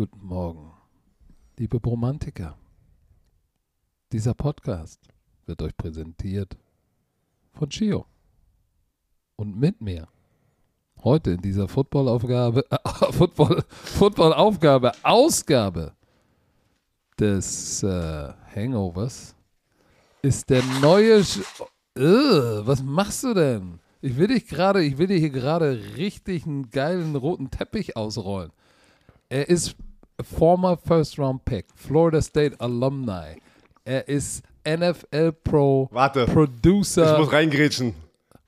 Guten Morgen, liebe Romantiker. Dieser Podcast wird euch präsentiert von Chio und mit mir. Heute in dieser Footballaufgabe, äh, Football, Footballaufgabe, Ausgabe des äh, Hangovers ist der neue. Sch Ugh, was machst du denn? Ich will dich gerade, ich will dir hier gerade richtig einen geilen roten Teppich ausrollen. Er ist former First Round Pick, Florida State Alumni. Er ist NFL Pro Warte. Producer. Ich muss reingrätschen.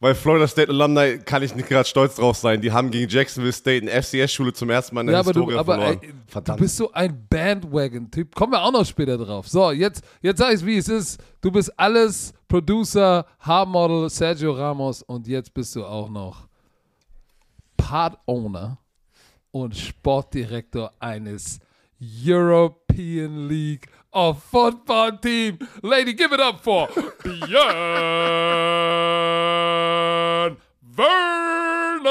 Weil Florida State Alumni kann ich nicht gerade stolz drauf sein. Die haben gegen Jacksonville State eine FCS-Schule zum ersten Mal in der ja, aber Historie du, aber verloren. ey, du Verdammt. bist so ein Bandwagon-Typ. Kommen wir auch noch später drauf. So, jetzt, jetzt sag ich, wie es ist. Du bist alles Producer, Haarmodel, Sergio Ramos und jetzt bist du auch noch Part-Owner und Sportdirektor eines European League of Football Team. Lady, give it up for Björn Werner.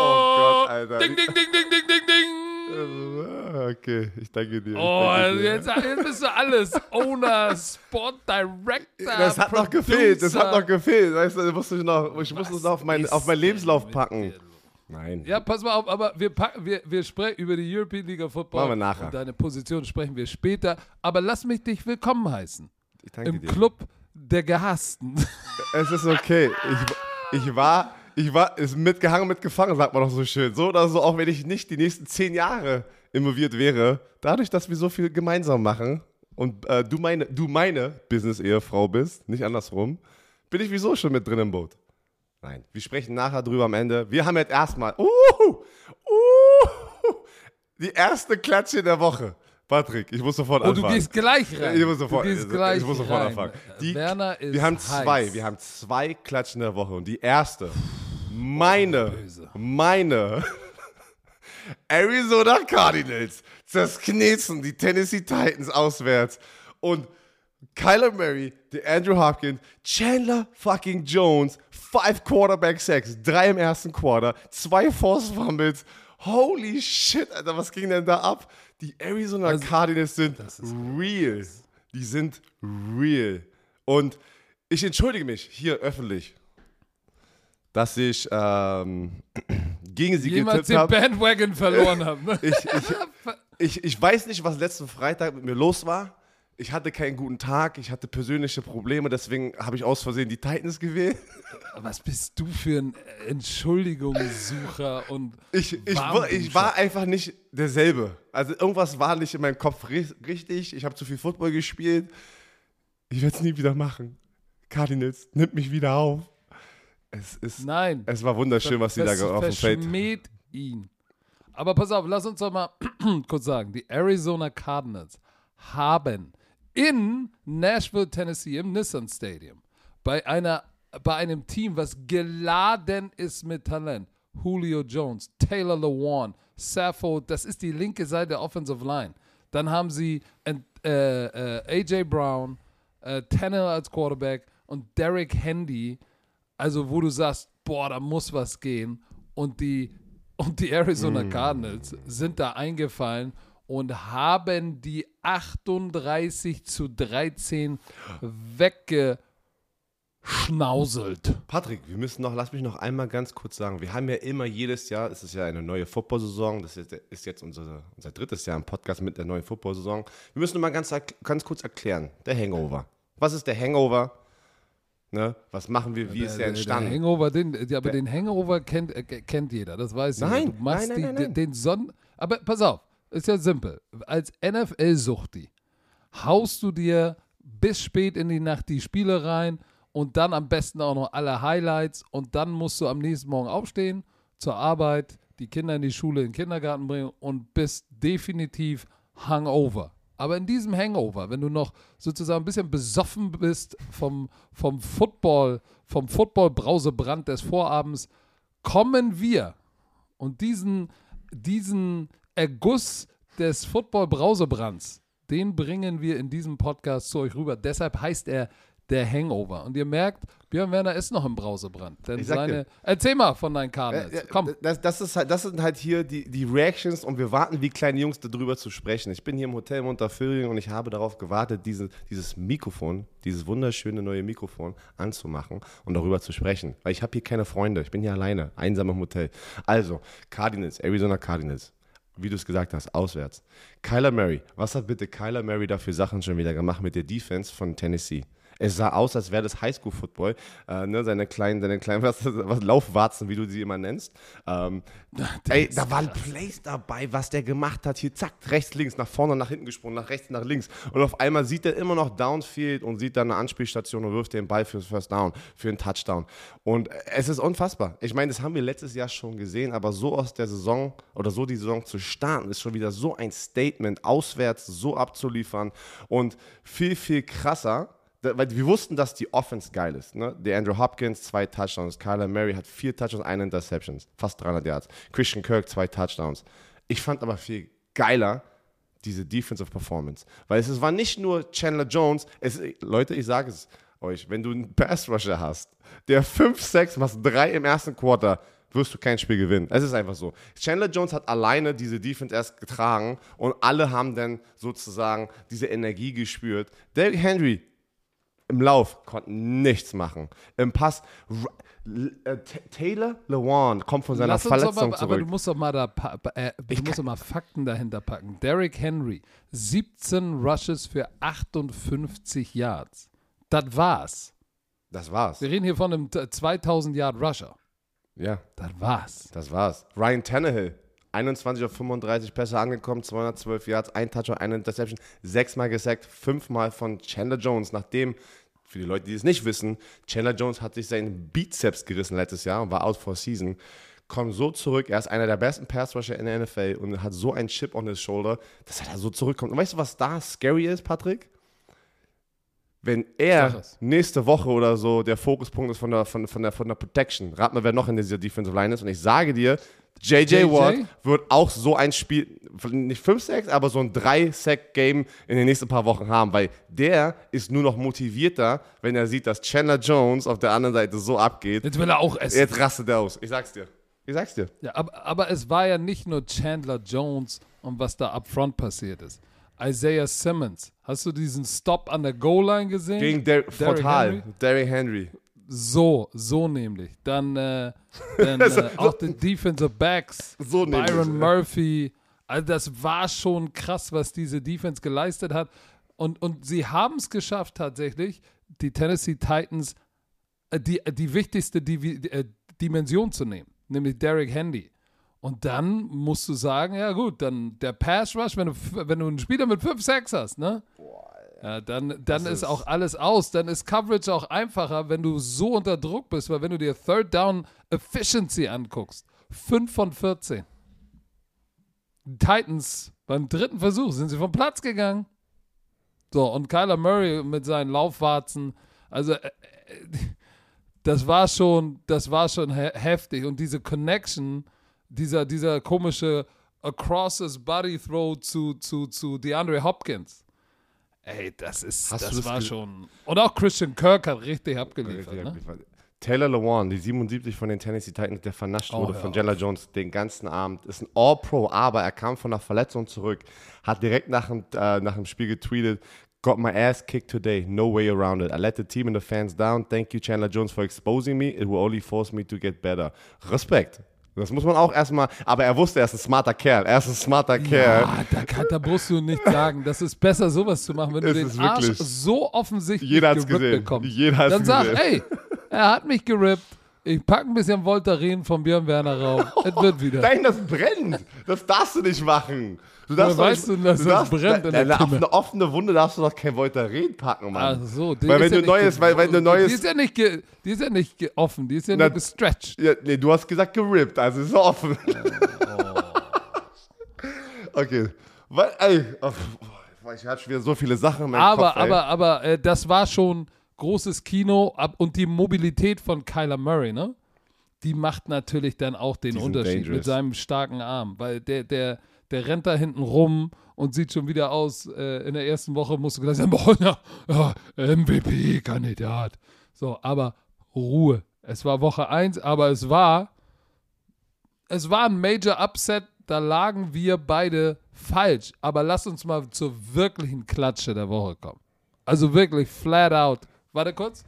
Oh Gott, Alter. Ding, ding, ding, ding, ding, ding, ding. Okay, ich danke dir. ich Oh, danke dir. jetzt, jetzt bist du alles. Owner, Sport Director. das hat noch Producer. gefehlt, das hat noch gefehlt. Weißt du, musste ich noch, ich muss Was es noch auf, mein, auf meinen Lebenslauf packen. dir? Nein. Ja, pass mal auf, aber wir, packen, wir, wir sprechen über die European League of Football. Machen wir nachher. Und deine Position sprechen wir später. Aber lass mich dich willkommen heißen. Ich danke Im dir. Club der Gehassten. Es ist okay. Ich, ich war, ich war, ist mitgehangen, mitgefangen, sagt man doch so schön. So oder so, auch wenn ich nicht die nächsten zehn Jahre involviert wäre, dadurch, dass wir so viel gemeinsam machen und äh, du meine, du meine Business-Ehefrau bist, nicht andersrum, bin ich wieso schon mit drin im Boot. Nein, wir sprechen nachher drüber am Ende. Wir haben jetzt erstmal, uh, uh, die erste Klatsche der Woche. Patrick, ich muss sofort Und Oh, du anfangen. gehst gleich rein. Ich muss sofort, du ich gleich muss sofort rein. anfangen. Die, Werner ist wir haben zwei, heiß. wir haben zwei Klatschen der Woche und die erste, meine, böse. meine Arizona Cardinals zerknetsen die Tennessee Titans auswärts und Kyler Murray, der Andrew Hopkins, Chandler fucking Jones, five Quarterback Sacks, drei im ersten Quarter, zwei Force Fumbles. Holy shit, Alter, was ging denn da ab? Die Arizona Also, Cardinals sind real. Die sind real. Und ich entschuldige mich hier öffentlich, dass ich ähm, gegen sie Jemals getippt den habe. Bandwagon verloren habe. Ne? Ich, ich, ich, ich weiß nicht, was letzten Freitag mit mir los war. Ich hatte keinen guten Tag, ich hatte persönliche Probleme, deswegen habe ich aus Versehen die Titans gewählt. Was bist du für ein Entschuldigungssucher und Ich, ich, war, ich war einfach nicht derselbe. Also irgendwas war nicht in meinem Kopf ri- richtig. Ich habe zu viel Football gespielt. Ich werde es nie wieder machen. Cardinals, nimmt mich wieder auf. Es, ist, Nein. es war wunderschön, was sie da auf dem Feld. verschmäht ihn. Aber pass auf, lass uns doch mal kurz sagen. Die Arizona Cardinals haben in Nashville, Tennessee, im Nissan Stadium, bei, einer, bei einem Team, was geladen ist mit Talent, Julio Jones, Taylor Lewan, Sappho, das ist die linke Seite der Offensive Line. Dann haben sie äh, äh, AJ Brown, äh, Tannehill als Quarterback und Derek Handy, also wo du sagst, boah, da muss was gehen. Und die, und die Arizona Cardinals sind da eingefallen und haben die 38 zu 13 weggeschnauselt. Patrick, wir müssen noch, lass mich noch einmal ganz kurz sagen, wir haben ja immer jedes Jahr, es ist ja eine neue Football-Saison, das ist, jetzt unser, unser drittes Jahr im Podcast mit der neuen Football-Saison. Wir müssen noch mal ganz, ganz kurz erklären, der Hangover. Was ist der Hangover? Ne? Was machen wir, wie ist der Der entstanden? Hangover, den, aber den Hangover kennt, äh, kennt jeder, das weiß ich. Nein, Du machst nein, nein, nein, nein. den Sonn... Aber pass auf, ist ja simpel. Als NFL-Suchti haust du dir bis spät in die Nacht die Spiele rein und dann am besten auch noch alle Highlights und dann musst du am nächsten Morgen aufstehen, zur Arbeit, die Kinder in die Schule, in den Kindergarten bringen und bist definitiv hungover. Aber in diesem Hangover, wenn du noch sozusagen ein bisschen besoffen bist vom, vom Football, vom Football-Brausebrand des Vorabends, kommen wir und diesen, diesen Erguss des Football-Brausebrands, den bringen wir in diesem Podcast zu euch rüber. Deshalb heißt er der Hangover. Und ihr merkt, Björn Werner ist noch im Brausebrand. Denn seine. dir. Erzähl mal von deinen Cardinals. Äh, äh, Komm. Das, das, ist halt, das sind halt hier die, die Reactions und wir warten wie kleine Jungs darüber zu sprechen. Ich bin hier im Hotel Montafüring und ich habe darauf gewartet, diese, dieses Mikrofon, dieses wunderschöne neue Mikrofon anzumachen und darüber zu sprechen. Weil ich habe hier keine Freunde, ich bin hier alleine, einsam im Hotel. Also, Cardinals, Arizona Cardinals. Wie du es gesagt hast, auswärts. Kyler Murray, was hat bitte Kyler Murray dafür Sachen schon wieder gemacht mit der Defense von Tennessee? Es sah aus, als wäre das Highschool-Football. Äh, ne, seine kleinen, seine kleinen was, was, Laufwarzen, wie du sie immer nennst. Ähm, ey, da waren Plays dabei, was der gemacht hat. Hier, zack, rechts, links, nach vorne, nach hinten gesprungen, nach rechts, nach links. Und auf einmal sieht er immer noch Downfield und sieht dann eine Anspielstation und wirft den Ball fürs First Down, für einen Touchdown. Und es ist unfassbar. Ich meine, das haben wir letztes Jahr schon gesehen, aber so aus der Saison oder so die Saison zu starten, ist schon wieder so ein Statement, auswärts so abzuliefern und viel, viel krasser weil wir wussten, dass die Offense geil ist. Ne? Der Andrew Hopkins, zwei Touchdowns. Kyler Murray hat vier Touchdowns, eine Interceptions. Fast 300 Yards. Christian Kirk, zwei Touchdowns. Ich fand aber viel geiler diese Defensive Performance. Weil es, war nicht nur Chandler Jones. Es, Leute, ich sage es euch, wenn du einen Pass Rusher hast, der 5, 6, was 3 im ersten Quarter, wirst du kein Spiel gewinnen. Es ist einfach so. Chandler Jones hat alleine diese Defense erst getragen und alle haben dann sozusagen diese Energie gespürt. Derrick Henry, im Lauf konnten nichts machen. Im Pass, äh, Taylor Lewan kommt von seiner Lass Verletzung mal, aber du zurück. musst doch mal da, äh, du musst doch mal Fakten dahinter packen. Derrick Henry, 17 Rushes für 58 Yards. Das war's. Das war's. Wir reden hier von einem t- 2000 Yard Rusher. Ja, Das war's. das war's. Ryan Tannehill, 21 auf 35 Pässe angekommen, 212 Yards, ein Touchdown, eine Interception, sechsmal gesackt, fünfmal von Chandler Jones, nachdem, für die Leute, die es nicht wissen, Chandler Jones hat sich seinen Bizeps gerissen letztes Jahr und war out for season. Kommt so zurück, er ist einer der besten Pass-Rusher in der NFL und hat so einen Chip on his shoulder, dass er da so zurückkommt. Und weißt du, was da scary ist, Patrick? Wenn er nächste Woche oder so der Fokuspunkt ist von der, von, von, der, von der Protection, rat mal, wer noch in dieser Defensive Line ist. Und ich sage dir, JJ? Watt wird auch so ein Spiel, nicht 5 Sacks, aber so ein 3-Sack-Game in den nächsten paar Wochen haben, weil der ist nur noch motivierter, wenn er sieht, dass Chandler Jones auf der anderen Seite so abgeht. Jetzt will er auch essen. Jetzt rastet er aus. Ich sag's dir. Ich sag's dir. Ja, aber, aber es war ja nicht nur Chandler Jones und was da up front passiert ist. Isaiah Simmons. Hast du diesen Stop an der Goal-Line gesehen? Gegen Der Derrick Henry? Derrick Henry. So, so nämlich. Dann, äh, dann äh, auch die Defensive Backs. So nämlich, Byron ja. Murphy. Also das war schon krass, was diese Defense geleistet hat. Und, und sie haben es geschafft tatsächlich, die Tennessee Titans äh, die, die wichtigste Divi äh, Dimension zu nehmen, nämlich Derrick Henry. Und dann musst du sagen, ja gut, dann der Pass Rush, wenn du, wenn du einen Spieler mit 5, 6 hast, ne? Ja, dann dann ist, ist- auch alles aus. Dann ist Coverage auch einfacher, wenn du so unter Druck bist, weil wenn du dir Third Down Efficiency anguckst, 5 von 14. Die Titans beim dritten Versuch sind sie vom Platz gegangen. So, und Kyler Murray mit seinen Laufwarzen, also äh, äh, das war schon, das war schon he heftig. Und diese Connection, dieser, dieser komische Across his Body Throw zu, zu, zu DeAndre Hopkins. Ey, das ist, Hast das das war schon. Und auch Christian Kirk hat richtig abgeliefert. Ne? Taylor Lewan, die 77 von den Tennessee Titans, der vernascht Oh, wurde von. Chandler Jones den ganzen Abend, ist ein All-Pro, aber er kam von einer Verletzung zurück, hat direkt nach dem, äh, nach dem Spiel getweetet, Got my ass kicked today, no way around it. I let the team and the fans down. Thank you, Chandler Jones, for exposing me. It will only force me to get better. Respekt. Das muss man auch erstmal, aber er wusste, er ist ein smarter Kerl. Er ist ein smarter Kerl. Ah, da, kann, da musst du nicht sagen. Das ist besser, sowas zu machen, wenn du Es den Arsch so offensichtlich Jeder hat's gesehen. bekommst. Jeder hat's Dann sag, gesehen. ey, er hat mich gerippt. Ich pack ein bisschen Voltaren von Björn Werner rauf. Es wird wieder. Nein, das brennt. Das darfst du nicht machen. Du darfst Woher weißt nicht- du, dass das darfst- brennt in der na, na, Auf eine offene Wunde darfst du doch kein Voltaren packen, Mann. Ach so, die Weil ist wenn ja du nicht neues, weil wenn du neues, Die ist ja nicht, ge, die ist ja nicht offen, die ist ja Na- nur gestretched. ja, nee, du hast gesagt gerippt, also ist offen. okay, weil, ey, oh, ich hatte schon wieder so viele Sachen in meinem Aber, Kopf, ey. aber, aber äh, das war schon großes Kino ab, und die Mobilität von Kyler Murray, ne? Die macht natürlich dann auch den Unterschied mit dangerous. seinem starken Arm, weil der, der, Der rennt da hinten rum und sieht schon wieder aus. Äh, in der ersten Woche musst du gleich sagen, boah, ja, ja, MVP-Kandidat. So, aber Ruhe. Es war Woche 1, aber es war, es war ein Major Upset. Da lagen wir beide falsch. Aber lass uns mal zur wirklichen Klatsche der Woche kommen. Also wirklich flat out. Warte kurz.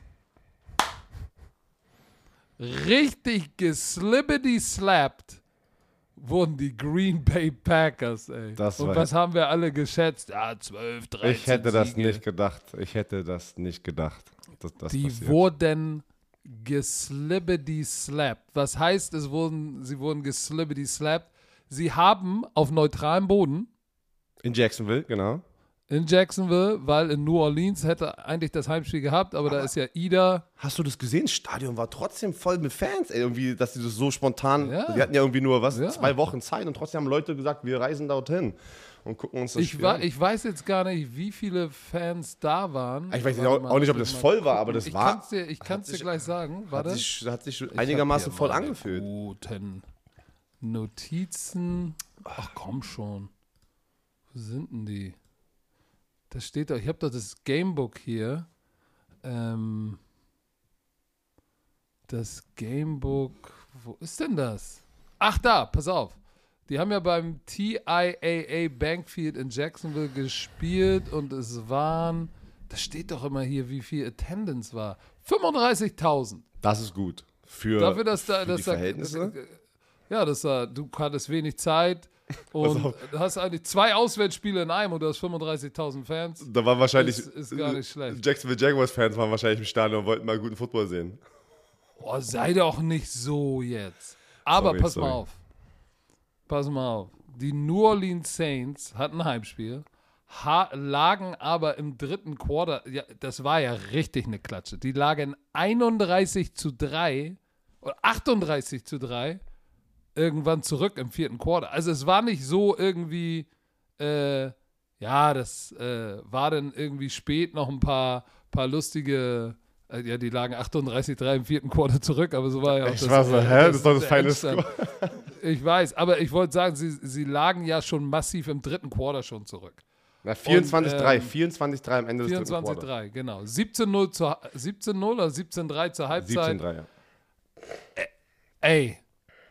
Richtig geslibbity slapped wurden die Green Bay Packers, ey. Das Und was haben wir alle geschätzt? Ja, 12, 13 Ich hätte das Siege. nicht gedacht. Ich hätte das nicht gedacht. dass das Die passiert. wurden geslibbity slapped. Was heißt, es wurden, sie wurden geslibbity slapped? Sie haben auf neutralem Boden In Jacksonville, genau. In Jacksonville, weil in New Orleans hätte eigentlich das Heimspiel gehabt, aber, da ist ja Ida. Hast du das gesehen? Das Stadion war trotzdem voll mit Fans. Ey, irgendwie, dass die das so spontan. Ja. Die hatten ja irgendwie nur was, Ja. zwei Wochen Zeit und trotzdem haben Leute gesagt, wir reisen dorthin und gucken uns das Ich, Spiel an. ich weiß jetzt gar nicht, wie viele Fans da waren. Ich weiß auch- auch nicht, ob das voll war, aber das ich war- Kann's dir, ich kann es dir gleich sagen. hat Warte. sich, hat sich Ich einigermaßen voll angefühlt. Guten Notizen. Ach komm schon. Wo sind denn die? Da steht doch, ich habe doch das Gamebook hier. Ähm, das Gamebook, wo ist denn das? Ach da, pass auf. Die haben ja beim TIAA Bankfield in Jacksonville gespielt und es waren, da steht doch immer hier, wie viel Attendance war. 35.000. Das ist gut. Für, Dafür, dass da, für dass die da Verhältnisse. ja, dass da, du hattest wenig Zeit und auf. du hast eigentlich zwei Auswärtsspiele in einem und du hast 35.000 Fans. da war wahrscheinlich. Ist- ist gar nicht schlecht. Jacksonville Jaguars-Fans waren wahrscheinlich im Stadion und wollten mal guten Football sehen. Boah, sei doch nicht so jetzt. Aber Sorry, pass sorry. mal auf. Pass mal auf. Die New Orleans Saints hatten ein Heimspiel, ha lagen aber im dritten Quarter, ja, das war ja richtig eine Klatsche. Die lagen 31 zu 3 oder 38 zu 3 irgendwann zurück im vierten Quarter. Also es war nicht so irgendwie, äh, ja, das äh, war dann irgendwie spät noch ein paar, paar lustige, äh, ja, die lagen 38-3 im vierten Quarter zurück, aber so war ja auch Ich war so, hä? Das doch das der feine Endstand. Ich weiß, aber ich wollte sagen, sie, sie lagen ja schon massiv im dritten Quarter schon zurück. Na, 24-3. ähm, 24-3 am Ende des dritten Quarters. 24-3, genau. 17-0 zur- 17-0 oder 17-3 zur Halbzeit. 17-3, ja. Ey,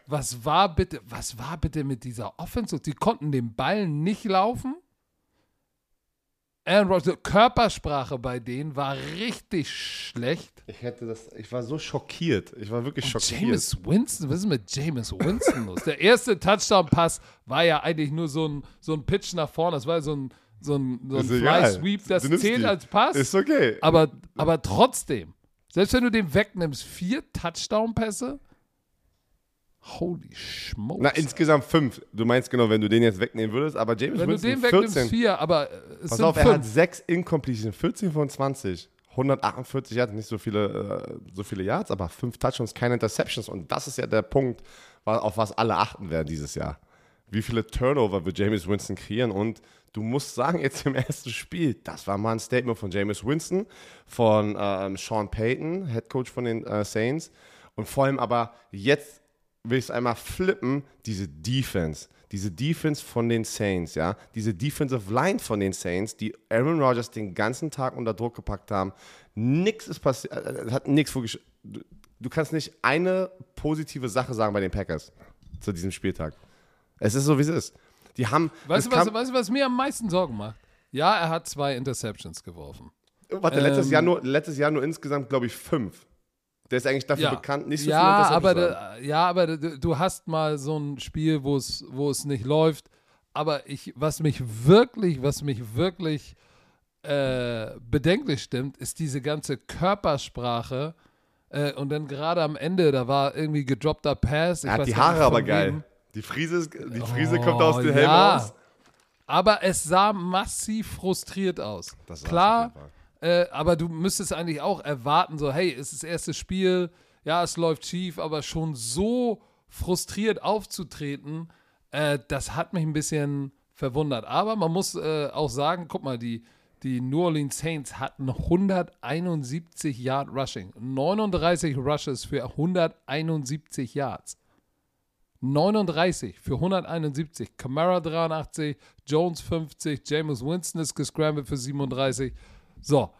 was war bitte, was war bitte mit dieser Offense? Die konnten den Ball nicht laufen. Aaron Rodgers, Körpersprache bei denen war richtig schlecht. Ich hätte das, ich war so schockiert. Ich war wirklich schockiert. James Winston, was ist mit James Winston los? Der erste Touchdown-Pass war ja eigentlich nur so ein, so ein Pitch nach vorne. Das war so ein, so ein, so ein Ist egal. Fly-Sweep. Das zählt die. als Pass. Ist okay. aber, aber trotzdem, selbst wenn du den wegnimmst, vier Touchdown-Pässe? Holy smokes. Na, insgesamt fünf. Du meinst genau, wenn du den jetzt wegnehmen würdest, aber James wenn du Winston den wegnimmst, 14. vier, aber äh, es Pass sind auf, er hat fünf. sechs Incompletion, 14 von 20. 148 Yards, nicht so viele, äh, so viele Yards, aber fünf Touchdowns, keine Interceptions. Und das ist ja der Punkt, auf was alle achten werden dieses Jahr. Wie viele Turnover wird James Winston kreieren? Und du musst sagen, jetzt im ersten Spiel, das war mal ein Statement von James Winston, von ähm, Sean Payton, Head Coach von den äh, Saints. Und vor allem aber jetzt will ich es einmal flippen, diese Defense. Diese Defense von den Saints, ja. Diese Defensive Line von den Saints, die Aaron Rodgers den ganzen Tag unter Druck gepackt haben. Nix ist passiert, äh, hat nichts. Du, du kannst nicht eine positive Sache sagen bei den Packers zu diesem Spieltag. Es ist so, wie es ist. Die haben. Weißt du, was, weißt du, was mir am meisten Sorgen macht? Ja, er hat zwei Interceptions geworfen. Warte, letztes, ähm, Jahr nur, letztes Jahr nur insgesamt, glaube ich, fünf. Der ist eigentlich dafür Ja. bekannt, nicht so ja, aber Interceptions haben. da, ja, aber du, hast mal so ein Spiel, wo es, wo es nicht läuft. Aber ich, was mich wirklich, was mich wirklich äh, bedenklich stimmt, ist diese ganze Körpersprache. Äh, und dann gerade am Ende, da war irgendwie gedroppter Pass. Ich Er hat die Haare aber von geil. wem. Die Friese, ist, die Friese Oh, kommt aus dem Helm ja. raus. Aber es sah massiv frustriert aus. Klar. Äh, aber du müsstest eigentlich auch erwarten, so, hey, es ist das erste Spiel, ja, es läuft schief, aber schon so frustriert aufzutreten, äh, das hat mich ein bisschen verwundert. Aber man muss äh, auch sagen, guck mal, die, die New Orleans Saints hatten 171 Yard Rushing, 39 Rushes für 171 Yards. 39 für 171, Camara 83, Jones 50, James Winston ist gescrambled für 37. So,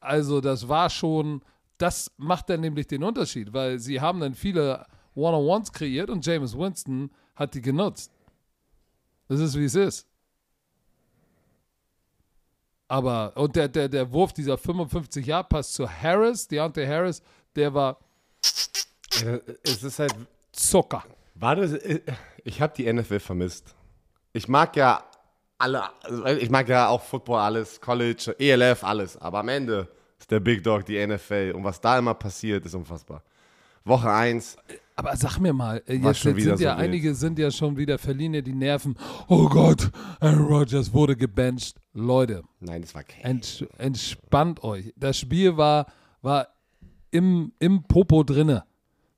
also das war schon, das macht dann nämlich den Unterschied, weil sie haben dann viele One-on-Ones kreiert und James Winston hat die genutzt. Das ist, wie es ist. Aber, und der, der, der Wurf, dieser 55-Jahr-Pass zu Harris, Deontay Harris, der war Es ist halt. Zucker. War das, ich habe die NFL vermisst. Ich mag ja alle, also ich mag ja auch Football, alles, College, ELF, alles. Aber am Ende ist der Big Dog die NFL. Und was da immer passiert, ist unfassbar. Woche 1. Aber sag mir mal, äh, jetzt, schon jetzt sind ja so wild. einige sind ja schon wieder verlieren ja die Nerven. Oh Gott, Aaron Rodgers wurde gebencht. Leute, Nein, das war kein. ents entspannt euch. Das Spiel war, war im, im Popo drinne.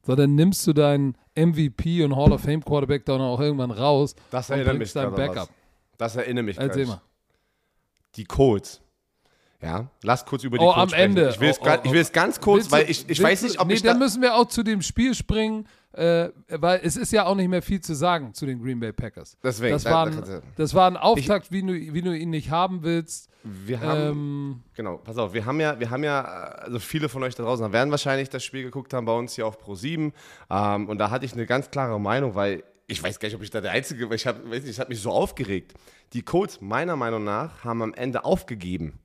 So, dann nimmst du deinen MVP und Hall of Fame Quarterback dann auch irgendwann raus Das und bringst an Backup. Das erinnert mich Erzähl gleich. mal. Die Colts. Ja, lass kurz über die Oh, Colts am sprechen. Ende. Ich will es Oh, oh, ich will es ganz kurz, Willst weil ich, ich weiß nicht, ob nee, ich dann da, müssen wir auch zu dem Spiel springen, äh, weil es ist ja auch nicht mehr viel zu sagen zu den Green Bay Packers. Deswegen, das, da- war ein, das war ein Auftakt, wie, du, wie du ihn nicht haben willst. wir haben, Ähm, genau, pass auf, wir haben ja, wir haben ja, also viele von euch da draußen werden wahrscheinlich das Spiel geguckt haben bei uns hier auf Pro7 ähm, und da hatte ich eine ganz klare Meinung, weil ich weiß gar nicht, ob ich da der Einzige war, ich habe weiß nicht, ich habe mich so aufgeregt. Die Colts, meiner Meinung nach, haben am Ende aufgegeben.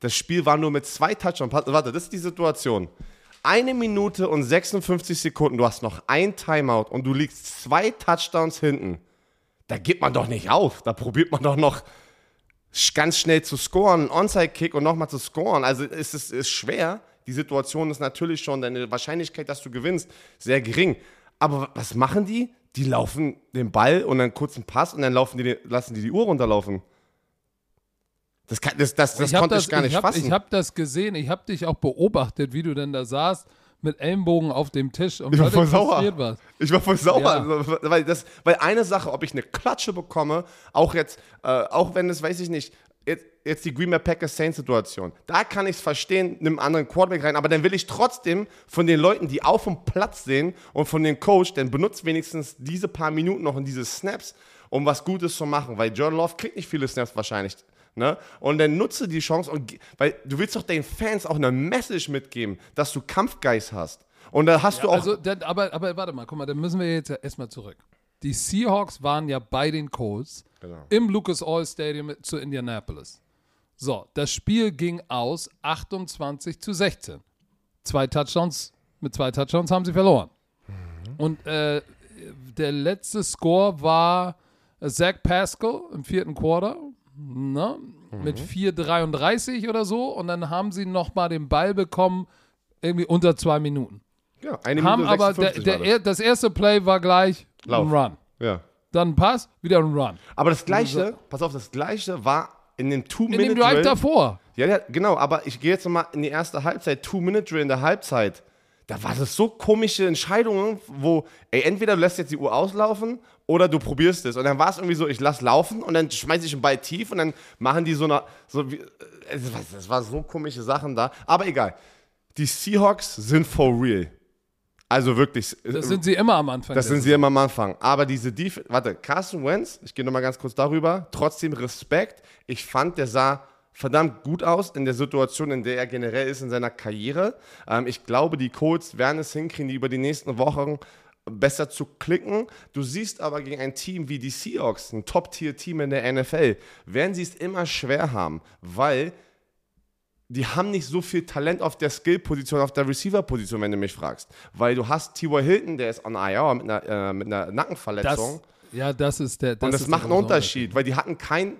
Das Spiel war nur mit zwei Touchdowns. Warte, das ist die Situation. Eine Minute und 56 Sekunden, du hast noch ein Timeout und du liegst zwei Touchdowns hinten. Da gibt man doch nicht auf. Da probiert man doch noch ganz schnell zu scoren, einen Onside-Kick und nochmal zu scoren. Also es ist, ist schwer. Die Situation ist natürlich schon, deine Wahrscheinlichkeit, dass du gewinnst, sehr gering. Aber was machen die? Die laufen den Ball und dann kurz einen Pass und dann laufen die, lassen die die Uhr runterlaufen. Das, kann, das, das, das hab konnte ich gar nicht ich hab, fassen. Ich habe das gesehen, ich habe dich auch beobachtet, wie du denn da saßt mit Ellenbogen auf dem Tisch und Ich war voll sauer. warst. Ich war voll sauer, Ja. also, weil, das, weil eine Sache, ob ich eine Klatsche bekomme, auch jetzt, äh, auch wenn es, weiß ich nicht, jetzt, jetzt die Green Bay Packers Saints Situation, da kann ich es verstehen, nimm einen anderen Quarterback rein, aber dann will ich trotzdem von den Leuten, die auf dem Platz sehen und von dem Coach, dann benutzt wenigstens diese paar Minuten noch in diese Snaps, um was Gutes zu machen, weil Jordan Love kriegt nicht viele Snaps wahrscheinlich. Ne? Und dann nutze die Chance, und, weil du willst doch den Fans auch eine Message mitgeben, dass du Kampfgeist hast. Und da hast du auch Also, dann, aber, aber warte mal, guck mal, dann müssen wir jetzt erstmal zurück. Die Seahawks waren ja bei den Colts Genau. im Lucas Oil Stadium zu Indianapolis. So, das Spiel ging aus 28 zu 16. Zwei Touchdowns, mit zwei Touchdowns haben sie verloren. Und äh, der letzte Score war Zach Pascal im vierten Quarter ne, mit 4,33 oder so. Und dann haben sie nochmal den Ball bekommen, irgendwie unter zwei Minuten. Ja, eine Haben Minute aber der, 56 der, das. das erste Play war gleich Lauf. ein Run. Ja. Dann ein Pass, wieder ein Run. Aber das Gleiche, pass auf, das Gleiche war in dem In dem Two-Minute Drive Drill. davor. Ja, ja, genau, aber ich gehe jetzt nochmal in die erste Halbzeit, Two-Minute Drill in der Halbzeit. Da war das so komische Entscheidungen, wo, ey, entweder du lässt jetzt die Uhr auslaufen oder du probierst es. Und dann war es irgendwie so, ich lass laufen und dann schmeiße ich den Ball tief und dann machen die so eine, so wie, äh, es war, das war so komische Sachen da. Aber egal. Die Seahawks sind for real. Also wirklich. Das sind sie immer am Anfang. Das sind sie immer am Anfang. Aber diese Defense, warte, Carson Wentz, ich gehe nochmal ganz kurz darüber, trotzdem Respekt. Ich fand, der sah verdammt gut aus in der Situation, in der er generell ist in seiner Karriere. Ähm, ich glaube, die Colts werden es hinkriegen, die über die nächsten Wochen besser zu klicken. Du siehst aber gegen ein Team wie die Seahawks, ein Top-Tier-Team in der NFL, werden sie es immer schwer haben, weil die haben nicht so viel Talent auf der Skill-Position, auf der Receiver-Position, wenn du mich fragst. Weil du hast T.Y. Hilton, der ist on IR mit einer, äh, mit einer Nackenverletzung. das, ja, das ist der. Das und das macht einen Unterschied, weil die hatten kein.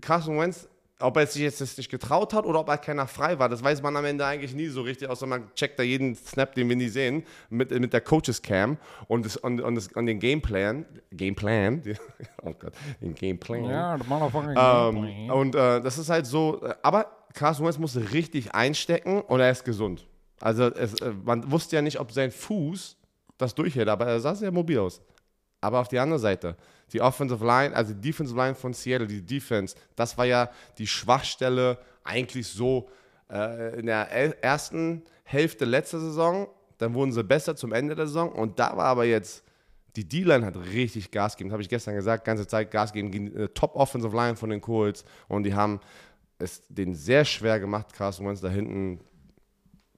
Carson Wentz, ob er sich jetzt das nicht getraut hat oder ob er keiner frei war, das weiß man am Ende eigentlich nie so richtig, außer man checkt da jeden Snap, den wir nie sehen, mit, mit der Coaches Cam und, das, und, und, das, und den Gameplan. Gameplan? Oh Gott, den Gameplan. Ja, the motherfucking Ähm, und äh, das ist halt so, aber Carson Wentz musste richtig einstecken und er ist gesund. Also es, äh, man wusste ja nicht, ob sein Fuß das durchhält, aber er sah sehr mobil aus. Aber auf die andere Seite, die Offensive Line, also die Defensive Line von Seattle, die Defense, das war ja die Schwachstelle eigentlich so äh, in der ersten Hälfte letzter Saison. Dann wurden sie besser zum Ende der Saison und da war aber jetzt Die D-Line hat richtig Gas gegeben, habe ich gestern gesagt, ganze Zeit Gas gegeben gegen äh, Top Offensive Line von den Colts und die haben es denen sehr schwer gemacht, Carson Wentz da hinten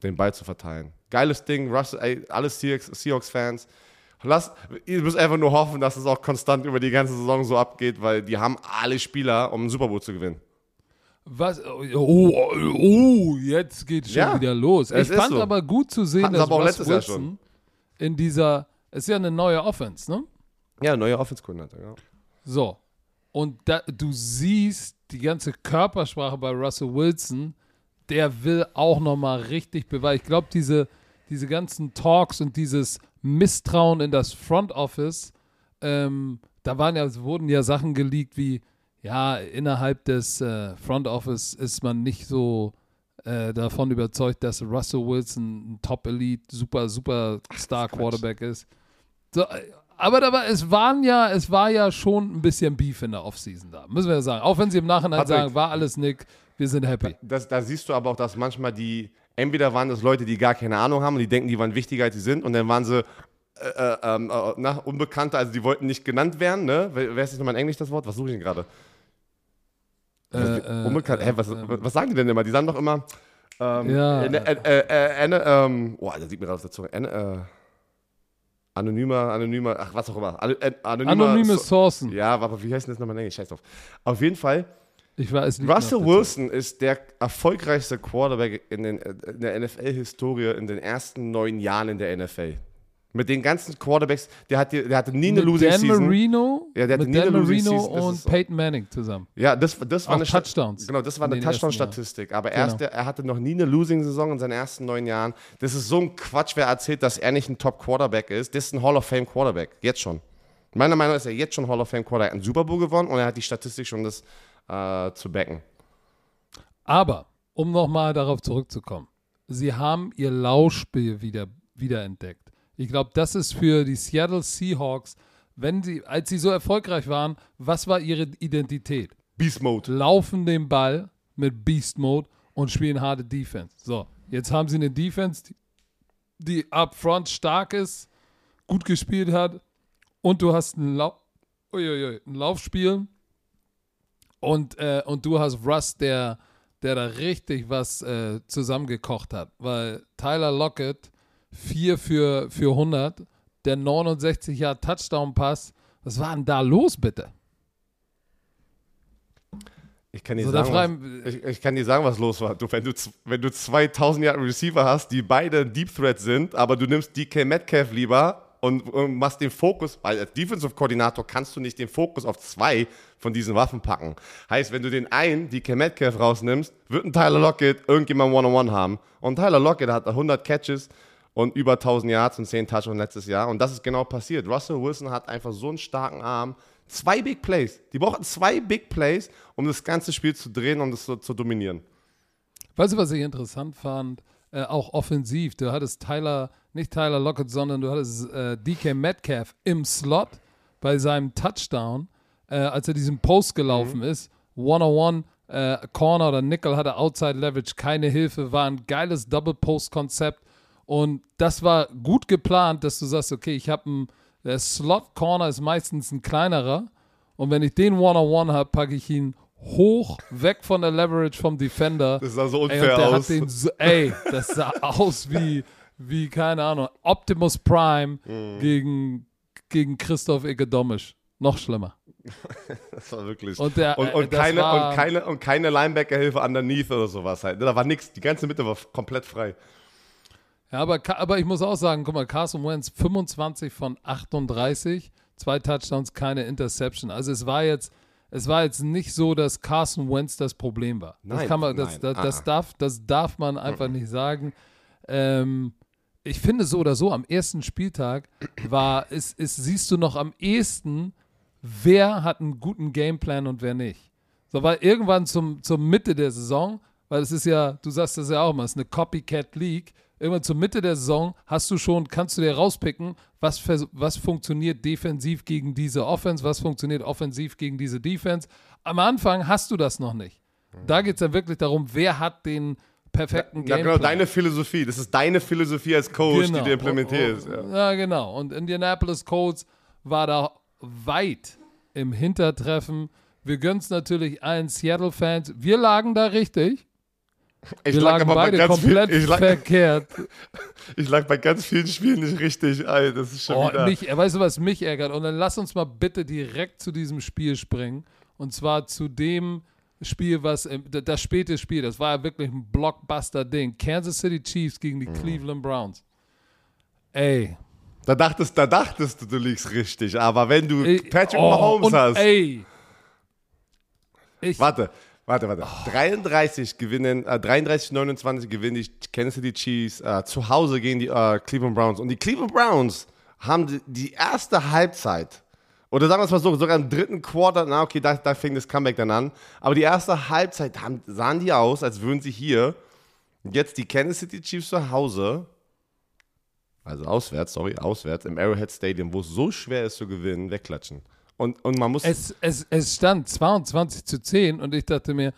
den Ball zu verteilen. Geiles Ding, Russell, ey, alle Seahawks-Fans. Lass, ihr müsst einfach nur hoffen, dass es auch konstant über die ganze Saison so abgeht, weil die haben alle Spieler, um einen Super Bowl zu gewinnen. Was? Oh, oh, jetzt geht schon Ja, wieder los. es Ich fand so. aber gut zu sehen, Hatten dass aber auch Russ letztes Jahr Wilson in dieser, ist ja eine neue Offense, ne? Ja, neue Offense-Koordinator, ja. So. Und da, du siehst die ganze Körpersprache bei Russell Wilson, der will auch nochmal richtig beweisen. Ich glaube, diese, diese ganzen Talks und dieses Misstrauen in das Front Office, ähm, da waren ja, wurden ja Sachen geleakt wie, ja, innerhalb des äh, Front Office ist man nicht so äh, davon überzeugt, dass Russell Wilson ein Top-Elite, super, super Star-Quarterback ist. So, äh, aber da war, es waren ja, es war ja schon ein bisschen Beef in der Offseason da, müssen wir ja sagen. Auch wenn sie im Nachhinein Patrick. sagen, war alles Nick, wir sind happy. Das, da siehst du aber auch, dass manchmal die, entweder waren das Leute, die gar keine Ahnung haben und die denken, die waren wichtiger als sie sind und dann waren sie äh, äh, ähm, äh, na, Unbekannte, also die wollten nicht genannt werden, ne? Wer ist jetzt nochmal in Englisch das Wort? Was suche ich denn gerade? Äh, äh, Unbekannt, hä, was, was sagen die denn immer? Die sagen doch immer, ähm, Ja, äh, äh, äh, äh, äh, ähm, oh, da sieht mir gerade auf der Zunge, äh, äh, anonymer, anonymer, ach, was auch immer, äh, anonymer, Anonyme so, Sourcen. ja, aber wie heißt denn das nochmal in Englisch? Scheiß drauf. Auf jeden Fall, Ich liegt mir Russell Zunge. Wilson ist der erfolgreichste Quarterback in, den, in der NFL-Historie in den ersten neun Jahren in der NFL. Mit den ganzen Quarterbacks, der, hat, der hatte nie eine Mit Losing Dan Season. Marino, Ja, der hatte mit nie eine Dan Losing Marino Season, und so. Peyton Manning zusammen. Ja, das, das war Auch eine Touchdowns Genau, das war in eine Touchdown-Statistik. Aber Genau. erst, er hatte noch nie eine Losing-Saison in seinen ersten neun Jahren. Das ist so ein Quatsch, wer erzählt, dass er nicht ein Top-Quarterback ist. Das ist ein Hall of Fame-Quarterback. Jetzt schon. Meiner Meinung nach ist er jetzt schon Hall of Fame-Quarterback. Er hat einen Super Bowl gewonnen und er hat die Statistik schon, das äh, zu backen. Aber, um nochmal darauf zurückzukommen, sie haben ihr Laufspiel wieder, wiederentdeckt. Ich glaube, das ist für die Seattle Seahawks, wenn sie, als sie so erfolgreich waren, was war ihre Identität? Beast Mode. Laufen den Ball mit Beast Mode und spielen harte Defense. So, jetzt haben sie eine Defense, die, up front stark ist, gut gespielt hat und du hast ein, Lau Uiuiui, ein Laufspiel und, äh, und du hast Russ, der, der da richtig was äh, zusammengekocht hat, weil Tyler Lockett 4 für, für 100, der 69 Jahre Touchdown-Pass, was war denn da los, bitte? Ich kann, dir So, sagen, was, ich, ich kann dir sagen, was los war. Du, wenn, du, wenn du 2000 Jahre Receiver hast, die beide Deep Threat sind, aber du nimmst DK Metcalf lieber und, und machst den Fokus, weil als Defensive Koordinator kannst du nicht den Fokus auf zwei von diesen Waffen packen. Heißt, wenn du den einen, DK Metcalf, rausnimmst, wird ein Tyler Lockett irgendjemand One-on-One haben. Und Tyler Lockett hat 100 Catches und über 1000 Yards und 10 Touchdowns letztes Jahr. Und das ist genau passiert. Russell Wilson hat einfach so einen starken Arm. Zwei Big Plays. Die brauchen zwei Big Plays, um das ganze Spiel zu drehen und es so, zu dominieren. Weißt du, was ich interessant fand? Äh, auch offensiv. Du hattest Tyler, nicht Tyler Lockett, sondern du hattest äh, DK Metcalf im Slot bei seinem Touchdown, äh, als er diesen Post gelaufen ist. One-on-one, äh, Corner oder Nickel hatte Outside Leverage, keine Hilfe, war ein geiles Double-Post-Konzept. Und das war gut geplant, dass du sagst, okay, ich habe einen, der Slot-Corner ist meistens ein kleinerer. Und wenn ich den One-on-one habe, packe ich ihn hoch, weg von der Leverage vom Defender. Das sah so Ey, unfair der aus. Hat den so, ey, das sah aus wie, wie, keine Ahnung, Optimus Prime Mhm. gegen, gegen Christoph Egedomisch. Noch schlimmer. Das war wirklich. Und der- und, äh, und, keine, war- und keine, und keine Linebacker-Hilfe underneath oder sowas halt. Da war nichts. Die ganze Mitte war komplett frei. Ja, aber, aber ich muss auch sagen, guck mal, Carson Wentz 25 von 38, zwei Touchdowns, keine Interception. Also es war jetzt, es war jetzt nicht so, dass Carson Wentz das Problem war. Das Nein, kann man, das, nein, das, das, ah. darf, das darf man einfach nicht sagen. Ähm, ich finde so oder so, am ersten Spieltag war, ist, ist, siehst du noch am ehesten, wer hat einen guten Gameplan und wer nicht. So, weil irgendwann zum, zur Mitte der Saison, weil es ist ja, du sagst das ja auch mal, es ist eine Copycat League, irgendwann zur Mitte der Saison hast du schon, kannst du dir rauspicken, was, was funktioniert defensiv gegen diese Offense, was funktioniert offensiv gegen diese Defense. Am Anfang hast du das noch nicht. Da geht es dann wirklich darum, wer hat den perfekten Ja, Gameplan. genau, deine Philosophie. Das ist deine Philosophie als Coach, die du implementierst. Und- Ja. Ja. genau. Und Indianapolis Colts war da weit im Hintertreffen. Wir gönnen es natürlich allen Seattle-Fans. Wir lagen da richtig. Ich Wir lag lagen beide ganz komplett viel, ich, lag, verkehrt. ich lag bei ganz vielen Spielen nicht richtig. Ey, das ist schon Oh, wieder. mich, weißt du, was mich ärgert? Und dann lass uns mal bitte direkt zu diesem Spiel springen. Und zwar zu dem Spiel, was d- das späte Spiel, das war ja wirklich ein Blockbuster-Ding. Kansas City Chiefs gegen Mhm. die Cleveland Browns. Ey. Da dachtest, da dachtest du, du liegst richtig. Aber wenn du ey, Patrick oh, Mahomes hast. Ey. Ich, Warte, warte, warte. 33 gewinnen, äh, 33, 29 gewinnen die Kansas City Chiefs äh, zu Hause gegen die äh, Cleveland Browns. Und die Cleveland Browns haben die, die erste Halbzeit, oder sagen wir es mal so, sogar im dritten Quarter, na okay, da, da fing das Comeback dann an. Aber die erste Halbzeit haben, sahen die aus, als würden sie hier jetzt die Kansas City Chiefs zu Hause, also auswärts, sorry, auswärts, im Arrowhead Stadium, wo es so schwer ist zu gewinnen, wegklatschen. Und, und man muss. es, es, es stand 22 zu 10 und ich dachte mir,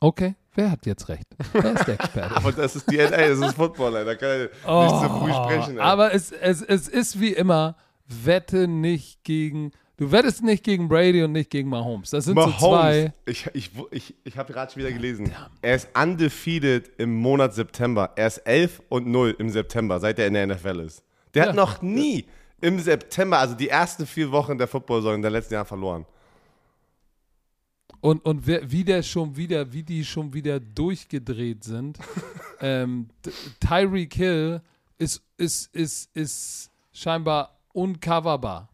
okay, wer hat jetzt recht? Wer ist der Experte? Aber das ist die NA, das ist Football. Da kann ich nicht zu früh sprechen. Ey. Oh, Aber es, es, es ist wie immer, wette nicht gegen, du wettest nicht gegen Brady und nicht gegen Mahomes. Das sind so zwei. ich, ich, ich, ich habe gerade schon wieder gelesen. Er ist undefeated im Monat September. Er ist 11 und 0 im September, seit er in der NFL ist. Der Ja. hat noch nie im September, also die ersten vier Wochen der Football-Saison in den letzten Jahren verloren. Und, und wer, wie der schon wieder, wie die schon wieder durchgedreht sind. ähm, Tyreek Hill ist, ist, ist, ist scheinbar uncoverbar.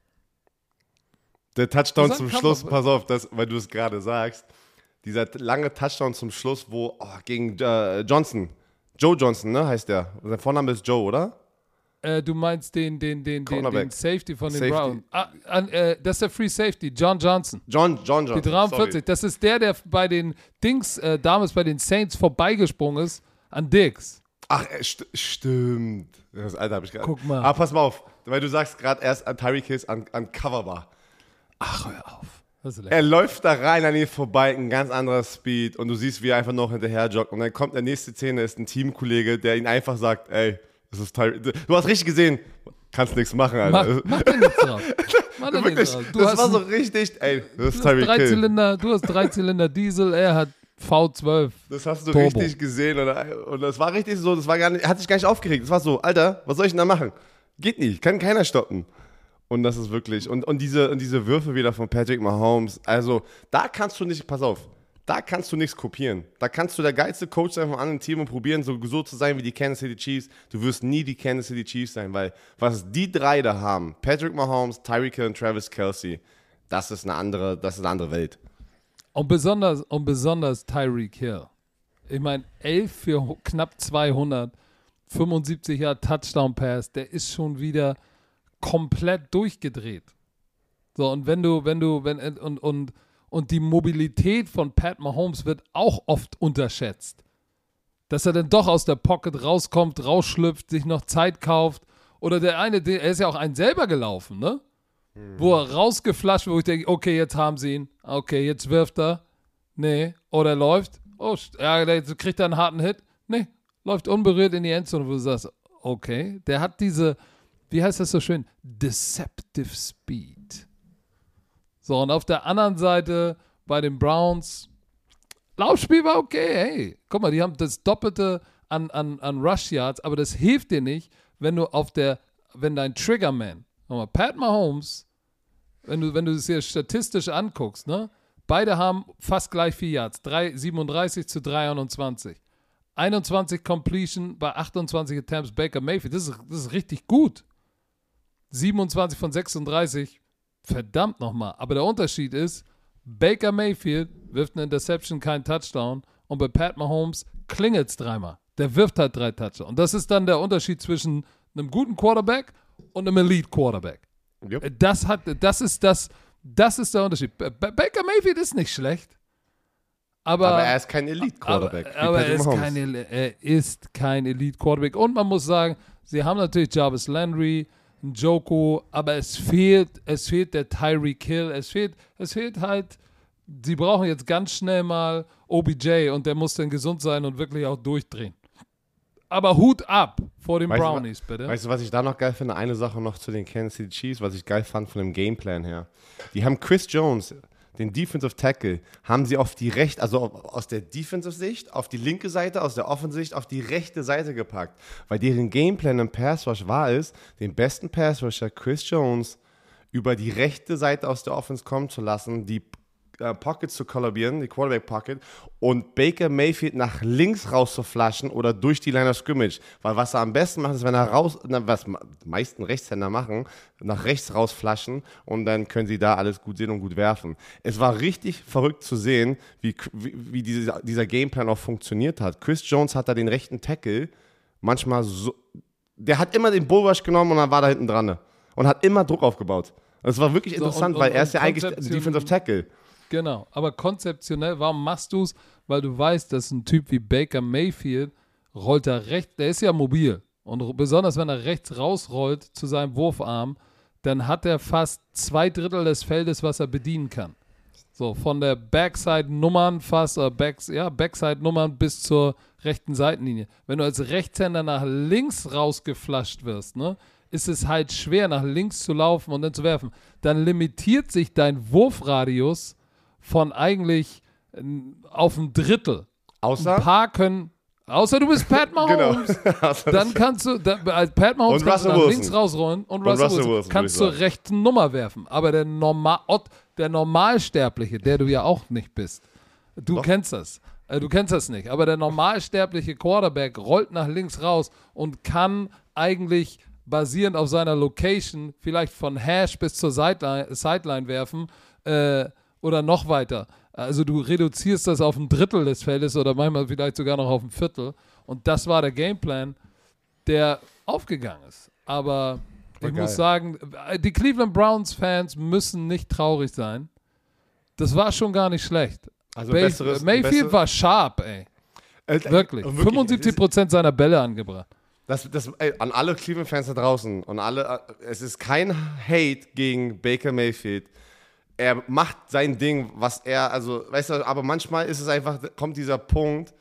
Der Touchdown zum Schluss, pass auf, das, weil du es gerade sagst. Dieser lange Touchdown zum Schluss, wo oh, gegen äh, Johnson, Joe Johnson, ne, heißt der. Sein Vorname ist Joe, oder? Äh, du meinst den, den, den, den, den. Safety von den Safety. Browns. Ah, an, äh, das ist der Free Safety, John Johnson. John, John Johnson. Die 43, sorry. das ist der, der bei den Dings, äh, damals bei den Saints vorbeigesprungen ist, an Diggs. Ach, äh, st stimmt. Das Alter habe ich gerade. Guck mal. Aber pass mal auf, weil du sagst gerade erst an Tyreek Hill an, an Coverbar. Ach, hör auf. Er läuft da rein an ihm vorbei, ein ganz anderer Speed und du siehst, wie er einfach noch hinterher joggt. Und dann kommt der nächste Szene, ist ein Teamkollege, der ihn einfach sagt, ey, das ist Tyreek. Du hast richtig gesehen, kannst nichts machen, Mach, Alter. mach dir nichts drauf. Mach dir Wirklich, nichts drauf. Du das hast, war so richtig, ey, das ist du hast Tyreek drei. Zylinder, du hast drei Zylinder Diesel, er hat V12. Das hast du Turbo. richtig gesehen und, und das war richtig so, das war gar nicht, er hat sich gar nicht aufgeregt. Das war so, Alter, was soll ich denn da machen? Geht nicht, kann keiner stoppen. Und das ist wirklich, und, und, diese, und diese Würfe wieder von Patrick Mahomes, also da kannst du nicht, pass auf, da kannst du nichts kopieren. Da kannst du der geilste Coach sein vom anderen Team und probieren, so, so zu sein wie die Kansas City Chiefs. Du wirst nie die Kansas City Chiefs sein, weil was die drei da haben, Patrick Mahomes, Tyreek Hill und Travis Kelsey, das ist eine andere, das ist eine andere Welt. Und besonders, und besonders Tyreek Hill. Ich meine, 11 für knapp 200, 75 Jahre Touchdown Pass, der ist schon wieder komplett durchgedreht. So, und wenn du, wenn du, wenn, und, und, und die Mobilität von Pat Mahomes wird auch oft unterschätzt. Dass er dann doch aus der Pocket rauskommt, rausschlüpft, sich noch Zeit kauft. Oder der eine, der, er ist ja auch einen selber gelaufen, ne? Wo er rausgeflasht, wo ich denke, okay, jetzt haben sie ihn. Okay, jetzt wirft er. Nee. Oder er läuft. Oh, ja, jetzt kriegt er einen harten Hit. Nee. Läuft unberührt in die Endzone, wo du sagst, okay, der hat diese, wie heißt das so schön? Deceptive Speed. So, und auf der anderen Seite bei den Browns, Laufspiel war okay, hey. Guck mal, die haben das Doppelte an, an, an Rush Yards, aber das hilft dir nicht, wenn du auf der, wenn dein Triggerman, nochmal, Pat Mahomes, wenn du, wenn du es dir statistisch anguckst, ne? Beide haben fast gleich viel Yards. 3, 37 zu 23. 21 Completion bei 28 Attempts Baker Mayfield. Das ist, das ist richtig gut. 27 von 36. Verdammt nochmal. Aber der Unterschied ist, Baker Mayfield wirft eine Interception, kein Touchdown. Und bei Pat Mahomes klingelt es dreimal. Der wirft halt drei Touchdowns. Und das ist dann der Unterschied zwischen einem guten Quarterback und einem Elite Quarterback. Yep. Das hat, das ist das, das ist der Unterschied. B Baker Mayfield ist nicht schlecht. Aber, Aber er ist kein Elite-Quarterback. aber, aber er, ist kein, er ist kein Elite Quarterback. Und man muss sagen, sie haben natürlich Jarvis Landry, Joko, aber es fehlt, es fehlt der Tyreek Hill, es fehlt, es fehlt halt, sie brauchen jetzt ganz schnell mal OBJ und der muss dann gesund sein und wirklich auch durchdrehen. aber Hut ab vor den Weißt du, Brownies, bitte. Weißt du, was ich da noch geil finde? Eine Sache noch zu den Kansas City Chiefs, was ich geil fand von dem Gameplan her. Die haben Chris Jones, den Defensive Tackle, haben sie auf die rechte, also aus der Defensive-Sicht, auf die linke Seite, aus der Offensicht auf die rechte Seite gepackt. Weil deren Gameplan im Pass Rush war es, den besten Pass Rusher Chris Jones über die rechte Seite aus der Offense kommen zu lassen, die äh, Pockets zu kollabieren, die Quarterback Pocket, und Baker Mayfield nach links raus zu flaschen oder durch die Line of Scrimmage. Weil was er am besten macht, ist, wenn er raus, na, was die meisten Rechtshänder machen, nach rechts raus flaschen und dann können sie da alles gut sehen und gut werfen. Es war richtig verrückt zu sehen, wie, wie, wie dieser, dieser Gameplan auch funktioniert hat. Chris Jones hat da den rechten Tackle manchmal so, der hat immer den Bullrush genommen und dann war da hinten dran ne? und hat immer Druck aufgebaut. Das war wirklich So, interessant, und- weil und- er ist ja eigentlich Defensive Tackle. Genau, aber konzeptionell, warum machst du es? Weil du weißt, dass ein Typ wie Baker Mayfield rollt da rechts, der ist ja mobil. Und besonders wenn er rechts rausrollt zu seinem Wurfarm, dann hat er fast zwei Drittel des Feldes, was er bedienen kann. So, von der Backside-Nummern fast, oder Backs, ja, Backside-Nummern bis zur rechten Seitenlinie. Wenn du als Rechtshänder nach links rausgeflasht wirst, ne, ist es halt schwer, nach links zu laufen und dann zu werfen. Dann limitiert sich dein Wurfradius von eigentlich ähm, auf ein Drittel. Ein Außer, paar können, außer du bist Pat Mahomes, Außer dann kannst du, da, als Pat Mahomes Und kannst du nach Wilson. links rausrollen und Russell, Russell Wilson, kannst zur rechten Nummer werfen. Aber der, Norma Ott, der Normalsterbliche, der du ja auch nicht bist, du kennst das. Äh, Du kennst das nicht, aber der normalsterbliche Quarterback rollt nach links raus und kann eigentlich basierend auf seiner Location vielleicht von Hash bis zur Sideline, Sideline werfen äh, oder noch weiter. Also du reduzierst das auf ein Drittel des Feldes oder manchmal vielleicht sogar noch auf ein Viertel. Und das war der Gameplan, der aufgegangen ist. Aber ich geil. muss sagen, die Cleveland Browns Fans müssen nicht traurig sein. Das war schon gar nicht schlecht. Also Bay- besseres- Mayfield war sharp, ey. Äh, Wirklich. und 75 Prozent seiner Bälle angebracht. Das, das, ey, an alle Cleveland-Fans da draußen und alle, äh, es ist kein Hate gegen Baker Mayfield. Er macht sein Ding, was er, also, weißt du, aber manchmal ist es einfach, kommt dieser Punkt,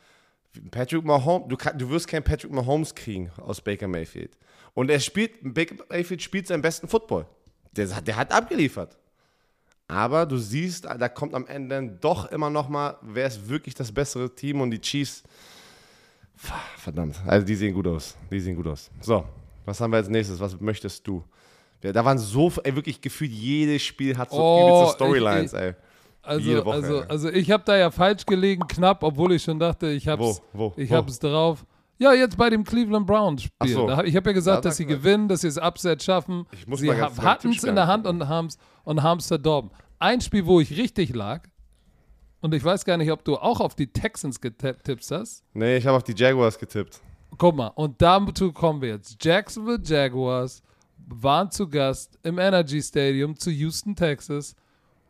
Patrick Mahomes, du, du wirst keinen Patrick Mahomes kriegen aus Baker Mayfield. Und er spielt, Baker Mayfield spielt seinen besten Football. Der, der hat abgeliefert. Aber du siehst, da kommt am Ende doch immer noch mal, wer ist wirklich das bessere Team und die Chiefs Verdammt. Also die sehen gut aus. Die sehen gut aus. So, was haben wir als nächstes? Was möchtest du? Da waren so, ey, wirklich gefühlt jedes Spiel hat so Oh, übelste Storylines, ich- ey. Also, Jede Woche, also, ey. also ich habe da ja falsch gelegen, knapp, obwohl ich schon dachte, ich hab's, Wo? Wo? ich Wo? hab's drauf. Ja, jetzt bei dem Cleveland Browns Spiel. So. Da ich habe ja gesagt, Ja, dass sie gewinnen, dass sie das Upset schaffen. Ich muss sie hatten es in der Hand und haben es und haben's verdorben. Ein Spiel, wo ich richtig lag, und ich weiß gar nicht, ob du auch auf die Texans getippt hast. Nee, ich habe auf die Jaguars getippt. Guck mal, und dazu kommen wir jetzt. Jacksonville Jaguars waren zu Gast im Energy Stadium zu Houston, Texas.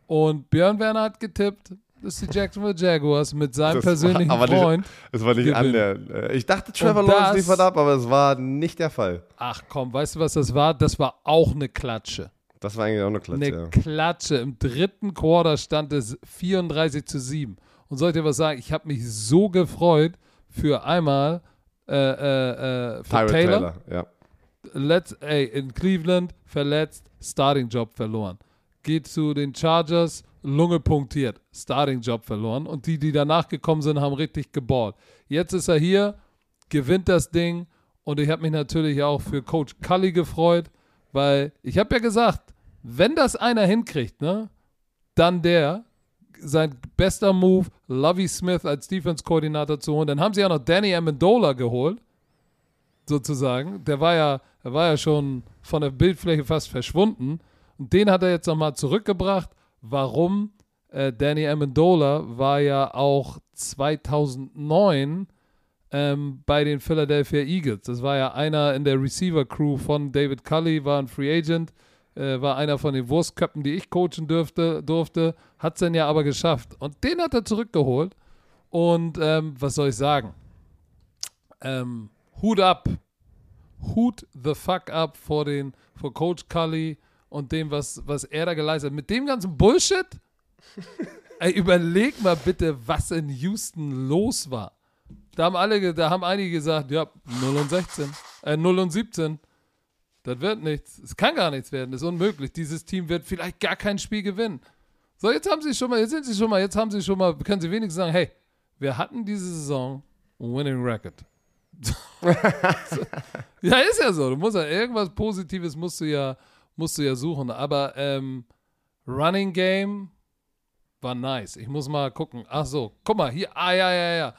Und Björn Werner hat getippt, dass die Jacksonville Jaguars mit seinem Das persönlichen war, Freund. Es war nicht an der. äh, Ich dachte, Trevor Und Lawrence das- liefert ab, aber es war nicht der Fall. Ach komm, weißt du, was das war? Das war auch eine Klatsche. Das war eigentlich auch eine Klatsche. Eine ja. Klatsche. Im dritten Quarter stand es 34 zu 7. Und soll ich dir was sagen? Ich habe mich so gefreut für einmal äh, äh, äh, für Taylor. Taylor. ja. Let's, ey, in Cleveland verletzt, Starting Job verloren. Geht zu den Chargers, Lunge punktiert, Starting Job verloren. Und die, die danach gekommen sind, haben richtig geballt. Jetzt ist er hier, gewinnt das Ding. Und ich habe mich natürlich auch für Coach Cully gefreut, weil ich habe ja gesagt, wenn das einer hinkriegt, ne, dann der, sein bester Move, Lovey Smith als Defense-Koordinator zu holen. Dann haben sie ja noch Danny Amendola geholt sozusagen. Der war ja, der war ja schon von der Bildfläche fast verschwunden. Und den hat er jetzt nochmal zurückgebracht. Warum? Äh, Danny Amendola war ja auch 2009 ähm, bei den Philadelphia Eagles. Das war ja einer in der Receiver-Crew von David Cully, war ein Free Agent, äh, war einer von den Wurstköpfen, die ich coachen dürfte, durfte. Hat es dann ja aber geschafft. Und den hat er zurückgeholt. Und ähm, was soll ich sagen? Ähm, Hut ab. Hut the fuck up vor den, vor Coach Cully und dem, was, was er da geleistet hat. Mit dem ganzen Bullshit? Ey, überleg mal bitte, was in Houston los war. Da haben alle, da haben einige gesagt, ja, 0 und 16, äh, 0 und 17. Das wird nichts. Es kann gar nichts werden. Das ist unmöglich. Dieses Team wird vielleicht gar kein Spiel gewinnen. So, jetzt haben sie schon mal, jetzt sind sie schon mal, jetzt haben sie schon mal, können sie wenigstens sagen, hey, wir hatten diese Saison ein Winning Record. ja, ist ja so. Du musst ja irgendwas Positives musst du ja, musst du ja suchen. Aber ähm, Running Game war nice. Ich muss mal gucken. Ach so, guck mal hier. Ah ja ja ja.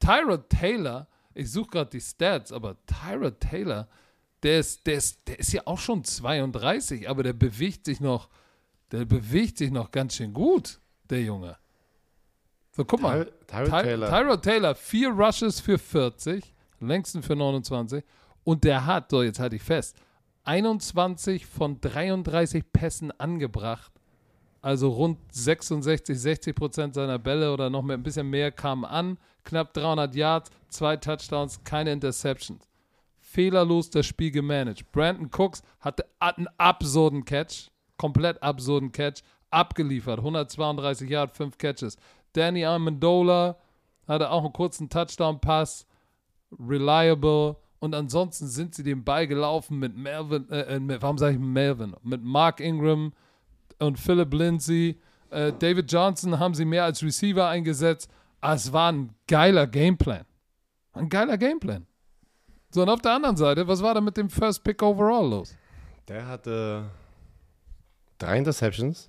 Tyrod Taylor. Ich suche gerade die Stats, aber Tyrod Taylor, der ist, der ist, der ist ja auch schon 32, aber der bewegt sich noch, der bewegt sich noch ganz schön gut, der Junge. So, guck mal. Ty- Tyrod Taylor. Tyrod Taylor, vier Rushes für 40, längsten für 29. Und der hat, so jetzt halte ich fest, 21 von 33 Pässen angebracht. Also rund 66, 60 Prozent seiner Bälle oder noch ein bisschen mehr kamen an. Knapp 300 Yards, zwei Touchdowns, keine Interceptions. Fehlerlos das Spiel gemanagt. Brandon Cooks hatte einen absurden Catch, komplett absurden Catch, abgeliefert. 132 Yards, 5 Catches. Danny Amendola hatte auch einen kurzen Touchdown-Pass, reliable. Und ansonsten sind sie den Ball gelaufen mit Melvin, äh, äh, mit, warum sage ich Melvin? Mit Mark Ingram und Philip Lindsay. Äh, David Johnson haben sie mehr als Receiver eingesetzt. Ah, es war ein geiler Gameplan. Ein geiler Gameplan. So, und auf der anderen Seite, was war da mit dem First Pick overall los? Der hatte drei Interceptions.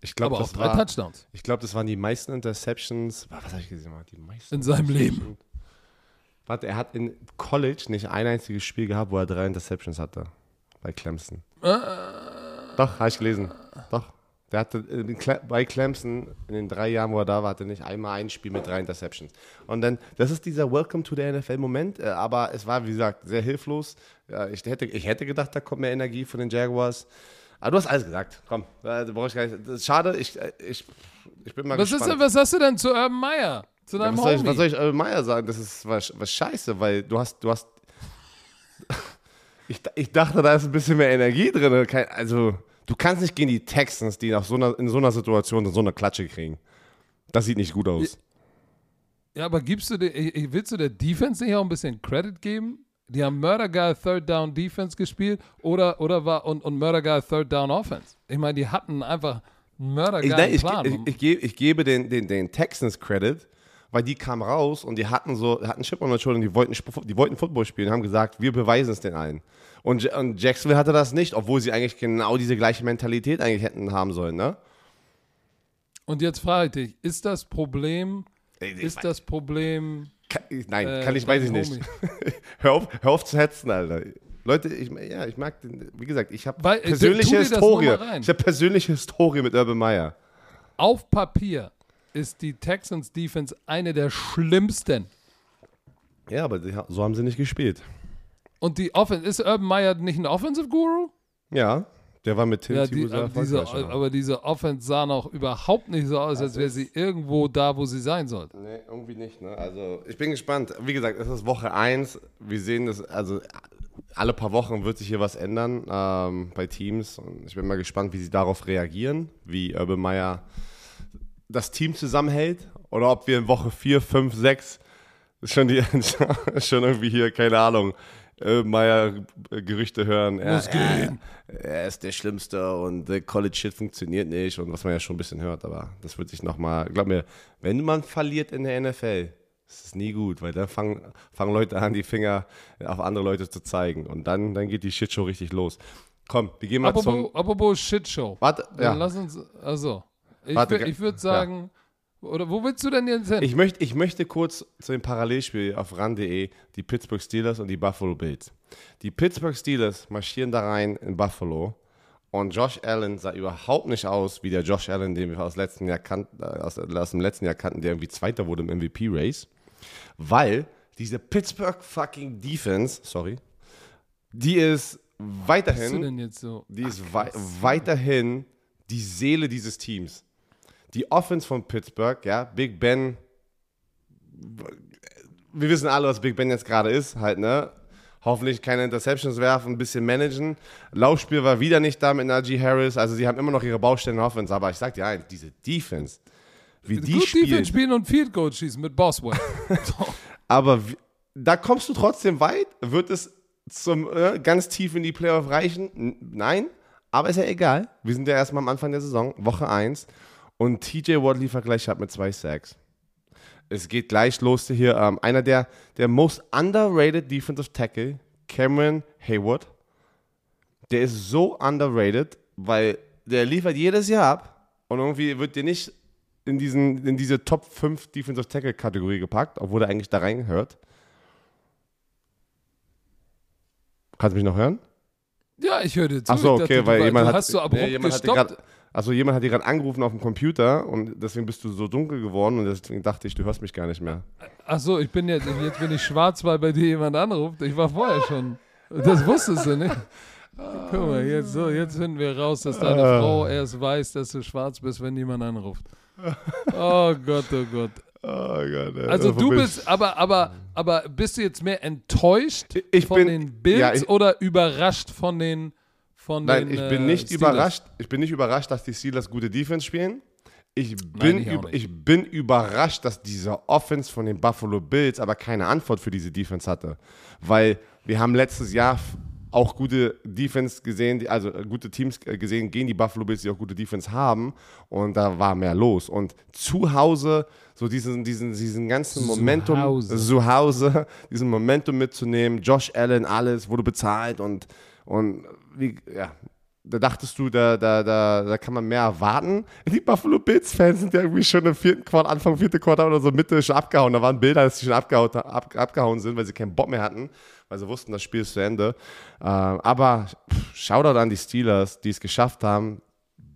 Ich glaube, das, drei war, Touchdowns. ich glaub, das waren die meisten Interceptions. Was habe ich gesehen? Die meisten In seinem Leben. Warte, er hat in College nicht ein einziges Spiel gehabt, wo er drei Interceptions hatte. Bei Clemson. Äh. Doch, habe ich gelesen. Doch. Der hatte bei Clemson in den drei Jahren, wo er da war, hatte nicht einmal ein Spiel mit drei Interceptions. Und dann, das ist dieser Welcome to the NFL-Moment, äh, aber es war, wie gesagt, sehr hilflos. Ich, hätte, ich hätte gedacht, da kommt mehr Energie von den Jaguars. Aber du hast alles gesagt. Komm, äh, da brauche ich gar nicht. Das ist schade, ich, ich, ich bin mal Was, ist gespannt. denn, was hast du denn zu Urban Meyer? Zu Ja, deinem was, soll ich, was soll ich Earl Meyer sagen? Das ist was, was scheiße, weil du hast, du hast. ich, ich dachte, da ist ein bisschen mehr Energie drin. Kein, also, du kannst nicht gegen die Texans, die nach so einer, in so einer Situation so eine Klatsche kriegen. Das sieht nicht gut aus. Ja, aber gibst du dir, ich- ich- willst du der Defense nicht auch ein bisschen Credit geben? Die haben Murder Guy Third Down Defense gespielt oder, oder war und, und Murder Guy Third Down Offense. Ich meine, die hatten einfach Murder Ich, nein, ich, Plan. ich, ich, gebe, ich gebe den, den, den Texans Credit, weil die kamen raus und die hatten so, hatten Chip on the Shoulder und die wollten, die wollten Football spielen und haben gesagt, wir beweisen es den allen. Und, und Jacksonville hatte das nicht, obwohl sie eigentlich genau diese gleiche Mentalität eigentlich hätten haben sollen, ne? und jetzt frage ich dich, ist das Problem, ist das Problem Kann, nein, äh, kann ich, weiß ich nicht. Hör, auf, hör auf zu hetzen, Alter. Leute, ich, ja, ich mag den, wie gesagt, ich habe äh, persönliche Historie. Ich habe persönliche Historie mit Urban Meyer. Auf Papier ist die Texans Defense eine der schlimmsten. Ja, aber so haben sie nicht gespielt. Und die Offense, ist Urban Meyer nicht ein Offensive Guru? Ja, der war mit Tim Ja, die, aber, diese, ja. aber diese Offense sah noch überhaupt nicht so aus, als wäre sie irgendwo da, wo sie sein sollte. Nee, irgendwie nicht, ne? Also, ich bin gespannt. Wie gesagt, es ist Woche 1. Wir sehen das, also alle paar Wochen wird sich hier was ändern ähm, bei Teams. Und ich bin mal gespannt, wie sie darauf reagieren, wie Urban Meyer das Team zusammenhält oder ob wir in Woche 4, 5, 6 schon, die, schon irgendwie hier, keine Ahnung, Urban Meyer Gerüchte hören. Er, Muss gehen. Er, er ist der Schlimmste und der College-Shit funktioniert nicht und was man ja schon ein bisschen hört, aber das wird sich nochmal, glaub mir, wenn man verliert in der NFL, ist es nie gut, weil dann fangen, fangen Leute an, die Finger auf andere Leute zu zeigen und dann, dann geht die Shitshow richtig los. Komm, wir gehen mal zum... Apropos, apropos Shitshow. Warte, Dann ja. lass uns, also, ich, ich würde sagen, oder wo willst du denn jetzt hin? Ich möchte, ich möchte kurz zu dem Parallelspiel auf ran.de die Pittsburgh Steelers und die Buffalo Bills. Die Pittsburgh Steelers marschieren da rein in Buffalo und Josh Allen sah überhaupt nicht aus wie der Josh Allen, den wir aus, letzten Jahr kannten, äh, aus, aus dem letzten Jahr kannten, der irgendwie Zweiter wurde im MVP-Race, weil diese Pittsburgh fucking Defense, sorry, die ist weiterhin so? die ist wei weiterhin die Seele dieses Teams. Die Offense von Pittsburgh, ja, Big Ben, wir wissen alle, was Big Ben jetzt gerade ist, halt, ne? Hoffentlich keine Interceptions werfen, ein bisschen managen. Laufspiel war wieder nicht da mit Najee Harris, also sie haben immer noch ihre Baustellen in Offense, aber ich sag dir eins, diese Defense, wie die Gut spielen, Defense spielen und Field Goal schießen mit Boswell. Aber wie, da kommst du trotzdem weit. Wird es zum äh, ganz tief in die Playoff reichen? N nein, aber ist ja egal. Wir sind ja erstmal am Anfang der Saison, Woche 1. Und TJ Watt liefert gleich ab mit zwei Sacks. Es geht gleich los hier. Ähm, einer der, der most underrated Defensive Tackle, Cameron Hayward. Der ist so underrated, weil der liefert jedes Jahr ab und irgendwie wird dir nicht in, diesen, in diese Top 5 Defensive Tackle Kategorie gepackt, obwohl er eigentlich da reingehört. Kannst du mich noch hören? Ja, ich höre dir zu. Achso, okay, weil du, jemand du hat, hast so abrupt nee, jemand gestoppt. grad, also jemand hat dir gerade angerufen auf dem Computer und deswegen bist du so dunkel geworden und deswegen dachte ich, du hörst mich gar nicht mehr. Achso, ich bin jetzt, jetzt bin ich schwarz, weil bei dir jemand anruft. Ich war vorher schon. Das wusstest du nicht. Guck mal, jetzt, so, jetzt finden wir raus, dass deine Ah. Frau erst weiß, dass du schwarz bist, wenn jemand anruft. Oh Gott, oh Gott. Oh Gott, ey, Also wo du bist, aber, aber, aber bist du jetzt mehr enttäuscht Ich von bin- den Bills ja, oder überrascht von den von Nein, den ich bin äh, nicht Steelers? überrascht. Ich bin nicht überrascht, dass die Steelers gute Defense spielen. Ich bin, ich üb- nicht. ich bin überrascht, dass diese Offense von den Buffalo Bills aber keine Antwort für diese Defense hatte. Weil wir haben letztes Jahr auch gute Defense gesehen, also äh, gute Teams äh, gesehen gegen die Buffalo Bills, die auch gute Defense haben. Und da war mehr los. Und zu Hause, so diesen, diesen, diesen ganzen Momentum, Hause. zu Hause, diesen Momentum mitzunehmen, Josh Allen, alles wurde bezahlt und, und wie, ja, da dachtest du, da, da, da, da kann man mehr erwarten. Die Buffalo Bills-Fans sind ja irgendwie schon im vierten Quartal, Anfang vierten Quartal oder so Mitte schon abgehauen. Da waren Bilder, dass sie schon abgehauen, ab, abgehauen sind, weil sie keinen Bock mehr hatten, weil sie wussten, das Spiel ist zu Ende. Äh, aber pff, Shoutout an die Steelers, die es geschafft haben,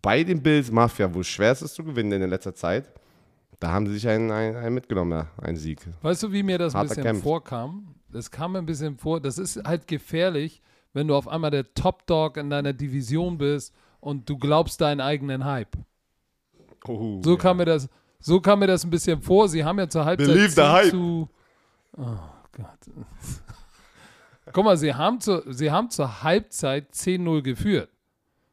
bei den Bills Mafia, wo es schwer ist, es zu gewinnen in letzter Zeit, da haben sie sich einen, einen, einen mitgenommen, ja, einen Sieg. Weißt du, wie mir das ein bisschen Kampf. vorkam? Das kam mir ein bisschen vor. Das ist halt gefährlich, wenn du auf einmal der Top Dog in deiner Division bist und du glaubst deinen eigenen Hype. Oh, So kam mir das, so kam mir das ein bisschen vor. Sie haben ja zur Halbzeit Believe the 10 hype. zu. Oh Gott. Guck mal, sie haben, zu, sie haben zur Halbzeit 10-0 geführt.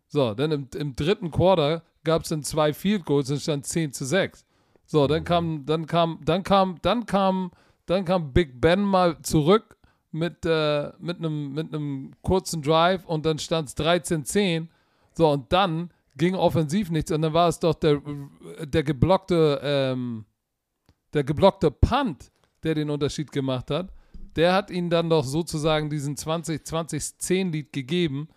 So, dann im, im dritten Quarter gab es dann zwei Field Goals und stand 10 zu 6. So, dann kam, dann kam, dann kam, dann kam, dann kam Big Ben mal zurück mit, äh, mit einem mit einem kurzen Drive und dann stand es 13-10. So, und dann ging offensiv nichts und dann war es doch der, der geblockte, ähm, der geblockte Punt, der den Unterschied gemacht hat. Der hat ihnen dann doch sozusagen diesen 20-20-10-Lied gegeben.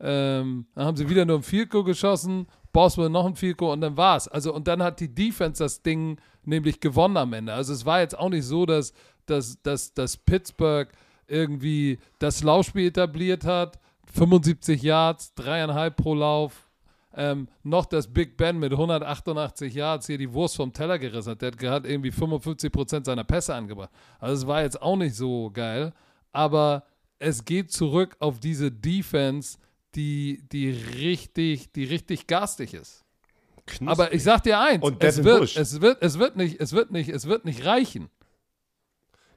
Ähm, dann haben sie wieder nur ein Goal geschossen, Boswell noch ein Goal und dann war's. Also und dann hat die Defense das Ding nämlich gewonnen am Ende. Also es war jetzt auch nicht so, dass, dass, dass, dass Pittsburgh irgendwie das Laufspiel etabliert hat, 75 Yards, dreieinhalb pro Lauf. Ähm, noch dass Big Ben mit 188 Yards hier die Wurst vom Teller gerissen hat. Der hat gerade irgendwie 55% seiner Pässe angebracht. Also es war jetzt auch nicht so geil, aber es geht zurück auf diese Defense, die, die richtig, die richtig garstig ist. Aber ich sag dir eins, Und es wird, es wird, es wird nicht, es wird nicht, es wird nicht reichen.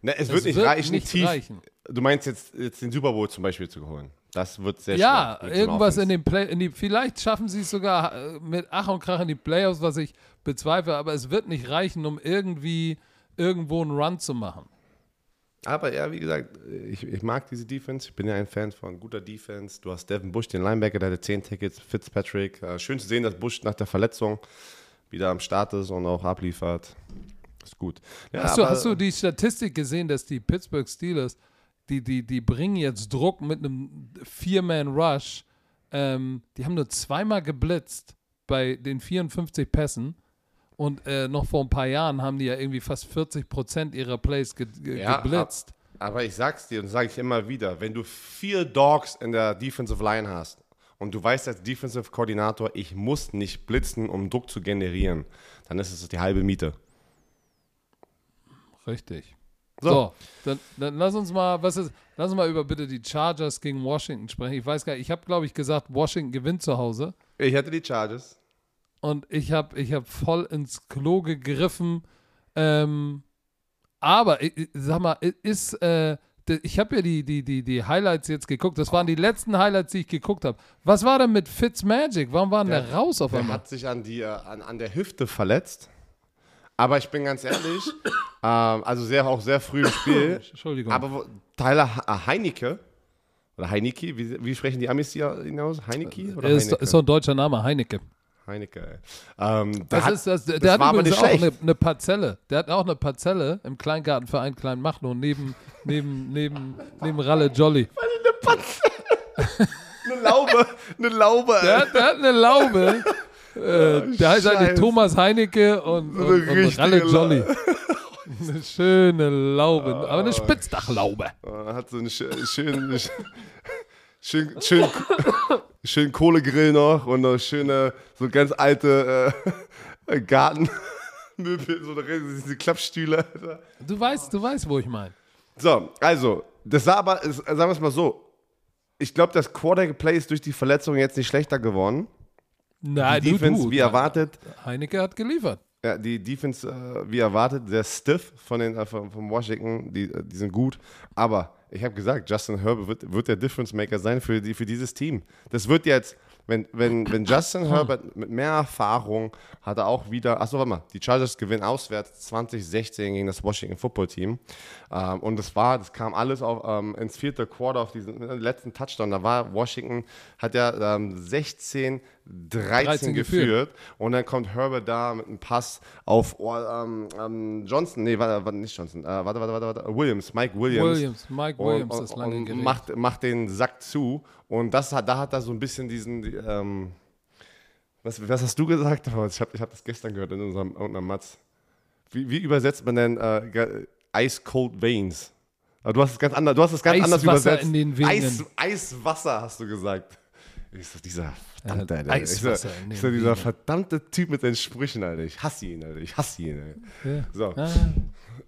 Ne, es wird nicht reichen, nicht tief. reichen. Du meinst jetzt, jetzt den Super Bowl zum Beispiel zu holen. Das wird sehr Ja, schwer. einer irgendwas in den Play, in die, vielleicht schaffen sie es sogar äh, mit Ach und Krach in die Playoffs, was ich bezweifle, aber es wird nicht reichen, um irgendwie irgendwo einen Run zu machen. Aber ja, wie gesagt, ich, ich mag diese Defense. Ich bin ja ein Fan von guter Defense. Du hast Devin Bush, den Linebacker, der hatte 10 Tickets. Fitzpatrick. Äh, schön zu sehen, dass Bush nach der Verletzung wieder am Start ist und auch abliefert. Ist gut. Ja, Hast du, hast du die Statistik gesehen, dass die Pittsburgh Steelers, die, die, die bringen jetzt Druck mit einem Vier-Man-Rush. Ähm, die haben nur zweimal geblitzt bei den 54 Pässen. Und äh, noch vor ein paar Jahren haben die ja irgendwie fast 40 Prozent ihrer Plays ge ge Ja, geblitzt. Aber ich sag's dir und sage ich immer wieder, wenn du vier Dogs in der Defensive Line hast und du weißt als Defensive Koordinator, ich muss nicht blitzen, um Druck zu generieren, dann ist es die halbe Miete. Richtig. So. So, dann, dann lass uns mal, was ist, lass uns mal über bitte die Chargers gegen Washington sprechen. Ich weiß gar nicht, ich habe glaube ich gesagt, Washington gewinnt zu Hause Ich hätte die Charges. und ich habe ich hab voll ins Klo gegriffen. Ähm, aber ich, sag mal, ist äh, ich habe ja die, die, die, die Highlights jetzt geguckt. Das waren die letzten Highlights, die ich geguckt habe. Was war denn mit Fitzmagic? Warum war denn der, raus auf Der einmal? hat sich an, die, äh, an, an der Hüfte verletzt. Aber ich bin ganz ehrlich, ähm, also sehr, auch sehr früh im Spiel. Entschuldigung. Aber wo, Tyler äh, Heinecke, oder Heineke, wie, wie sprechen die Amis hier hinaus? Heineke oder Er ist, Heinecke? ist so ein deutscher Name, Heinecke. Heinecke, ey. Ähm, der Das hat, ist das, der das hat übrigens nicht auch eine, eine Parzelle. Der hat auch eine Parzelle im Kleingartenverein Kleinmachnow neben, neben, neben, neben Ralle Jolly. eine Laube, eine Laube, Der ey. hat, der hat eine Laube. Äh, der heißt eigentlich Scheiße. Thomas Heinecke und, und, eine und Ralle Jolly. Eine schöne Laube, aber eine Spitzdachlaube. Er hat so einen schö- schönen, schön, schön, schön Kohlegrill noch und noch schöne, so ganz alte äh, Gartenmöbel, so eine- diese Klappstühle. Alter. Du weißt, du weißt, wo ich meine. So, also, das war aber, ist, sagen wir es mal so, ich glaube, das Quarterback-Play ist durch die Verletzung jetzt nicht schlechter geworden. Nein, Die Defense, du. wie erwartet, Heinecke hat geliefert. Ja, die Defense, äh, wie erwartet, sehr stiff von den, äh, von, von Washington. Die, äh, die sind gut. Aber ich habe gesagt, Justin Herbert wird, wird der Difference Maker sein für, die, für dieses Team. Das wird jetzt, wenn, wenn, wenn Justin Herbert mit mehr Erfahrung hat er auch wieder, achso, warte mal, die Chargers gewinnen auswärts 2016 gegen das Washington Football Team. Ähm, und das war, das kam alles auf, ähm, ins vierte Quarter auf diesen letzten Touchdown. Da war Washington, hat ja ähm, 16, 13, 13 geführt. geführt. Und dann kommt Herbert da mit einem Pass auf oh, ähm, ähm, Johnson, nee, warte, warte, nicht Johnson, äh, warte, warte, warte, warte, Williams, Mike Williams. Williams, Mike Und, Williams, und, und Gerät. macht, macht den Sack zu. Und das hat, da hat er so ein bisschen diesen, die, ähm, was, was hast du gesagt? Oh, Ich habe ich hab das gestern gehört in unserem, unserem Matz. Wie, wie übersetzt man denn äh, Ice Cold Veins? Aber du hast es ganz anders, du hast es ganz anders Eiswasser übersetzt. in den Venen. Eis, Eiswasser hast du gesagt. Ich so, dieser verdammte, Alter. Ich so, ich so, dieser verdammte Typ mit den Sprüchen, Alter. Ich hasse ihn, Alter. Ich hasse ihn, Alter. Ja. So. Ah,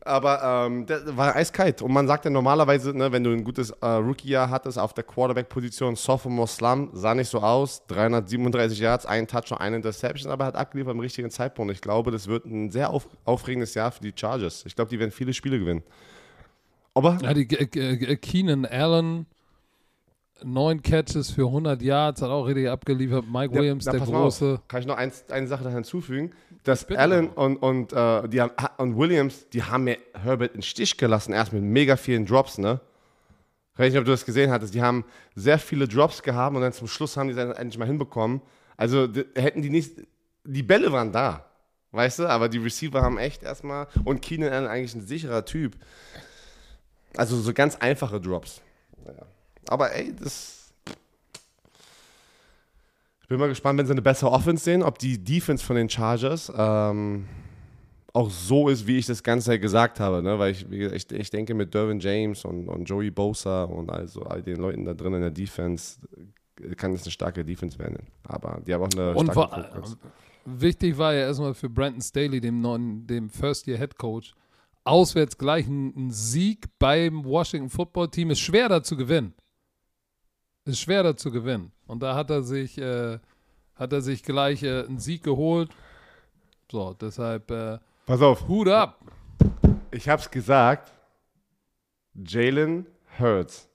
Aber ähm, der war eiskalt. Und man sagt ja normalerweise, ne, wenn du ein gutes äh, Rookie-Jahr hattest auf der Quarterback-Position, Sophomore Slum, sah nicht so aus. 337 Yards, ein Touchdown, eine Interception, aber hat abgeliefert am richtigen Zeitpunkt. Ich glaube, das wird ein sehr auf, aufregendes Jahr für die Chargers. Ich glaube, die werden viele Spiele gewinnen. Aber Ja, die äh, äh, Keenan Allen, neun Catches für 100 Yards, hat auch richtig abgeliefert. Mike Ja, Williams, na, der. Große. Kann ich noch eins, eine Sache da hinzufügen? Dass Bitte. Allen und, und, äh, die haben, und Williams, die haben mir Herbert in Stich gelassen, erst mit mega vielen Drops, ne? Ich weiß nicht, ob du das gesehen hattest. Die haben sehr viele Drops gehabt und dann zum Schluss haben die es endlich mal hinbekommen. Also d- hätten die nicht, die Bälle waren da, weißt du? Aber die Receiver haben echt erstmal, und Keenan Allen eigentlich ein sicherer Typ. Also so ganz einfache Drops. Ja. Aber ey, das, ich bin mal gespannt, wenn sie eine bessere Offense sehen, ob die Defense von den Chargers ähm, auch so ist, wie ich das Ganze gesagt habe. Ne? Weil ich, ich, ich denke, mit Dervin James und, und Joey Bosa und also all den Leuten da drin in der Defense äh, kann es eine starke Defense werden. Aber die haben auch eine Und starke Fokus. wichtig war ja erstmal für Brandon Staley, dem neuen, dem First-Year-Head Coach, auswärts gleich ein, ein Sieg beim Washington Football Team ist schwer da zu gewinnen. Ist schwer da zu gewinnen. Und da hat er sich, äh, hat er sich gleich äh, einen Sieg geholt. So, deshalb äh, Pass auf, Hut ab. ich hab's gesagt. Jalen Hurts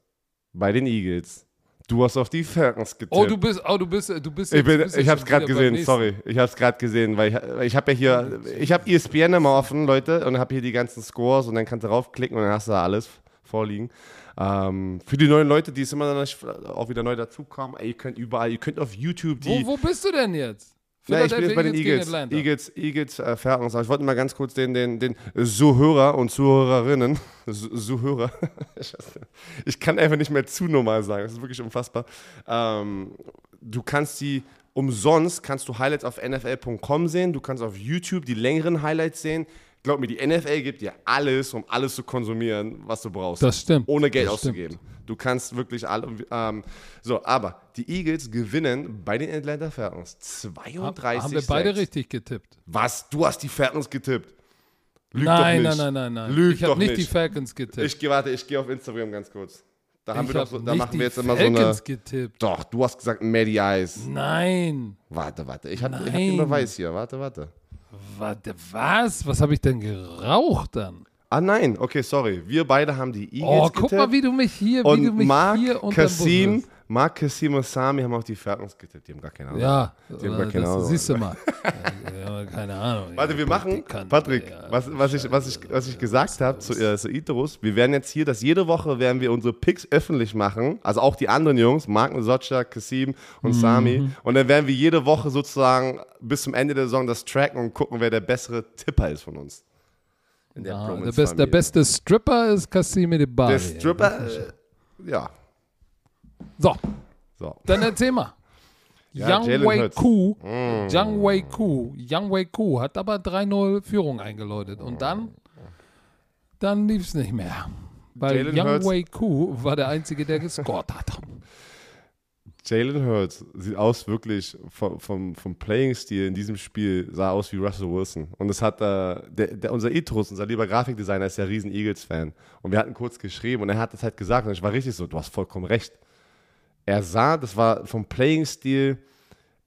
bei den Eagles. Du hast auf die Falcons getippt. Oh, du bist, oh, du bist, du bist. Ich, jetzt- bin, du bist ich hab's gerade gesehen, sorry. Ich hab's gerade gesehen, weil ich, ich habe ja hier, ich habe ESPN immer offen, Leute, und habe hier die ganzen Scores und dann kannst du raufklicken und dann hast du da alles vorliegen. Ähm, für die neuen Leute, die es immer noch auch wieder neu dazukommen, ihr könnt überall, ihr könnt auf YouTube die. Wo, wo bist du denn jetzt? Ja, ich bin jetzt bei den Eagles. Eagles, Eagles äh, Falcons. Ich wollte mal ganz kurz den, den, den Zuhörer und Zuhörerinnen, Zu- Zuhörer, ich kann einfach nicht mehr zu normal sagen, das ist wirklich unfassbar. Ähm, du kannst die umsonst, kannst du Highlights auf nfl.com sehen, du kannst auf YouTube die längeren Highlights sehen. Glaub mir, die NFL gibt dir alles, um alles zu konsumieren, was du brauchst. Das stimmt. Ohne Geld Das auszugeben. Du kannst wirklich alle. Ähm, so, aber die Eagles gewinnen bei den Atlanta Falcons 32. Haben wir beide 6. richtig getippt? Was? Du hast die Falcons getippt. Lüg nein, doch nein, nicht. nein, nein, nein. Lüg ich habe nicht die Falcons getippt. Ich gehe, warte, ich gehe auf Instagram ganz kurz. Da haben Ich wir doch so, da machen wir jetzt immer so eine. Falcons getippt. Doch, du hast gesagt Maddie Eyes. Nein. Warte, warte. Ich habe hab Nein. den Beweis hier. Warte, warte. Warte, was? Was habe ich denn geraucht dann? Ah, nein. Okay, sorry. Wir beide haben die Eagles Oh, getippt. guck mal, wie du mich hier, wie du und mich Mark hier unterm Kassim Kassim und Sami haben auch die Falcons getippt. Die haben gar keine Ahnung. Ja, Die haben gar äh, keine das Ahnung. siehst du mal. ja, keine Ahnung. Warte, Ja, wir machen, Patrick, ja. was, was, ich, was, ich, was ich gesagt habe zu, äh, zu Iterus, wir werden jetzt hier, dass jede Woche werden wir unsere Picks öffentlich machen, also auch die anderen Jungs, Mark Socha, Kassim und Mhm. Sami, und dann werden wir jede Woche sozusagen bis zum Ende der Saison das tracken und gucken, wer der bessere Tipper ist von uns. In der Ah, der, best, der beste Stripper ist Cassimi de Bari. Der Stripper, äh, ja, So, so. dann erzähl mal. Ja, Young Wei. Ku, Young Wei Ku, Young Wei Ku hat aber 3-0 Führung eingeläutet und dann, dann lief es nicht mehr. Weil Jalen Young Hurts- Wei Ku war der Einzige, der gescored hat. Jalen Hurts sieht aus wirklich vom, vom, vom Playing-Stil in diesem Spiel, sah aus wie Russell Wilson. Und es hat, äh, der, der, unser Itrus, unser lieber Grafikdesigner, ist ja riesen Eagles-Fan. Und wir hatten kurz geschrieben und er hat das halt gesagt und ich war richtig so, du hast vollkommen recht. Er sah, das war vom Playing-Stil,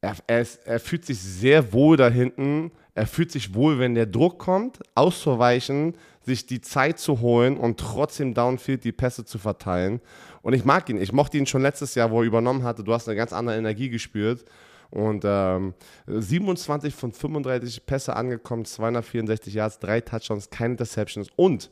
er, er, er fühlt sich sehr wohl da hinten. Er fühlt sich wohl, wenn der Druck kommt, auszuweichen, sich die Zeit zu holen und trotzdem downfield die Pässe zu verteilen. Und ich mag ihn. Ich mochte ihn schon letztes Jahr, wo er übernommen hatte. Du hast eine ganz andere Energie gespürt. Und ähm, 27 von 35 Pässe angekommen, 264 Yards, drei Touchdowns, keine Interceptions. Und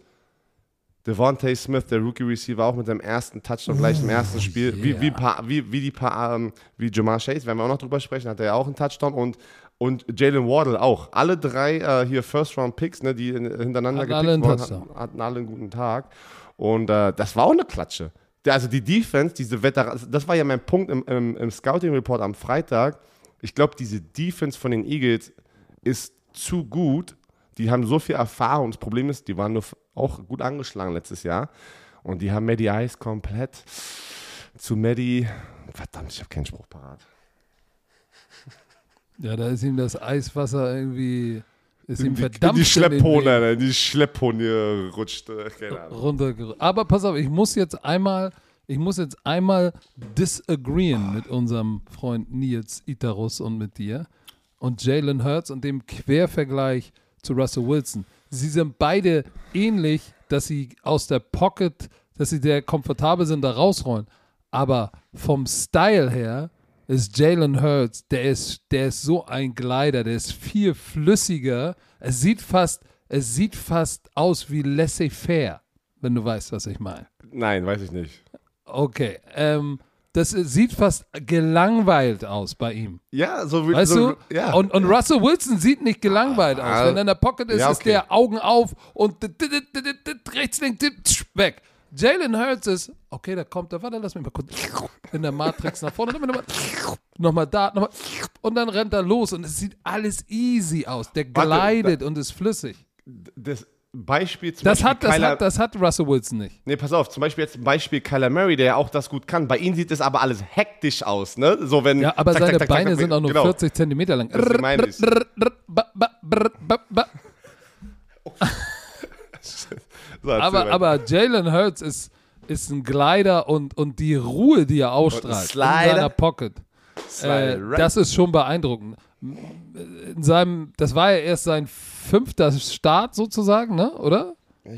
Devontae Smith, der Rookie Receiver, auch mit dem ersten Touchdown gleich im ersten Spiel. Wie, wie, paar, wie, wie die paar, ähm, wie Jamar Chase, werden wir auch noch drüber sprechen, hat er ja auch einen Touchdown und, und Jalen Wardle auch. Alle drei äh, hier First-Round-Picks, ne, die in, hintereinander Hatten einen wurden, hatten, hatten alle einen guten Tag. Und äh, das war auch eine Klatsche. Also die Defense, diese Veteran, das war ja mein Punkt im, im, im Scouting-Report am Freitag. Ich glaube, diese Defense von den Eagles ist zu gut. Die haben so viel Erfahrung. Das Problem ist, die waren nur auch gut angeschlagen letztes Jahr. Und die haben Maddie Ice komplett zu Maddie. Verdammt, ich habe keinen Spruch parat. Ja, da ist ihm das Eiswasser irgendwie, ist ihm Die, verdammt die Schlepphone, ne, die Schlepphone rutscht. runtergerückt. Aber pass auf, ich muss jetzt einmal, ich muss jetzt einmal disagreeen mit unserem Freund Nils Itarus und mit dir und Jalen Hurts und dem Quervergleich zu Russell Wilson. Sie sind beide ähnlich, dass sie aus der Pocket, dass sie sehr komfortabel sind, da rausrollen. Aber vom Style her ist Jalen Hurts, der ist, der ist so ein Glider, der ist viel flüssiger. Es sieht fast, es sieht fast aus wie laissez-faire, wenn du weißt, was ich meine. Nein, weiß ich nicht. Okay, ähm, das ist- sieht fast gelangweilt aus bei ihm. Ja, so wie Weißt so, du? Ja. Und, und Russell Wilson sieht nicht gelangweilt aus. Ah, Wenn er in der Pocket ist, ja, ist okay. der Augen auf und rechts, links, weg. Jalen Hurts ist, okay, da kommt er, warte, lass mich mal kurz in der Matrix nach vorne, nochmal, nochmal da, nochmal, und dann rennt er los und es sieht alles easy aus. Der Warte, gleitet und ist flüssig. das Beispiel zum Das Beispiel hat, das, Kyler, hat, das hat Russell Wilson nicht. Nee, pass auf, zum Beispiel jetzt ein Beispiel Kyler Murray, der ja auch das gut kann. Bei ihm sieht es aber alles hektisch aus, ne? So wenn. Ja, aber zack, seine zack, zack, Beine sind auch nur genau. 40 Zentimeter lang. Deswegen meine ich. So, Aber, weiter. aber Jalen Hurts ist, ist ein Glider und, und die Ruhe, die er ausstrahlt in seiner Pocket, äh, das ist schon beeindruckend. In seinem, das war ja erst sein fünfter Start sozusagen, ne? Oder?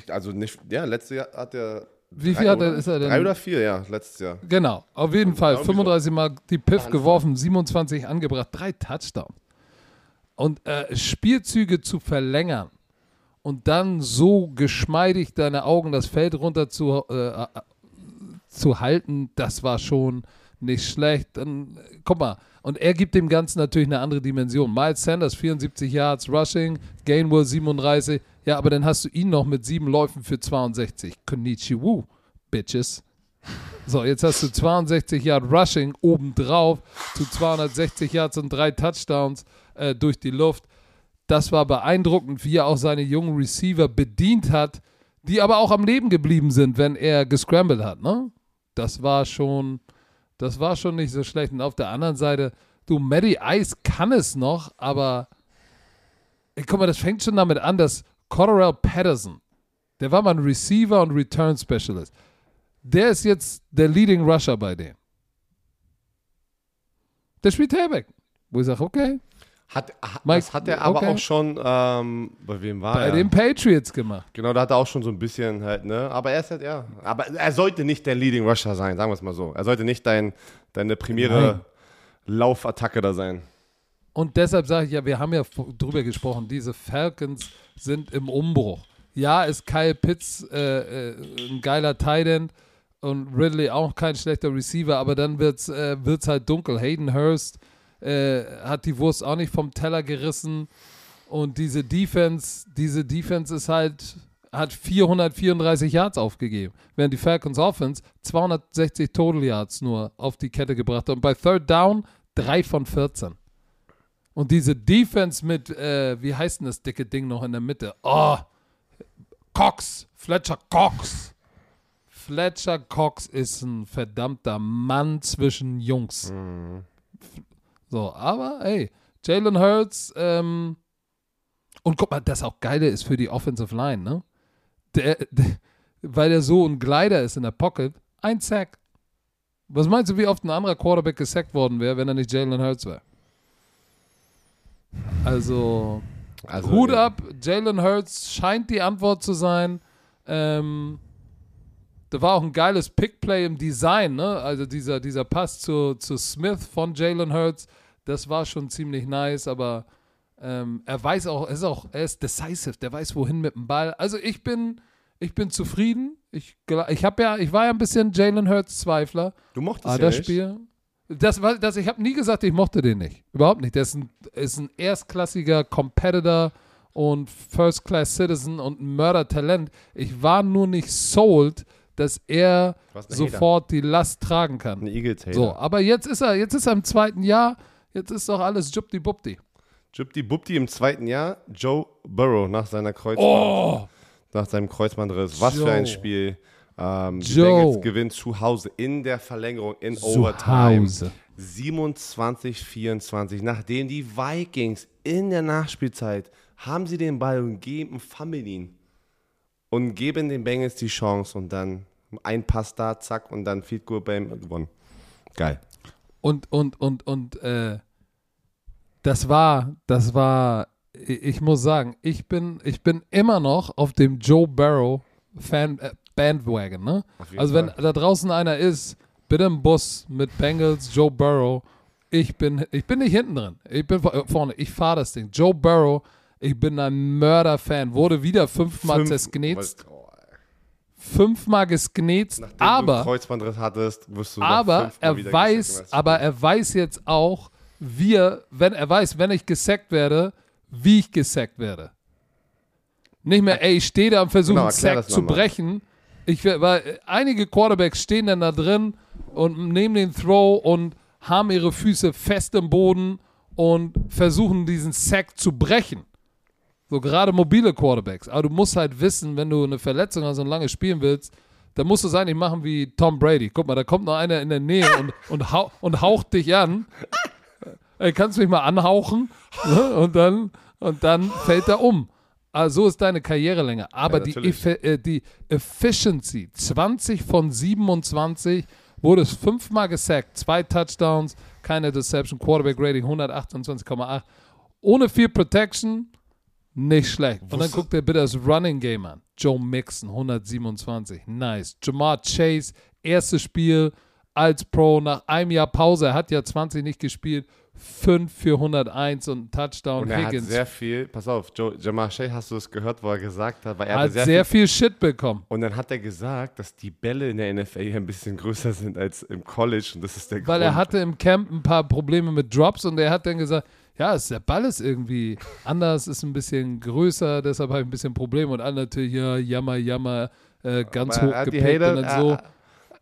Also nicht, ja, letztes Jahr hat er. Wie viel hat er, ist er denn? Drei oder vier, ja, letztes Jahr. Genau, auf jeden Fall. Irgendwie so. 35 Mal die Piff geworfen, 27 angebracht, drei Touchdowns. Und äh, Spielzüge zu verlängern und dann so geschmeidig deine Augen das Feld runter zu, äh, äh, zu halten, das war schon nicht schlecht. Dann, guck mal, und er gibt dem Ganzen natürlich eine andere Dimension. Miles Sanders, 74 Yards Rushing, Gainwell 37. Ja, aber dann hast du ihn noch mit sieben Läufen für 62. Konnichiwa, Bitches. So, jetzt hast du 62 Yard Rushing obendrauf zu 260 Yards und drei Touchdowns äh, durch die Luft. Das war beeindruckend, wie er auch seine jungen Receiver bedient hat, die aber auch am Leben geblieben sind, wenn er gescrambled hat. Ne? Das war schon, das war schon nicht so schlecht. Und auf der anderen Seite, du, Matty Ice kann es noch, aber ey, guck mal, das fängt schon damit an, dass Cordarrelle Patterson, der war mal ein Receiver und Return Specialist. Der ist jetzt der Leading Rusher bei denen. Der spielt Tailback. Wo ich sage, okay, Hat, hat, Mike, das hat er aber okay. auch schon, ähm, bei wem war Bei er? den Patriots gemacht. Genau, da hat er auch schon so ein bisschen halt, ne? Aber er ist halt, ja. Aber er sollte nicht dein Leading Rusher sein, sagen wir es mal so. Er sollte nicht dein, deine primäre Nein. Laufattacke da sein. Und deshalb sage ich ja, wir haben ja drüber gesprochen, diese Falcons sind im Umbruch. Ja, ist Kyle Pitts äh, äh, ein geiler Tight End und Ridley auch kein schlechter Receiver, aber dann wird es äh, wird's halt dunkel. Hayden Hurst äh, hat die Wurst auch nicht vom Teller gerissen und diese Defense, diese Defense ist halt, hat 434 Yards aufgegeben, während die Falcons Offense 260 Total Yards nur auf die Kette gebracht hat und bei Third Down 3 von 14. Und diese Defense mit, äh, wie heißt denn das dicke Ding noch in der Mitte? Oh, Cox, Fletcher Cox. Fletcher Cox ist ein verdammter Mann zwischen Jungs. So, aber ey, Jalen Hurts, ähm, und guck mal, das auch Geile ist für die Offensive Line, ne? Der, der, weil er so ein Glider ist in der Pocket, ein Sack. Was meinst du, wie oft ein anderer Quarterback gesackt worden wäre, wenn er nicht Jalen Hurts wäre? Also, Also, Hut äh, ab, Jalen Hurts scheint die Antwort zu sein. Ähm, da war auch ein geiles Pickplay im Design, ne? Also dieser, dieser Pass zu, zu Smith von Jalen Hurts, das war schon ziemlich nice, aber ähm, er weiß auch, er ist auch, er ist decisive, der weiß wohin mit dem Ball. Also ich bin, ich bin zufrieden. Ich, ich habe ja, ich war ja ein bisschen Jalen Hurts Zweifler. Du mochtest Ah, ja das. Spiel. Das, war- das, ich habe nie gesagt, ich mochte den nicht. Überhaupt nicht. Der ist ein, ist ein erstklassiger Competitor und First-Class-Citizen und ein Mördertalent. Ich war nur nicht sold, dass er sofort die Last tragen kann. Ein Eagles-Hater. So, aber jetzt ist er, jetzt ist er im zweiten Jahr. Jetzt ist doch alles Jupti-Bupti. Jupti Bupti im zweiten Jahr, Joe Burrow nach seiner Kreuzband, Oh! nach seinem Kreuzbandriss. Was für ein Joe. Spiel. Ähm, die Joe. Bengals gewinnen zu Hause in der Verlängerung, in Overtime. Hause. 27-24. Nachdem die Vikings in der Nachspielzeit haben sie den Ball und geben, fummeln ihn. Und geben den Bengals die Chance und dann ein Pass da, zack, und dann Field Goal beim gewonnen. Geil. Und, und, und, und, äh, das war, das war, ich muss sagen, ich bin, ich bin immer noch auf dem Joe Barrow Fan, äh, Bandwagon, ne? Also wenn Fall. da draußen einer ist, bitte im Bus mit Bengals, Joe Burrow, ich bin, ich bin nicht hinten drin, ich bin vor- vorne, ich fahre das Ding. Joe Burrow, ich bin ein Mörder-Fan, wurde wieder fünfmal Fünf- zersknetzt, fünfmal gesknetzt, Nachdem du aber einen Kreuzbandriss hattest, wirst du aber er weiß, aber er weiß jetzt auch, wie er, wenn er weiß, wenn ich gesackt werde, wie ich gesackt werde. Nicht mehr, ey, ich stehe da und versuche Genau, einen Sack zu brechen. Ich, weil äh, einige Quarterbacks stehen dann da drin und nehmen den Throw und haben ihre Füße fest im Boden und versuchen diesen Sack zu brechen. So gerade mobile Quarterbacks. Aber du musst halt wissen, wenn du eine Verletzung hast und lange spielen willst, dann musst du es eigentlich machen wie Tom Brady. Guck mal, da kommt noch einer in der Nähe und, und, hau, und haucht dich an. Ey, kannst du mich mal anhauchen? Ne? Und, dann, und dann fällt er um. Also so ist deine Karrierelänge. Aber Ja, die. Effe- äh, die Efficiency, 20 von 27, wurde es fünfmal gesackt, zwei Touchdowns, keine Deception, Quarterback Rating 128,8. Ohne viel Protection, nicht schlecht. Und dann guckt ihr bitte das Running Game an. Joe Mixon, 127. Nice. Jamar Chase, erstes Spiel als Pro nach einem Jahr Pause. Er hat ja 20 nicht gespielt. 5 für 101 und Touchdown. Und er hat Higgins sehr viel, pass auf, Joe, Jamar Shea, hast du es gehört, wo er gesagt hat, weil er hat sehr, sehr, viel, viel Shit bekommen. Und dann hat er gesagt, dass die Bälle in der NFL hier ein bisschen größer sind als im College und das ist der Weil Grund. er hatte im Camp ein paar Probleme mit Drops und er hat dann gesagt, ja, es- der Ball ist irgendwie anders, ist ein bisschen größer, deshalb habe ich ein bisschen Probleme. Und alle natürlich, ja, jammer, jammer, äh, ganz Aber hoch hat gepickt Hater, und dann so. er,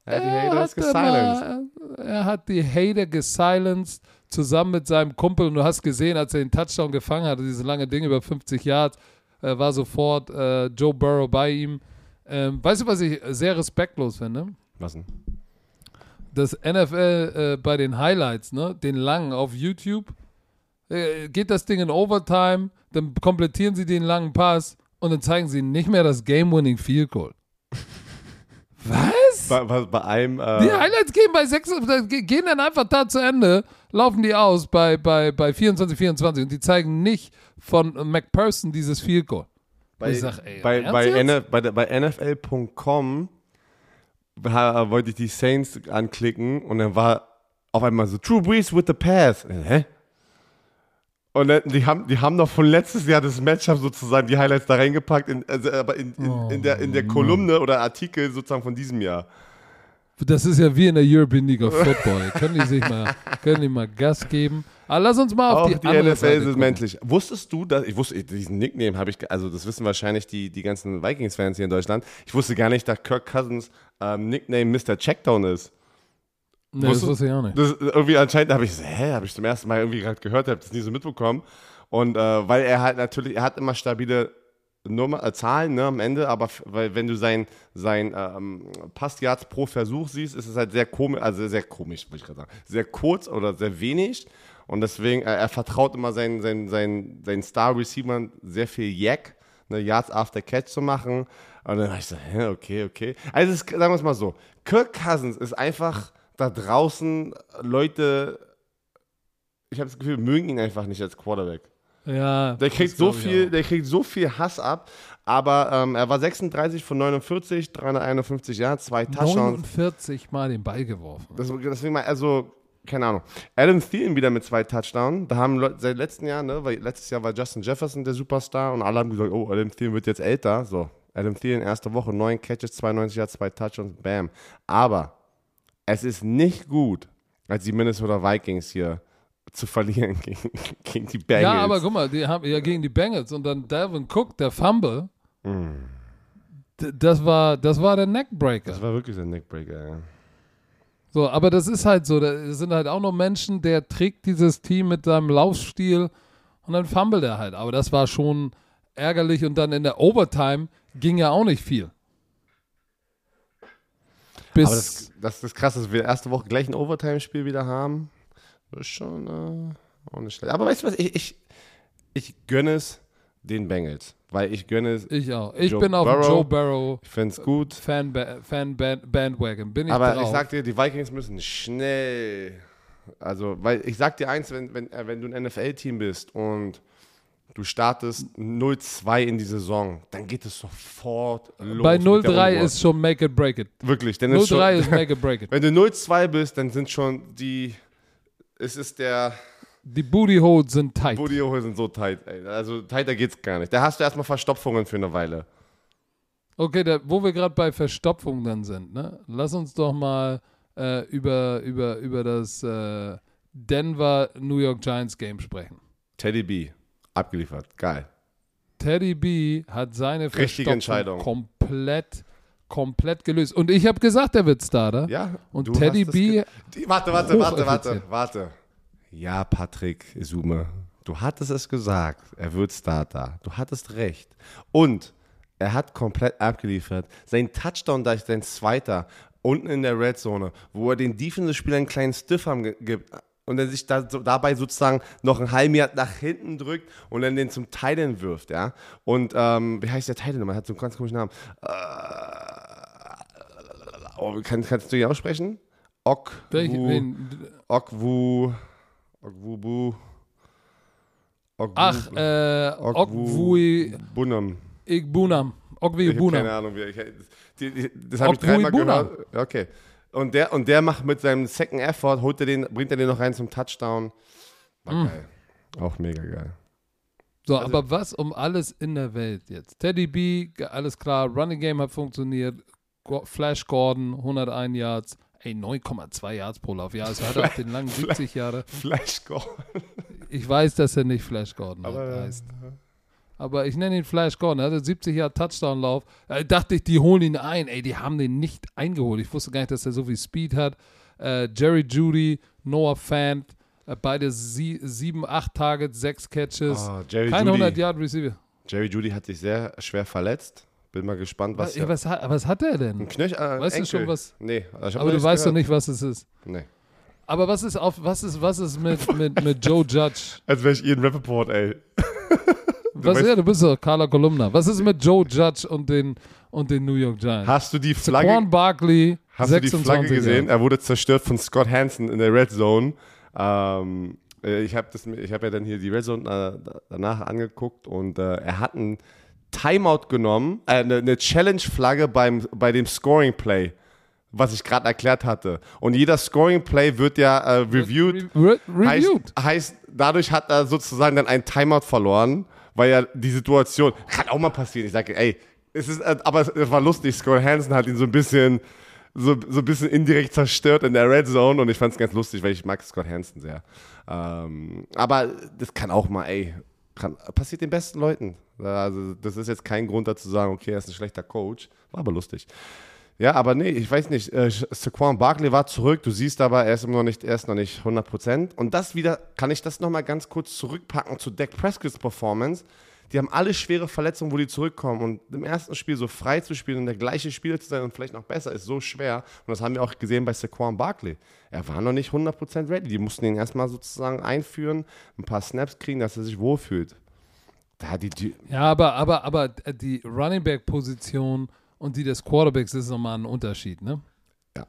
er hat die Er Haters hat gesilenced. Er hat die Hater gesilenced, zusammen mit seinem Kumpel. Und du hast gesehen, als er den Touchdown gefangen hatte, dieses lange Ding über 50 Yards, äh, war sofort äh, Joe Burrow bei ihm. Ähm, weißt du, was ich sehr respektlos finde? Was denn? das NFL äh, bei den Highlights, ne, den langen auf YouTube, geht das Ding in Overtime, dann komplettieren sie den langen Pass und dann zeigen sie nicht mehr das Game-Winning Field Goal. Was? Bei, bei, bei einem. Äh, Die Highlights gehen bei 6, gehen dann einfach da zu Ende, laufen die aus bei, bei, bei 24, 24 und die zeigen nicht von McPherson dieses Field Goal. bei, ich sag, ey, bei, bei, bei, NFL.com wollte ich die Saints anklicken und dann war auf einmal so True Breeze with the pass. Hä? Und die haben, die haben noch von letztes Jahr das Matchup sozusagen die Highlights da reingepackt, in, also, aber in, in, in, der, in der Kolumne oder Artikel sozusagen von diesem Jahr. Das ist ja wie in der European League of Football. können die sich mal, können die mal Gas geben? Aber lass uns mal auf Auch die, die, andere NFL Seite ist menschlich. Wusstest du, dass ich wusste, diesen Nickname habe ich, also das wissen wahrscheinlich die, die ganzen Vikings-Fans hier in Deutschland. Ich wusste gar nicht, dass Kirk Cousins ähm, Nickname Mr. Checkdown ist. Nee, das wusste ich auch nicht. Das irgendwie anscheinend habe ich so, hä, habe ich zum ersten Mal irgendwie gerade gehört, habe das nie so mitbekommen. Und äh, weil er halt natürlich, er hat immer stabile Nummer, äh, Zahlen ne, am Ende, aber weil wenn du sein, sein ähm, Passyards pro Versuch siehst, ist es halt sehr komisch, also sehr komisch, würde ich gerade sagen. Sehr kurz oder sehr wenig. Und deswegen, äh, er vertraut immer seinen, seinen, seinen, seinen Star-Receivern sehr viel Jack, ne, Yards after Catch zu machen. Und dann war ich so, hä, okay, okay. Also ist- sagen wir es mal so, Kirk Cousins ist einfach da draußen Leute, ich habe das Gefühl, mögen ihn einfach nicht als Quarterback. Ja, Der kriegt so viel, der kriegt so viel Hass ab, aber ähm, er war 36 von 49, 351 Yards, zwei Touchdowns. 49 Mal den Ball geworfen. Das, deswegen mal, also, keine Ahnung. Adam Thielen wieder mit zwei Touchdowns. Da haben Leute seit letzten Jahr, ne, weil letztes Jahr war Justin Jefferson der Superstar und alle haben gesagt, oh, Adam Thielen wird jetzt älter. So, Adam Thielen, erste Woche, neun Catches, 92 Yards, zwei Touchdowns, bam. Aber es ist nicht gut, als die Minnesota Vikings hier zu verlieren gegen, gegen die Bengals. Ja, aber guck mal, die haben ja gegen die Bengals und dann Dalvin Cook, der Fumble. D- Das war, das war der Neckbreaker. das war wirklich ein Neckbreaker, ja. So, aber das ist halt so, da sind halt auch noch Menschen, der trägt dieses Team mit seinem Laufstil und dann fummelt er halt. Aber das war schon ärgerlich und dann in der Overtime ging ja auch nicht viel. Bis Aber das, das ist krass, dass wir erste Woche gleich ein Overtime-Spiel wieder haben. Das ist schon äh, auch nicht schlecht. Aber weißt du was, ich, ich, ich gönne es den Bengals. Weil ich gönne es, ich auch. Ich Joe bin auf dem Burrow. Joe Barrow ich fände es gut. Fan, Fan Band, Bandwagon. Bin ich Aber drauf. ich sag dir, die Vikings müssen schnell. Also, weil ich sag dir eins, wenn, wenn, äh, wenn du ein NFL-Team bist und du startest 0-2 in die Saison, dann geht es sofort los. Bei mit der 0-3 Unruhe. ist schon Make it Break it. Wirklich, denn ist 0-3 schon, ist Make it Break it. Wenn du 0-2 bist, dann sind schon die. Es ist der. Die Booty Holes sind tight. Bodyholen sind so tight, ey. Also tighter geht's gar nicht. Da hast du erstmal Verstopfungen für eine Weile. Okay, da, wo wir gerade bei Verstopfung dann sind, ne? lass uns doch mal äh, über, über, über das äh, Denver New York Giants Game sprechen. Teddy B. Abgeliefert. Geil. Teddy B hat seine Richtige Entscheidung. komplett, komplett gelöst. Und ich habe gesagt, er wird Starter. Ja. Und Teddy B. Die, warte, warte, warte, warte, warte. Ja, Patrick Sume. Du hattest es gesagt. Er wird Starter. Du hattest recht. Und er hat komplett abgeliefert. Sein Touchdown, da ist sein zweiter, unten in der Red Zone, wo er den Defensive-Spieler einen kleinen Stiff-Arm ge- gibt und er sich da, so, dabei sozusagen noch einen halben Yard nach hinten drückt und dann den zum Teilen wirft, ja. Und ähm, wie heißt der Teilen nochmal? Er hat so einen ganz komischen Namen. Äh, oh, kann, kannst du ihn aussprechen? Ok. Okwu. Okwubu. Okwu- ach, äh, Ogwui Bunam. Igbunam. Ich habe keine. Ahnung, wie ich, das habe ich Okwu dreimal Bunam. gehört. Okay. Und der, und der macht mit seinem Second Effort, holt er den, bringt er den noch rein zum Touchdown. War Mm. geil. Auch mega geil. So, Also- aber was um alles in der Welt jetzt? Teddy B, alles klar, Running Game hat funktioniert, Flash Gordon, 101 Yards, ey, 9,2 Yards pro Lauf. Ja, also hat er auf den langen 70 Jahre. Flash Goal. Ich weiß, dass er nicht Flash Gordon Aber, heißt. Aber ich nenne ihn Flash Gordon. Er hatte 70 Jahre Touchdown-Lauf. Da dachte ich, die holen ihn ein. Ey, die haben den nicht eingeholt. Ich wusste gar nicht, dass er so viel Speed hat. Äh, Jerry Judy, Noah Fant, äh, beide sie, sieben, acht Targets, sechs Catches. Oh, Jerry Kein Judy. 100-Yard-Receiver. Jerry Judy hat sich sehr schwer verletzt. Bin mal gespannt, was. Was, ja, was, hat, was hat er denn? Ein Knöchel, äh, Weißt du Enkel. schon was? Nee, Aber du weißt doch nicht, was es ist. Nee. Aber was ist auf, was ist, was ist mit, mit, mit Joe Judge? Als wäre ich Ian Rappaport, ey. Was, weißt- ja, du bist doch Carla Kolumna. Was ist mit Joe Judge und den, und den New York Giants. Hast du die Flagge, Saquon Barkley, hast du die 26 Flagge gesehen? Er wurde zerstört von Scott Hansen in der Red Zone. Ähm, äh, ich habe hab ja dann hier die Red Zone äh, danach angeguckt und äh, er hat einen Timeout genommen, äh, eine, Challenge-Flagge bei dem Scoring-Play, was ich gerade erklärt hatte. Und jeder Scoring-Play wird ja äh, reviewed. Re Heißt, reviewed. heißt, dadurch hat er sozusagen dann ein Timeout verloren, weil ja die Situation, kann auch mal passieren. Ich sage, ey, es ist, äh, aber es, war lustig. Scott Hansen hat ihn so ein bisschen, so, so ein bisschen indirekt zerstört in der Red Zone und ich fand es ganz lustig, weil ich mag Scott Hansen sehr. Ähm, aber das kann auch mal, ey, kann, passiert den besten Leuten. Also, das ist jetzt kein Grund dazu zu sagen, okay, er ist ein schlechter Coach. War aber lustig. Ja, aber nee, ich weiß nicht. Äh, Saquon Barkley war zurück. Du siehst aber, er ist noch nicht, er ist noch nicht 100%. Und das wieder, kann ich das nochmal ganz kurz zurückpacken zu Dak Prescott's Performance. Die haben alle schwere Verletzungen, wo die zurückkommen. Und im ersten Spiel so frei zu spielen und der gleiche Spieler zu sein und vielleicht noch besser, ist so schwer. Und das haben wir auch gesehen bei Saquon Barkley. Er war noch nicht 100% ready. Die mussten ihn erstmal sozusagen einführen, ein paar Snaps kriegen, dass er sich wohlfühlt. Da die, die Ja, aber, aber, aber die Running Back Position und die des Quarterbacks ist nochmal ein Unterschied, ne? Ja.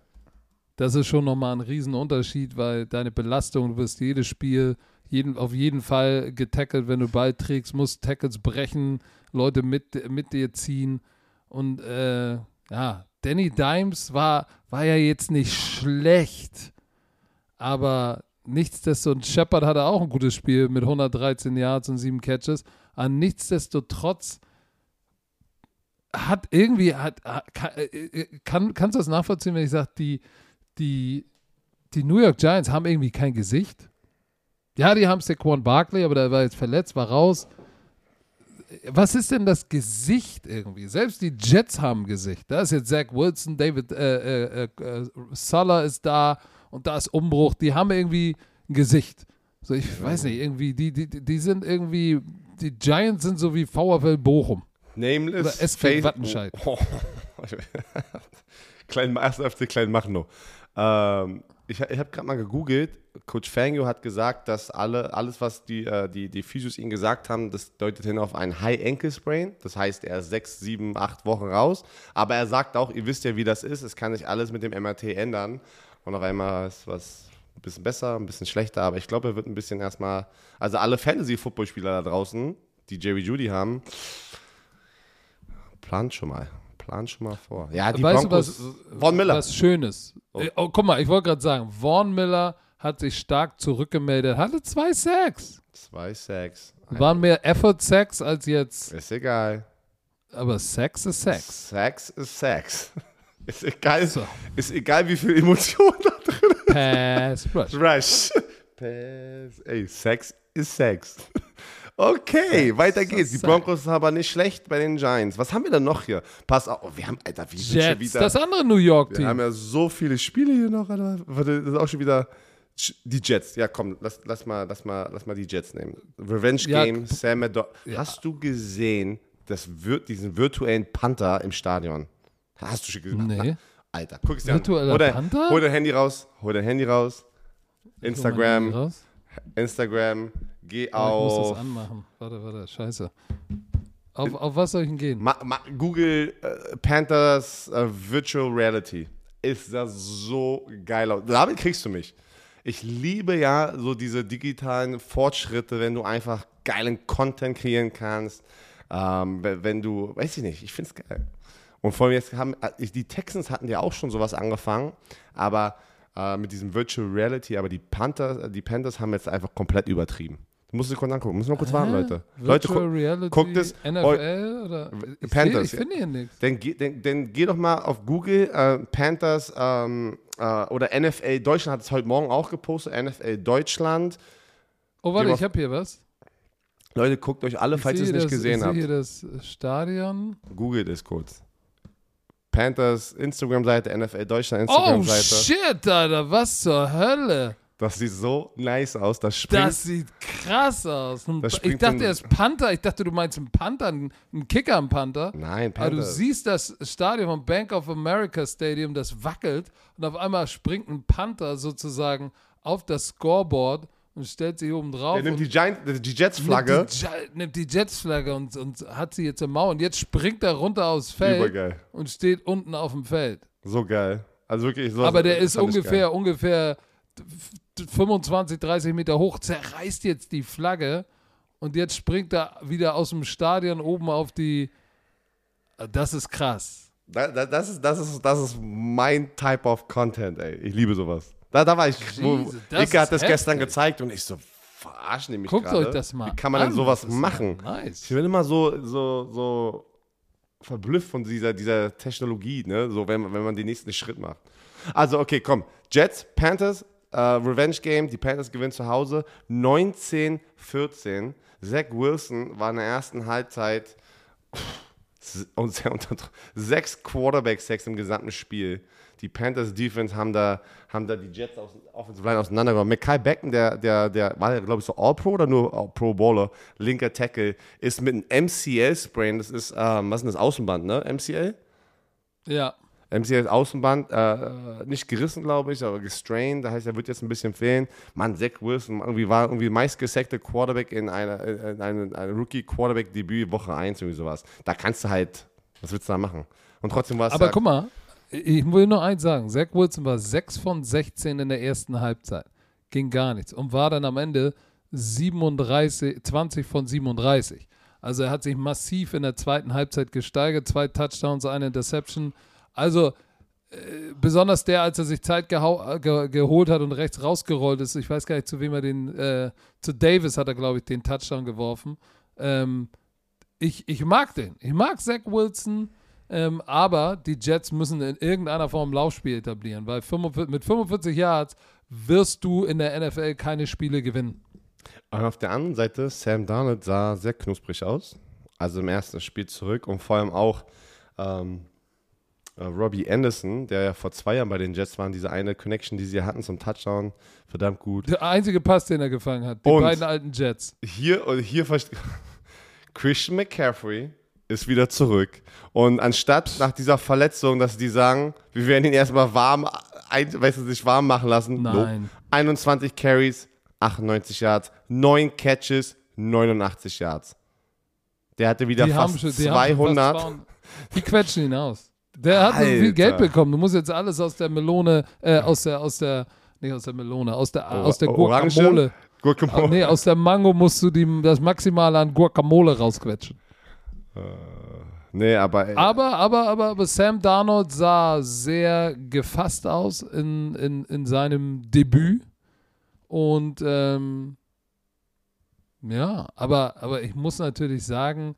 Das ist schon nochmal ein Riesenunterschied, weil deine Belastung, du wirst jedes Spiel jeden, auf jeden Fall getackelt, wenn du Ball trägst, musst Tackles brechen, Leute mit, mit dir ziehen. Und äh, ja, Danny Dimes war, war ja jetzt nicht schlecht, aber nichtsdestotrotz, Shepard hatte auch ein gutes Spiel mit 113 Yards und 7 Catches. Aber nichtsdestotrotz hat irgendwie, hat, kann, kann, kannst du das nachvollziehen, wenn ich sage, die, die, die New York Giants haben irgendwie kein Gesicht? Ja, die haben Saquon Barkley, aber der war jetzt verletzt, war raus. Was ist denn das Gesicht irgendwie? Selbst die Jets haben ein Gesicht. Da ist jetzt Zach Wilson, David äh, äh, äh, Suller ist da und da ist Umbruch. Die haben irgendwie ein Gesicht. So, ich weiß nicht, irgendwie, die, die, die sind irgendwie, die Giants sind so wie VfL Bochum. Nameless Oder Face- Wattenscheid. Oh. Klein, erst FC Klein Machno. Ähm, ich ich habe gerade mal gegoogelt. Coach Fangio hat gesagt, dass alle, alles, was die, äh, die, die Physios ihm gesagt haben, das deutet hin auf einen High Ankle Sprain. Das heißt, er ist sechs, sieben, acht Wochen raus. Aber er sagt auch, ihr wisst ja, wie das ist. Es kann sich alles mit dem MRT ändern. Und auf einmal ist was ein bisschen besser, ein bisschen schlechter. Aber ich glaube, er wird ein bisschen erstmal. Also alle Fantasy-Footballspieler da draußen, die Jerry Judy haben, plant schon mal. Plant schon mal vor. Ja, die weißt Broncos. du, was, Von Miller. was Schönes? Äh, Oh, guck mal, ich wollte gerade sagen, Vaughn Miller hat sich stark zurückgemeldet, hatte zwei Sacks. Zwei Sacks. Waren mehr Effort-Sacks als jetzt, Ist egal. aber Sex ist Sex. Sex ist Sex. Ist egal, So. ist egal wie viel Emotionen da drin Pass, Rush. ist. Rush. Pass. Ey, Sex ist Sex. Okay, weiter geht's. Die. Broncos sind aber nicht schlecht bei den Giants. Was haben wir denn noch hier? Pass auf, oh, wir haben, Alter, wie sind schon wieder. das andere New wir York-Team. haben ja so viele Spiele hier noch, Alter. Das ist auch schon wieder. Die Jets, ja komm, lass, lass, mal, lass, mal, lass mal die Jets nehmen. Revenge Ja, Game, Sam Ado Hast du gesehen, das wir diesen virtuellen Panther im Stadion? Hast du schon gesehen? Nee. Alter, guck es dir Virtueller an. Dein, Panther? hol dein Handy raus, hol dein Handy raus. Instagram, raus. Instagram, geh Oh, ich muss das auf. anmachen. Warte, warte, scheiße. Auf, auf was soll ich denn gehen? Ma, ma, Google äh, Panthers äh, Virtual Reality. Ist das so geil aus. Damit kriegst du mich. Ich liebe ja so diese digitalen Fortschritte, wenn du einfach geilen Content kreieren kannst. Ähm, wenn wenn du, weiß ich nicht, ich finde es geil. Und vor allem jetzt haben, äh, die Texans hatten ja auch schon sowas angefangen, aber äh, mit diesem Virtual Reality, aber die Panthers, die Panthers haben jetzt einfach komplett übertrieben. Du musst es kurz angucken, müssen wir kurz warten, Leute. Leute, Virtual guck, Reality, guckt es- NFL oder? Ich Panthers, seh- Ich finde hier nichts. dann, geh- dann, dann geh doch mal auf Google, äh, Panthers ähm, äh, oder NFL Deutschland hat es heute Morgen auch gepostet, NFL Deutschland. Oh, warte, ich habe hier was. Leute, guckt euch alle, Ich falls ihr es nicht das, gesehen ich habt. hier das Stadion. Googelt es kurz. Panthers Instagram-Seite, NFL Deutschland Oh Instagram-Seite. shit, Alter, was zur Hölle? Das sieht so nice aus. Das springt. Das sieht krass aus. Ich dachte ein- erst Panther. Ich dachte, du meinst einen Panther, einen einen Kicker am Panther. Nein, Aber du siehst das Stadion vom Bank of America Stadium, das wackelt und auf einmal springt ein Panther sozusagen auf das Scoreboard und stellt sich oben drauf. Der nimmt die, Giant, die Jets-Flagge. Nimmt nimmt die Jets-Flagge. Und, und hat sie jetzt im Maul. Und jetzt springt er runter aufs Feld Übergeil. und steht unten auf dem Feld. So geil. Also wirklich so. Aber der ist ungefähr, ungefähr 25, 30 Meter hoch, zerreißt jetzt die Flagge und jetzt springt er wieder aus dem Stadion oben auf die. Das ist krass. Da, da, das, ist, das, ist, das ist mein Type of Content, ey. Ich liebe sowas. Da, da war ich. Das Icke hat das gestern gezeigt und ich so, verarschen die mich Guckt gerade? euch das mal Wie kann man an. denn sowas Das machen? Nice. Ich bin immer so, so, so verblüfft von dieser, dieser Technologie, ne? So, wenn, wenn man den nächsten Schritt macht. Also, okay, komm. Jets, Panthers, äh, Revenge Game. Die Panthers gewinnen zu Hause 19-14. Zach Wilson war in der ersten Halbzeit und sehr unter sechs Quarterback-Sacks im gesamten Spiel. Die Panthers Defense haben da, haben da die Jets aus, Offensive Line auseinandergenommen. Mackay Becken, der, der, der war, glaube ich, so All-Pro oder nur All- Pro Bowler, linker Tackle, ist mit einem MCL-Sprain, das ist, ähm, was ist denn das, Außenband, ne? MCL? Ja. MCL ist Außenband, äh, nicht gerissen, glaube ich, aber gestrained. Das heißt, er wird jetzt ein bisschen fehlen. Mann, Zach Wilson irgendwie war irgendwie meistgesackte Quarterback in einer in einem eine Rookie-Quarterback-Debüt Woche 1, irgendwie sowas. Da kannst du halt, was willst du da machen? Und trotzdem war es Aber ja, guck mal, ich will nur eins sagen. Zach Wilson war 6 von 16 in der ersten Halbzeit. Ging gar nichts. Und war dann am Ende 37, 20 von 37. Also er hat sich massiv in der zweiten Halbzeit gesteigert. Zwei Touchdowns, eine Interception. Also äh, besonders der, als er sich Zeit äh, ge geholt hat und rechts rausgerollt ist. Ich weiß gar nicht, zu wem er den, äh, zu Davis hat er, glaube ich, den Touchdown geworfen. Ähm, ich, ich mag den. Ich mag Zach Wilson. Ähm, aber die Jets müssen in irgendeiner Form Laufspiel etablieren, weil 45, mit 45 Yards wirst du in der NFL keine Spiele gewinnen. Und auf der anderen Seite, Sam Darnold sah sehr knusprig aus. Also im ersten Spiel zurück und vor allem auch ähm, äh, Robbie Anderson, der ja vor zwei Jahren bei den Jets war, diese eine Connection, die sie hatten zum Touchdown, verdammt gut. Der einzige Pass, den er gefangen hat. Die Und- beiden alten Jets. Hier und hier verste- Christian McCaffrey ist wieder zurück. Und anstatt nach dieser Verletzung, dass die sagen, wir werden ihn erstmal warm, ein, weißt du, sich warm machen lassen. Nein. 21 Carries, 98 Yards, 9 Catches, 89 Yards. Der hatte wieder Die fast schon, die haben schon 200. fast 200. Die quetschen ihn aus. Der hat so viel Alter. Geld bekommen. Du musst jetzt alles aus der Melone, äh, aus der, aus der, nicht aus der Melone, aus der, aus der Orange? Guacamole. Guacamole. Ah, nee, aus der Mango musst du die, das Maximale an Guacamole rausquetschen. Nee, aber ey, Aber, aber, aber, aber Sam Darnold sah sehr gefasst aus in, in, in seinem Debüt. Und ähm, ja, aber, aber ich muss natürlich sagen,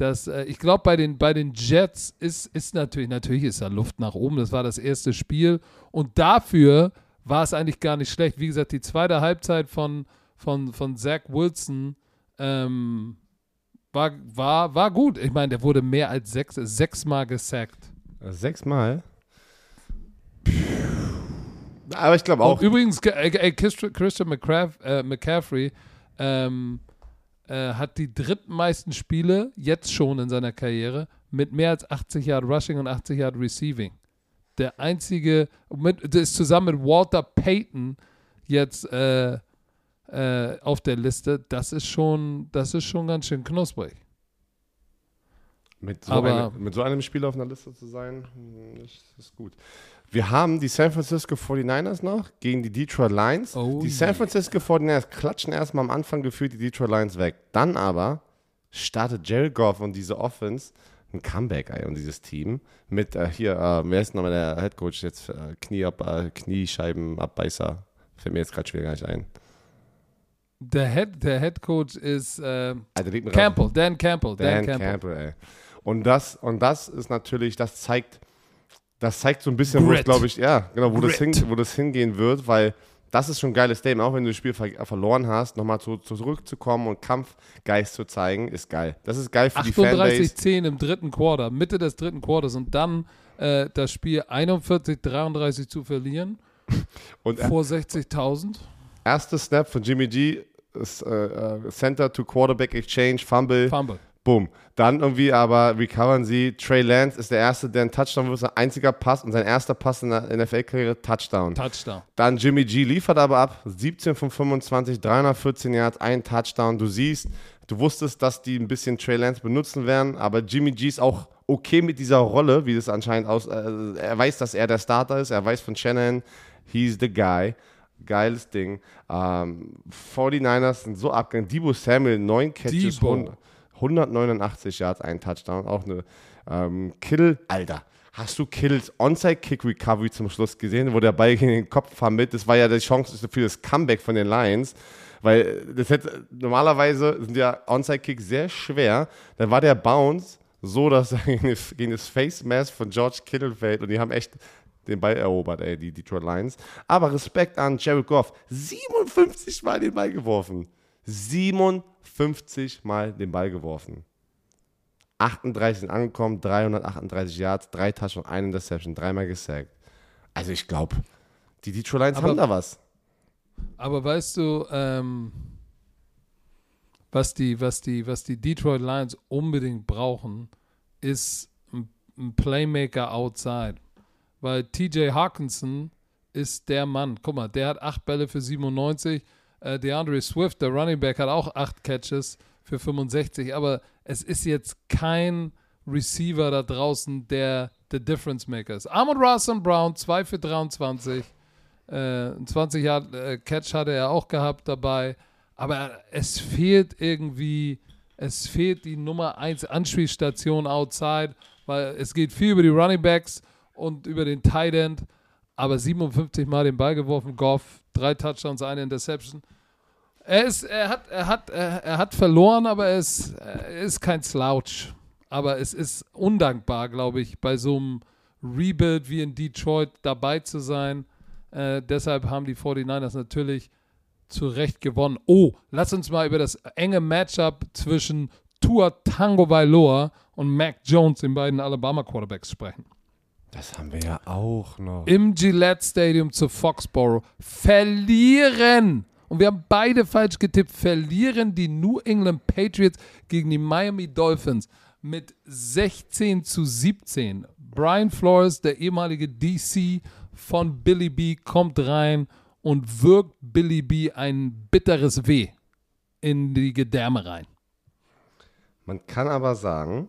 dass äh, ich glaube, bei den, bei den Jets ist, ist natürlich, natürlich ist da Luft nach oben. Das war das erste Spiel. Und dafür war es eigentlich gar nicht schlecht. Wie gesagt, die zweite Halbzeit von, von, von Zach Wilson ähm, war, war, war gut. Ich meine, der wurde mehr als sechs, sechsmal gesackt. sechsmal. Aber ich glaube auch. Und übrigens, ge- äh, äh, Christ- Christian McCraff, äh, McCaffrey ähm, äh, hat die drittmeisten Spiele jetzt schon in seiner Karriere mit mehr als 80 Yard Rushing und 80 Yard Receiving. Der einzige, mit, der ist zusammen mit Walter Payton jetzt äh, äh, auf der Liste. Das ist schon, das ist schon ganz schön knusprig. Mit so, Aber- eine, mit so einem Spieler auf einer Liste zu sein, hm, ist, ist gut. Wir haben die San Francisco 49ers noch gegen die Detroit Lions. Oh die San. Francisco 49ers klatschen erstmal am Anfang gefühlt die Detroit Lions weg. Dann aber startet Jared Goff und diese Offense ein Comeback ey, und dieses Team mit äh, hier, äh, wer ist nochmal der Head Coach jetzt? Äh, Knie ab, äh, Kniescheibenabbeißer. Fällt mir jetzt gerade schwer gar nicht ein. Der Head, der Head Coach ist äh, mir Campbell, Dan Campbell. Dan, Dan Campbell. Campbell. ey. Und das, und das ist natürlich, das zeigt, das zeigt so ein bisschen, wo es, Grit. glaube ich, ja, genau, wo das, hin, Grit. wo das hingehen wird, weil das ist schon ein geiles Statement, auch wenn du das Spiel ver verloren hast, nochmal zu, zurückzukommen und Kampfgeist zu zeigen, ist geil. Das ist geil für die Fanbase. 38-10 im dritten Quarter, Mitte des dritten Quarters und dann äh, das Spiel 41-33 zu verlieren Und vor 60.000. erster Snap von Jimmy G, ist, äh, äh, Center to Quarterback Exchange, Fumble, Fumble. Boom. Dann irgendwie aber recovern sie. Trey Lance ist der Erste, der einen Touchdown wirft, sein einziger Pass und sein erster Pass in der NFL-Karriere, Touchdown. Touchdown. Dann Jimmy G liefert aber ab, 17 von 25, 314 Yards, ein Touchdown. Du siehst, du wusstest, dass die ein bisschen Trey Lance benutzen werden, aber Jimmy G ist auch okay mit dieser Rolle, wie das anscheinend aus. Äh, er weiß, dass er der Starter ist, er weiß von Shannon, he's the guy. Geiles Ding. Ähm, 49ers sind so abgegangen. Debo Samuel, 9 Catches, Debo. 100 189 Yards, ein Touchdown. Auch eine ähm, Kill. Alter, hast du Kills Onside Kick Recovery zum Schluss gesehen, wo der Ball gegen den Kopf vermittelt? Das war ja die Chance für das Comeback von den Lions. Weil das hätte, normalerweise sind ja Onside Kicks sehr schwer. Dann war der Bounce so, dass er gegen das, gegen das Face Mask von George Kittle fällt und die haben echt den Ball erobert, ey, die Detroit Lions. Aber Respekt an Jared Goff. 57 Mal den Ball geworfen. 57 Mal den Ball geworfen. 38 sind angekommen, 338 Yards, drei Touchdowns, ein Interception, dreimal gesackt. Also ich glaube, die Detroit Lions Aber- haben da was. Aber weißt du, ähm, was, die, was, die, was die Detroit Lions unbedingt brauchen, ist ein, ein Playmaker outside. Weil TJ Hawkinson ist der Mann. Guck mal, der hat acht Bälle für 97. Äh, DeAndre Swift, der Running Back, hat auch acht Catches für 65. Aber es ist jetzt kein Receiver da draußen, der der Difference Maker ist. Amon Russell Brown, 2 für 23. Äh, ein 20 Yard äh, Catch hatte er auch gehabt dabei. Aber es fehlt irgendwie, es fehlt die Nummer 1 Anspielstation outside, weil es geht viel über die Running Backs und über den Tight End. Aber 57 Mal den Ball geworfen, Goff, drei Touchdowns, eine Interception. Er, ist, er, hat, er, hat, er, er hat verloren, aber er ist, er ist kein Slouch. Aber es ist undankbar, glaube ich, bei so einem Rebuild wie in Detroit dabei zu sein. Äh, deshalb haben die 49ers natürlich zu Recht gewonnen. Oh, lass uns mal über das enge Matchup zwischen Tua Tango Vailoa und Mac Jones, den beiden Alabama Quarterbacks, sprechen. Das haben wir ja auch noch. Im Gillette Stadium zu Foxborough verlieren. Und wir haben beide falsch getippt. Verlieren die New England Patriots gegen die Miami Dolphins mit 16 zu 17. Brian Flores, der ehemalige DC von Billy B, kommt rein und wirkt Billy B ein bitteres Weh in die Gedärme rein. Man kann aber sagen,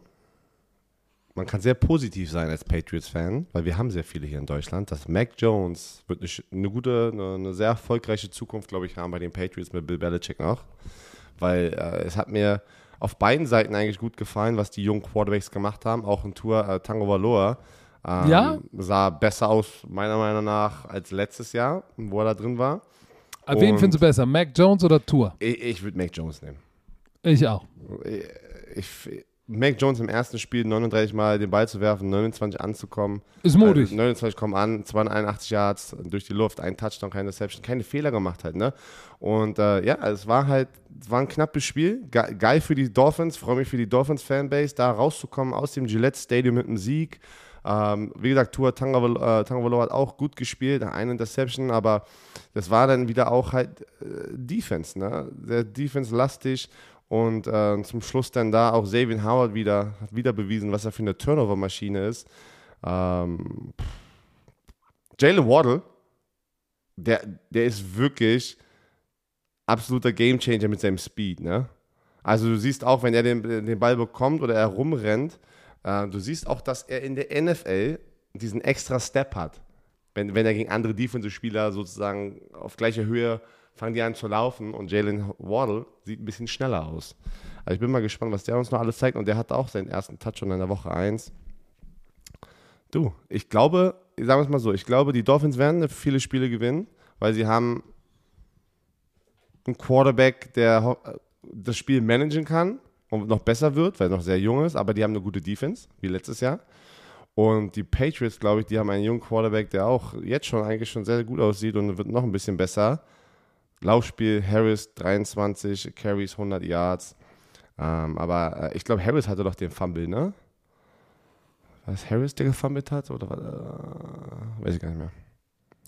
man kann sehr positiv sein als Patriots-Fan, weil wir haben sehr viele hier in Deutschland, dass Mac Jones wird eine, eine gute, eine, eine sehr erfolgreiche Zukunft, glaube ich, haben bei den Patriots mit Bill Belichick noch. Weil äh, es hat mir auf beiden Seiten eigentlich gut gefallen, was die jungen Quarterbacks gemacht haben. Auch in Tour äh, Tango Valoa ähm, Ja? sah besser aus, meiner Meinung nach, als letztes Jahr, wo er da drin war. Aber wen findest du besser, Mac Jones oder Tour? Ich, ich würde Mac Jones nehmen. Ich auch. ich, Mac Jones im ersten Spiel 39 Mal den Ball zu werfen, 29 anzukommen. Ist mutig. Äh, 29 kommen an, 281 Yards durch die Luft, ein Touchdown, keine Deception, keine Fehler gemacht halt, ne? Und äh, ja, es war halt, es war ein knappes Spiel. Ge geil für die Dolphins, freue mich für die Dolphins-Fanbase, da rauszukommen aus dem Gillette Stadium mit einem Sieg. Ähm, wie gesagt, Tua Tagovailoa äh, hat auch gut gespielt, eine Interception, aber das war dann wieder auch halt äh, Defense, ne? Sehr Defense-lastig und äh, zum Schluss dann da auch Xavier Howard wieder, hat wieder bewiesen, was er für eine Turnover-Maschine ist. Ähm. Jalen Waddle, der, der ist wirklich absoluter Gamechanger mit seinem Speed, ne? Also du siehst auch, wenn er den, den Ball bekommt oder er rumrennt, äh, du siehst auch, dass er in der NFL diesen extra Step hat. Wenn, wenn er gegen andere Defensive-Spieler sozusagen auf gleicher Höhe fangen die an zu laufen und Jalen Waddle sieht ein bisschen schneller aus. Also ich bin mal gespannt, was der uns noch alles zeigt und der hat auch seinen ersten Touchdown in der Woche 1. Du, ich glaube, sagen wir es mal so, ich glaube, die Dolphins werden viele Spiele gewinnen, weil sie haben einen Quarterback, der das Spiel managen kann und noch besser wird, weil er noch sehr jung ist, aber die haben eine gute Defense, wie letztes Jahr. Und die Patriots, glaube ich, die haben einen jungen Quarterback, der auch jetzt schon eigentlich schon sehr gut aussieht und wird noch ein bisschen besser. Laufspiel, Harris 23, Carries 100 Yards. Ähm, aber äh, ich glaube, Harris hatte doch den Fumble, ne? Was Harris, der gefummelt hat? Oder? Äh, weiß ich gar nicht mehr.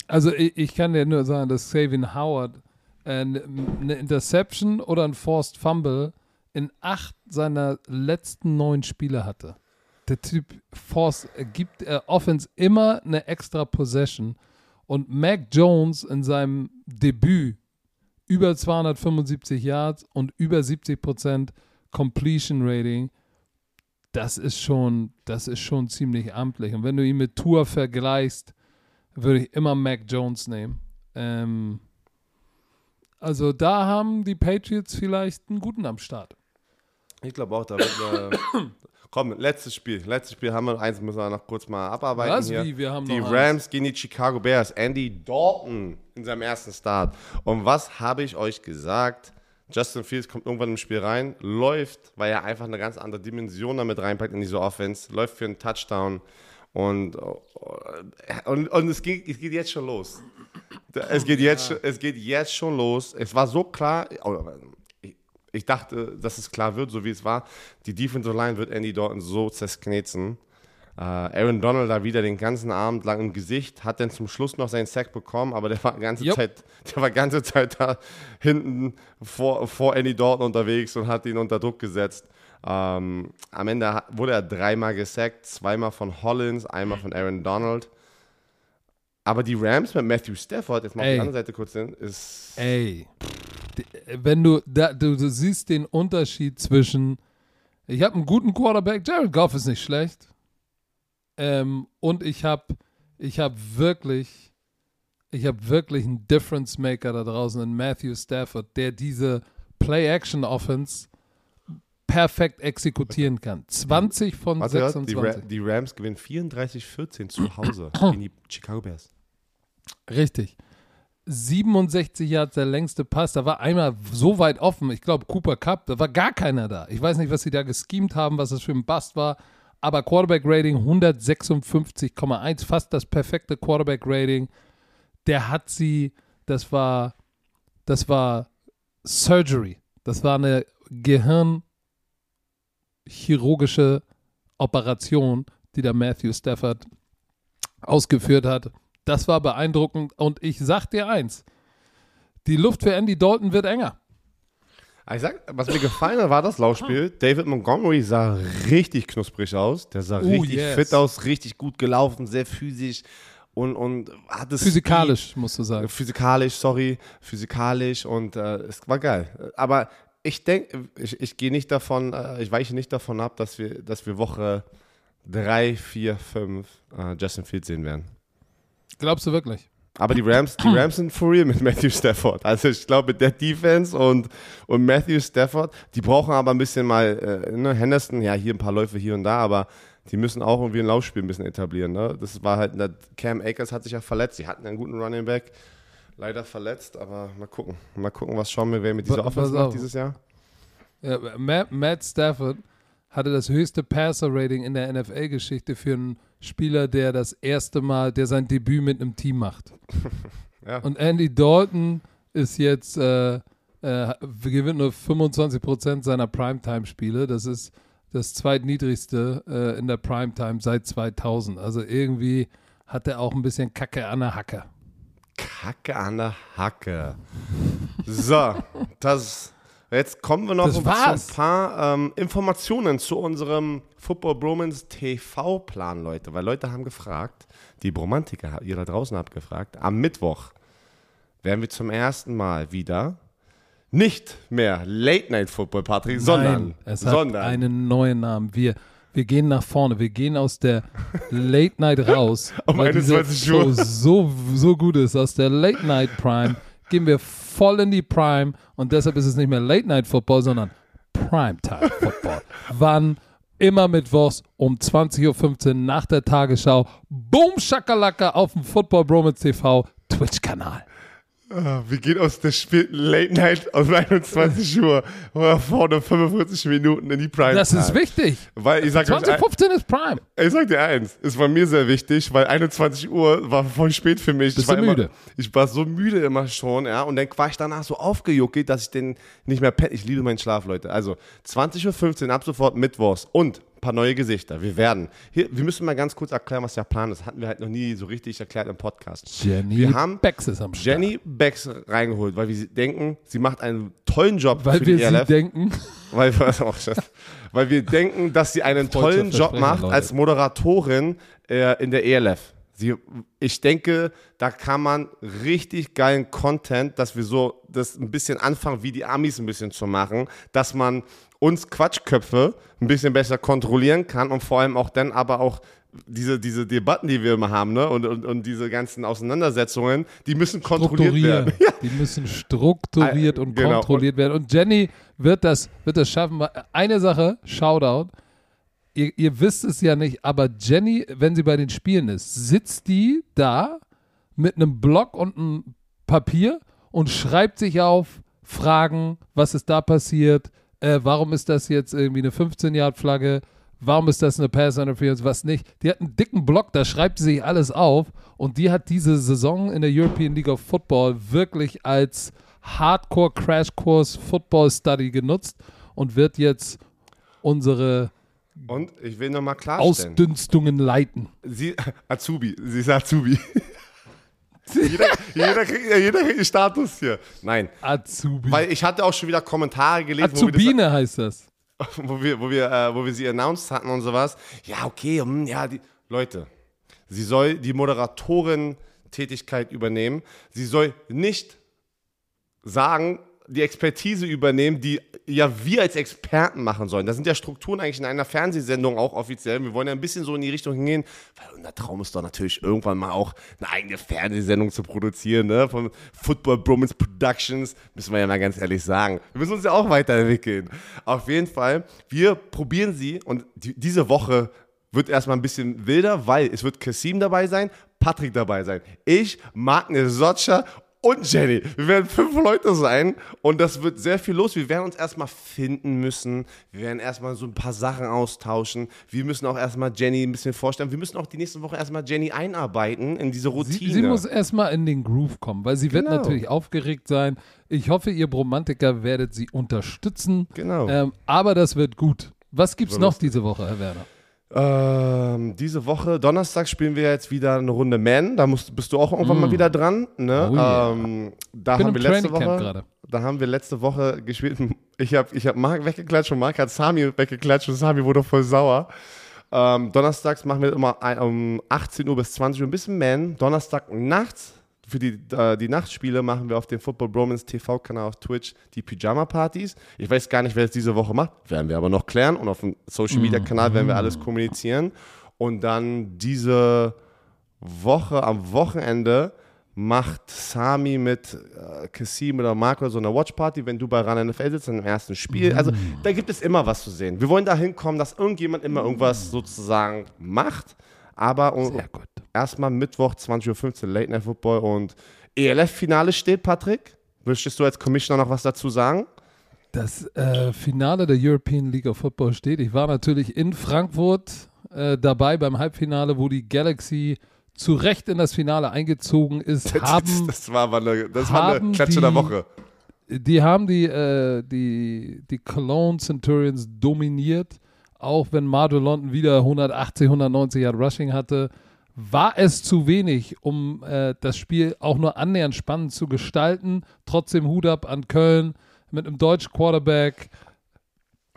Also ich, ich kann dir nur sagen, dass Xavier Howard äh, eine Interception oder ein Forced Fumble in acht seiner letzten neun Spiele hatte. Der Typ Force er gibt er Offense immer eine extra Possession. Und Mac Jones in seinem Debüt über 275 Yards und über 70 Prozent Completion Rating. Das ist schon, das ist schon ziemlich amtlich. Und wenn du ihn mit Tour vergleichst, würde ich immer Mac Jones nehmen. Ähm, also da haben die Patriots vielleicht einen guten am Start. Ich glaube auch, da wird eine. Komm, letztes Spiel. Letztes Spiel haben wir eins, müssen wir noch kurz mal abarbeiten. Was? Hier. Wie? Wir haben die Rams gegen die Chicago Bears. Andy Dalton in seinem ersten Start. Und was habe ich euch gesagt? Justin Fields kommt irgendwann im Spiel rein, läuft, weil er einfach eine ganz andere Dimension damit reinpackt in diese Offense, läuft für einen Touchdown. Und, und, und es, geht, es geht jetzt schon los. Es geht, jetzt, es geht jetzt schon los. Es war so klar, ich, dachte, dass es klar wird, so wie es war. Die Defensive Line wird Andy Dalton so zerknetzen. Äh, Aaron Donald da wieder den ganzen Abend lang im Gesicht, hat dann zum Schluss noch seinen Sack bekommen, aber der war die ganze Jupp. Zeit, der war ganze Zeit da hinten vor, vor Andy Dalton unterwegs und hat ihn unter Druck gesetzt. Ähm, am Ende wurde er dreimal gesackt, zweimal von Hollins, einmal von Aaron Donald. Aber die Rams mit Matthew Stafford, jetzt mal auf die andere Seite kurz hin, ist. Ey, wenn du, da, du, du siehst den Unterschied zwischen, ich habe einen guten Quarterback, Jared Goff ist nicht schlecht, ähm, und ich habe ich hab wirklich, ich habe wirklich einen Difference Maker da draußen in Matthew Stafford, der diese Play-Action-Offense perfekt exekutieren kann. 20 von Warte, ja, die, 26. Ra die Rams gewinnen 34-14 zu Hause gegen die Chicago Bears. Richtig. 67 Yards der längste Pass. Da war einmal so weit offen. Ich glaube, Cooper Cup, da war gar keiner da. Ich weiß nicht, was sie da geschemt haben, was das für ein Bust war. Aber Quarterback-Rating 156,1, fast das perfekte Quarterback-Rating. Der hat sie, das war, das war Surgery. Das war eine gehirnchirurgische Operation, die der Matthew Stafford ausgeführt hat. Das war beeindruckend und ich sag dir eins: Die Luft für Andy Dalton wird enger. Ich sag, was mir gefallen hat, war das Laufspiel. David Montgomery sah richtig knusprig aus. Der sah Oh, richtig yes. fit aus, richtig gut gelaufen, sehr physisch und, und hatte Physikalisch, musst du sagen. Physikalisch, sorry, physikalisch und äh, es war geil. Aber ich denke, ich, ich gehe nicht davon, äh, ich weiche nicht davon ab, dass wir, dass wir Woche 3, 4, 5 äh, Justin Fields sehen werden. Glaubst du wirklich? Aber die Rams, die Rams sind for real mit Matthew Stafford. Also ich glaube, mit der Defense und, und Matthew Stafford, die brauchen aber ein bisschen mal, äh, ne, Henderson, ja, hier ein paar Läufe hier und da, aber die müssen auch irgendwie ein Laufspiel ein bisschen etablieren. Ne? Das war halt, Cam Akers hat sich ja verletzt. Sie hatten einen guten Running Back, leider verletzt, aber mal gucken. Mal gucken, was schauen wir, wer mit dieser Offense macht dieses Jahr. Ja, Matt, Matt Stafford hatte das höchste Passer-Rating in der NFL-Geschichte für einen Spieler, der das erste Mal, der sein Debüt mit einem Team macht. Ja. Und Andy Dalton ist jetzt, äh, äh, gewinnt nur 25% seiner Primetime-Spiele. Das ist das zweitniedrigste äh, in der Primetime seit 2000. Also irgendwie hat er auch ein bisschen Kacke an der Hacke. Kacke an der Hacke. So, das. Jetzt kommen wir noch zu ein paar ähm, Informationen zu unserem Football Bromance TV-Plan, Leute. Weil Leute haben gefragt, die Bromantiker, ihr da draußen habt gefragt, am Mittwoch werden wir zum ersten Mal wieder nicht mehr Late Night Football, Patrick, sondern, Nein, es hat sondern einen neuen Namen. Wir, wir gehen nach vorne. Wir gehen aus der Late Night raus. Um weil diese 21 Uhr. Show so, so gut ist. Aus der Late Night Prime gehen wir voll in die Prime und deshalb ist es nicht mehr Late Night Football, sondern Primetime Football. Wann? Immer mittwochs um 20.15 Uhr nach der Tagesschau. Boom, Schakalaka auf dem Football Bromance TV Twitch-Kanal. Ah, wir gehen aus der späten Late Night auf 21 Uhr vorne 45 Minuten in die Prime. Das ist wichtig. Weil ich sag euch, 2015 ist Prime. Ich sag dir eins, es war mir sehr wichtig, weil 21 Uhr war voll spät für mich. Bist ich war du immer, müde? Ich war so müde immer schon, ja, und dann war ich danach so aufgejuckelt, dass ich den nicht mehr penne. Ich liebe meinen Schlaf, Leute. Also 20.15 Uhr ab sofort Mittwochs und paar neue Gesichter. Wir werden. Hier, wir müssen mal ganz kurz erklären, was der Plan ist. Das hatten wir halt noch nie so richtig erklärt im Podcast. Jenny wir haben Becks ist am Start. Jenny Becks reingeholt, weil wir denken, sie macht einen tollen Job Weil für wir die sie ELF. denken, Weil, weil wir denken, dass sie einen tollen Job macht Leute. als Moderatorin äh, in der ELF. Sie, ich denke, da kann man richtig geilen Content, dass wir so das ein bisschen anfangen, wie die Amis ein bisschen zu machen, dass man uns Quatschköpfe ein bisschen besser kontrollieren kann und vor allem auch dann aber auch diese, diese Debatten, die wir immer haben, ne? Und, und, und diese ganzen Auseinandersetzungen, die müssen kontrolliert werden. Ja. Die müssen strukturiert und genau. kontrolliert werden. Und Jenny wird das, wird das schaffen. Eine Sache, Shoutout. Ihr, ihr wisst es ja nicht, aber Jenny, wenn sie bei den Spielen ist, sitzt die da mit einem Block und einem Papier und schreibt sich auf Fragen, was ist da passiert, äh, warum ist das jetzt irgendwie eine 15-Yard-Flagge, warum ist das eine Pass Interference, was nicht. Die hat einen dicken Block, da schreibt sie sich alles auf und die hat diese Saison in der European League of Football wirklich als Hardcore Crash Course Football Study genutzt und wird jetzt unsere Und ich will nochmal klarstellen. Ausdünstungen leiten. Sie, Azubi, sie ist Azubi. Jeder, jeder, kriegt, jeder kriegt einen Status hier. Nein, Azubi. weil ich hatte auch schon wieder Kommentare gelesen, Azubine heißt das. das, wo, wir, wo, wir, äh, wo wir sie announced hatten und sowas. Ja, okay, hm, ja, die, Leute, sie soll die Moderatorin-Tätigkeit übernehmen. Sie soll nicht sagen, die Expertise übernehmen, die ja wir als Experten machen sollen. Das sind ja Strukturen eigentlich in einer Fernsehsendung auch offiziell. Wir wollen ja ein bisschen so in die Richtung hingehen, weil unser Traum ist doch natürlich irgendwann mal auch eine eigene Fernsehsendung zu produzieren, ne? Von Football Bromance Productions, müssen wir ja mal ganz ehrlich sagen. Wir müssen uns ja auch weiterentwickeln. Auf jeden Fall, wir probieren sie und die, diese Woche wird erstmal ein bisschen wilder, weil es wird Kassim dabei sein, Patrick dabei sein, ich, Magnus Sotscher und Jenny. Wir werden fünf Leute sein und das wird sehr viel los. Wir werden uns erstmal finden müssen. Wir werden erstmal so ein paar Sachen austauschen. Wir müssen auch erstmal Jenny ein bisschen vorstellen. Wir müssen auch die nächste Woche erstmal Jenny einarbeiten in diese Routine. Sie, sie muss erstmal in den Groove kommen, weil sie wird Genau. natürlich aufgeregt sein. Ich hoffe, ihr Bromantiker werdet sie unterstützen. Genau. Ähm, aber das wird gut. Was gibt's Wird noch diese Woche, Herr Werner? Ähm, diese Woche, Donnerstag, spielen wir jetzt wieder eine Runde Man. Da musst, bist du auch irgendwann mal wieder dran. Ne? Oh yeah. ähm, da haben wir letzte Woche. gerade. Da haben wir letzte Woche gespielt. Ich habe ich hab Marc weggeklatscht und Marc hat Sami weggeklatscht und Sami wurde voll sauer. Ähm, Donnerstags machen wir immer ein, um 18 Uhr bis 20 Uhr ein bisschen Man. Donnerstag nachts, für die, äh, die Nachtspiele, machen wir auf dem Football Bromance TV-Kanal auf Twitch die Pyjama-Partys. Ich weiß gar nicht, wer es diese Woche macht. Werden wir aber noch klären. Und auf dem Social-Media-Kanal werden wir alles kommunizieren. Und dann diese Woche, am Wochenende, macht Sami mit äh, Kassim oder Marco so eine Watchparty, wenn du bei Ran NFL sitzt im ersten Spiel. Also da gibt es immer was zu sehen. Wir wollen da hinkommen, dass irgendjemand immer irgendwas sozusagen macht. Aber Sehr gut. erstmal Mittwoch 20.15 Uhr Late Night Football und ELF-Finale steht, Patrick. Möchtest du als Commissioner noch was dazu sagen? Das äh, Finale der European League of Football steht. Ich war natürlich in Frankfurt äh, dabei beim Halbfinale, wo die Galaxy zu Recht in das Finale eingezogen ist. haben, das war aber eine, das war eine Klatsche der die- Woche. die haben die, äh, die, die Cologne Centurions dominiert. Auch wenn Mardo London wieder 180, 190 Yard Rushing hatte, war es zu wenig, um äh, das Spiel auch nur annähernd spannend zu gestalten. Trotzdem Hut ab an Köln mit einem deutschen Quarterback.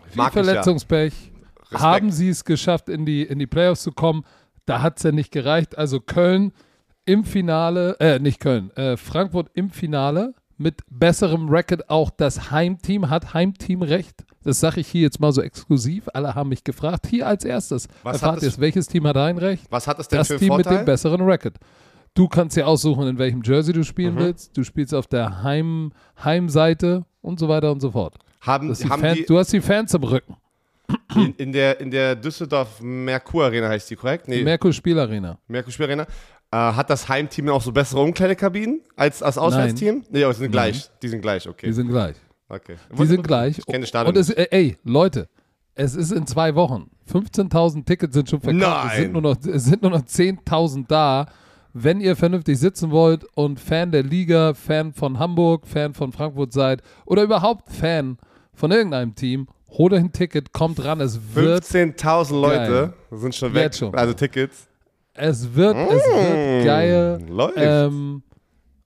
Viel Mag ja. Verletzungspech. Respekt. Haben sie es geschafft, in die, in die Playoffs zu kommen. Da hat es ja nicht gereicht. Also Köln im Finale, äh, nicht Köln, äh, Frankfurt im Finale mit besserem Record. Auch das Heimteam hat Heimteamrecht. Das sage ich hier jetzt mal so exklusiv. Alle haben mich gefragt. Hier als erstes. Was Erfahrt ihr es- es, welches Team hat Heimrecht? Was hat es denn Das für Team mit Vorteil? dem besseren Record. Du kannst dir aussuchen, in welchem Jersey du Mhm. spielen willst. Du spielst auf der Heim, Heimseite und so weiter und so fort. haben, die haben Fan, die, du hast die Fans im Rücken. in, in der, in der Düsseldorf Merkur Arena heißt die korrekt? Nee, Merkur Spielarena. Merkur Spiel Arena. Äh, hat das Heimteam auch so bessere Umkleidekabinen als das Auswärtsteam? Nee, aber sie sind gleich. Die sind gleich, okay. Die sind gleich. Okay. Die sind gleich. Ich kenne Stadion. Und es, ey, Leute, es ist in zwei Wochen. 15.000 Tickets sind schon verkauft. Es Nein. sind nur noch, es sind nur noch 10.000 da. Wenn ihr vernünftig sitzen wollt und Fan der Liga, Fan von Hamburg, Fan von Frankfurt seid oder überhaupt Fan von irgendeinem Team, Hol euch ein Ticket, kommt ran, es wird, 15.000 Leute Geil. sind schon weg. Schon. Also Tickets. es wird, es wird geil. Läuft. Ähm,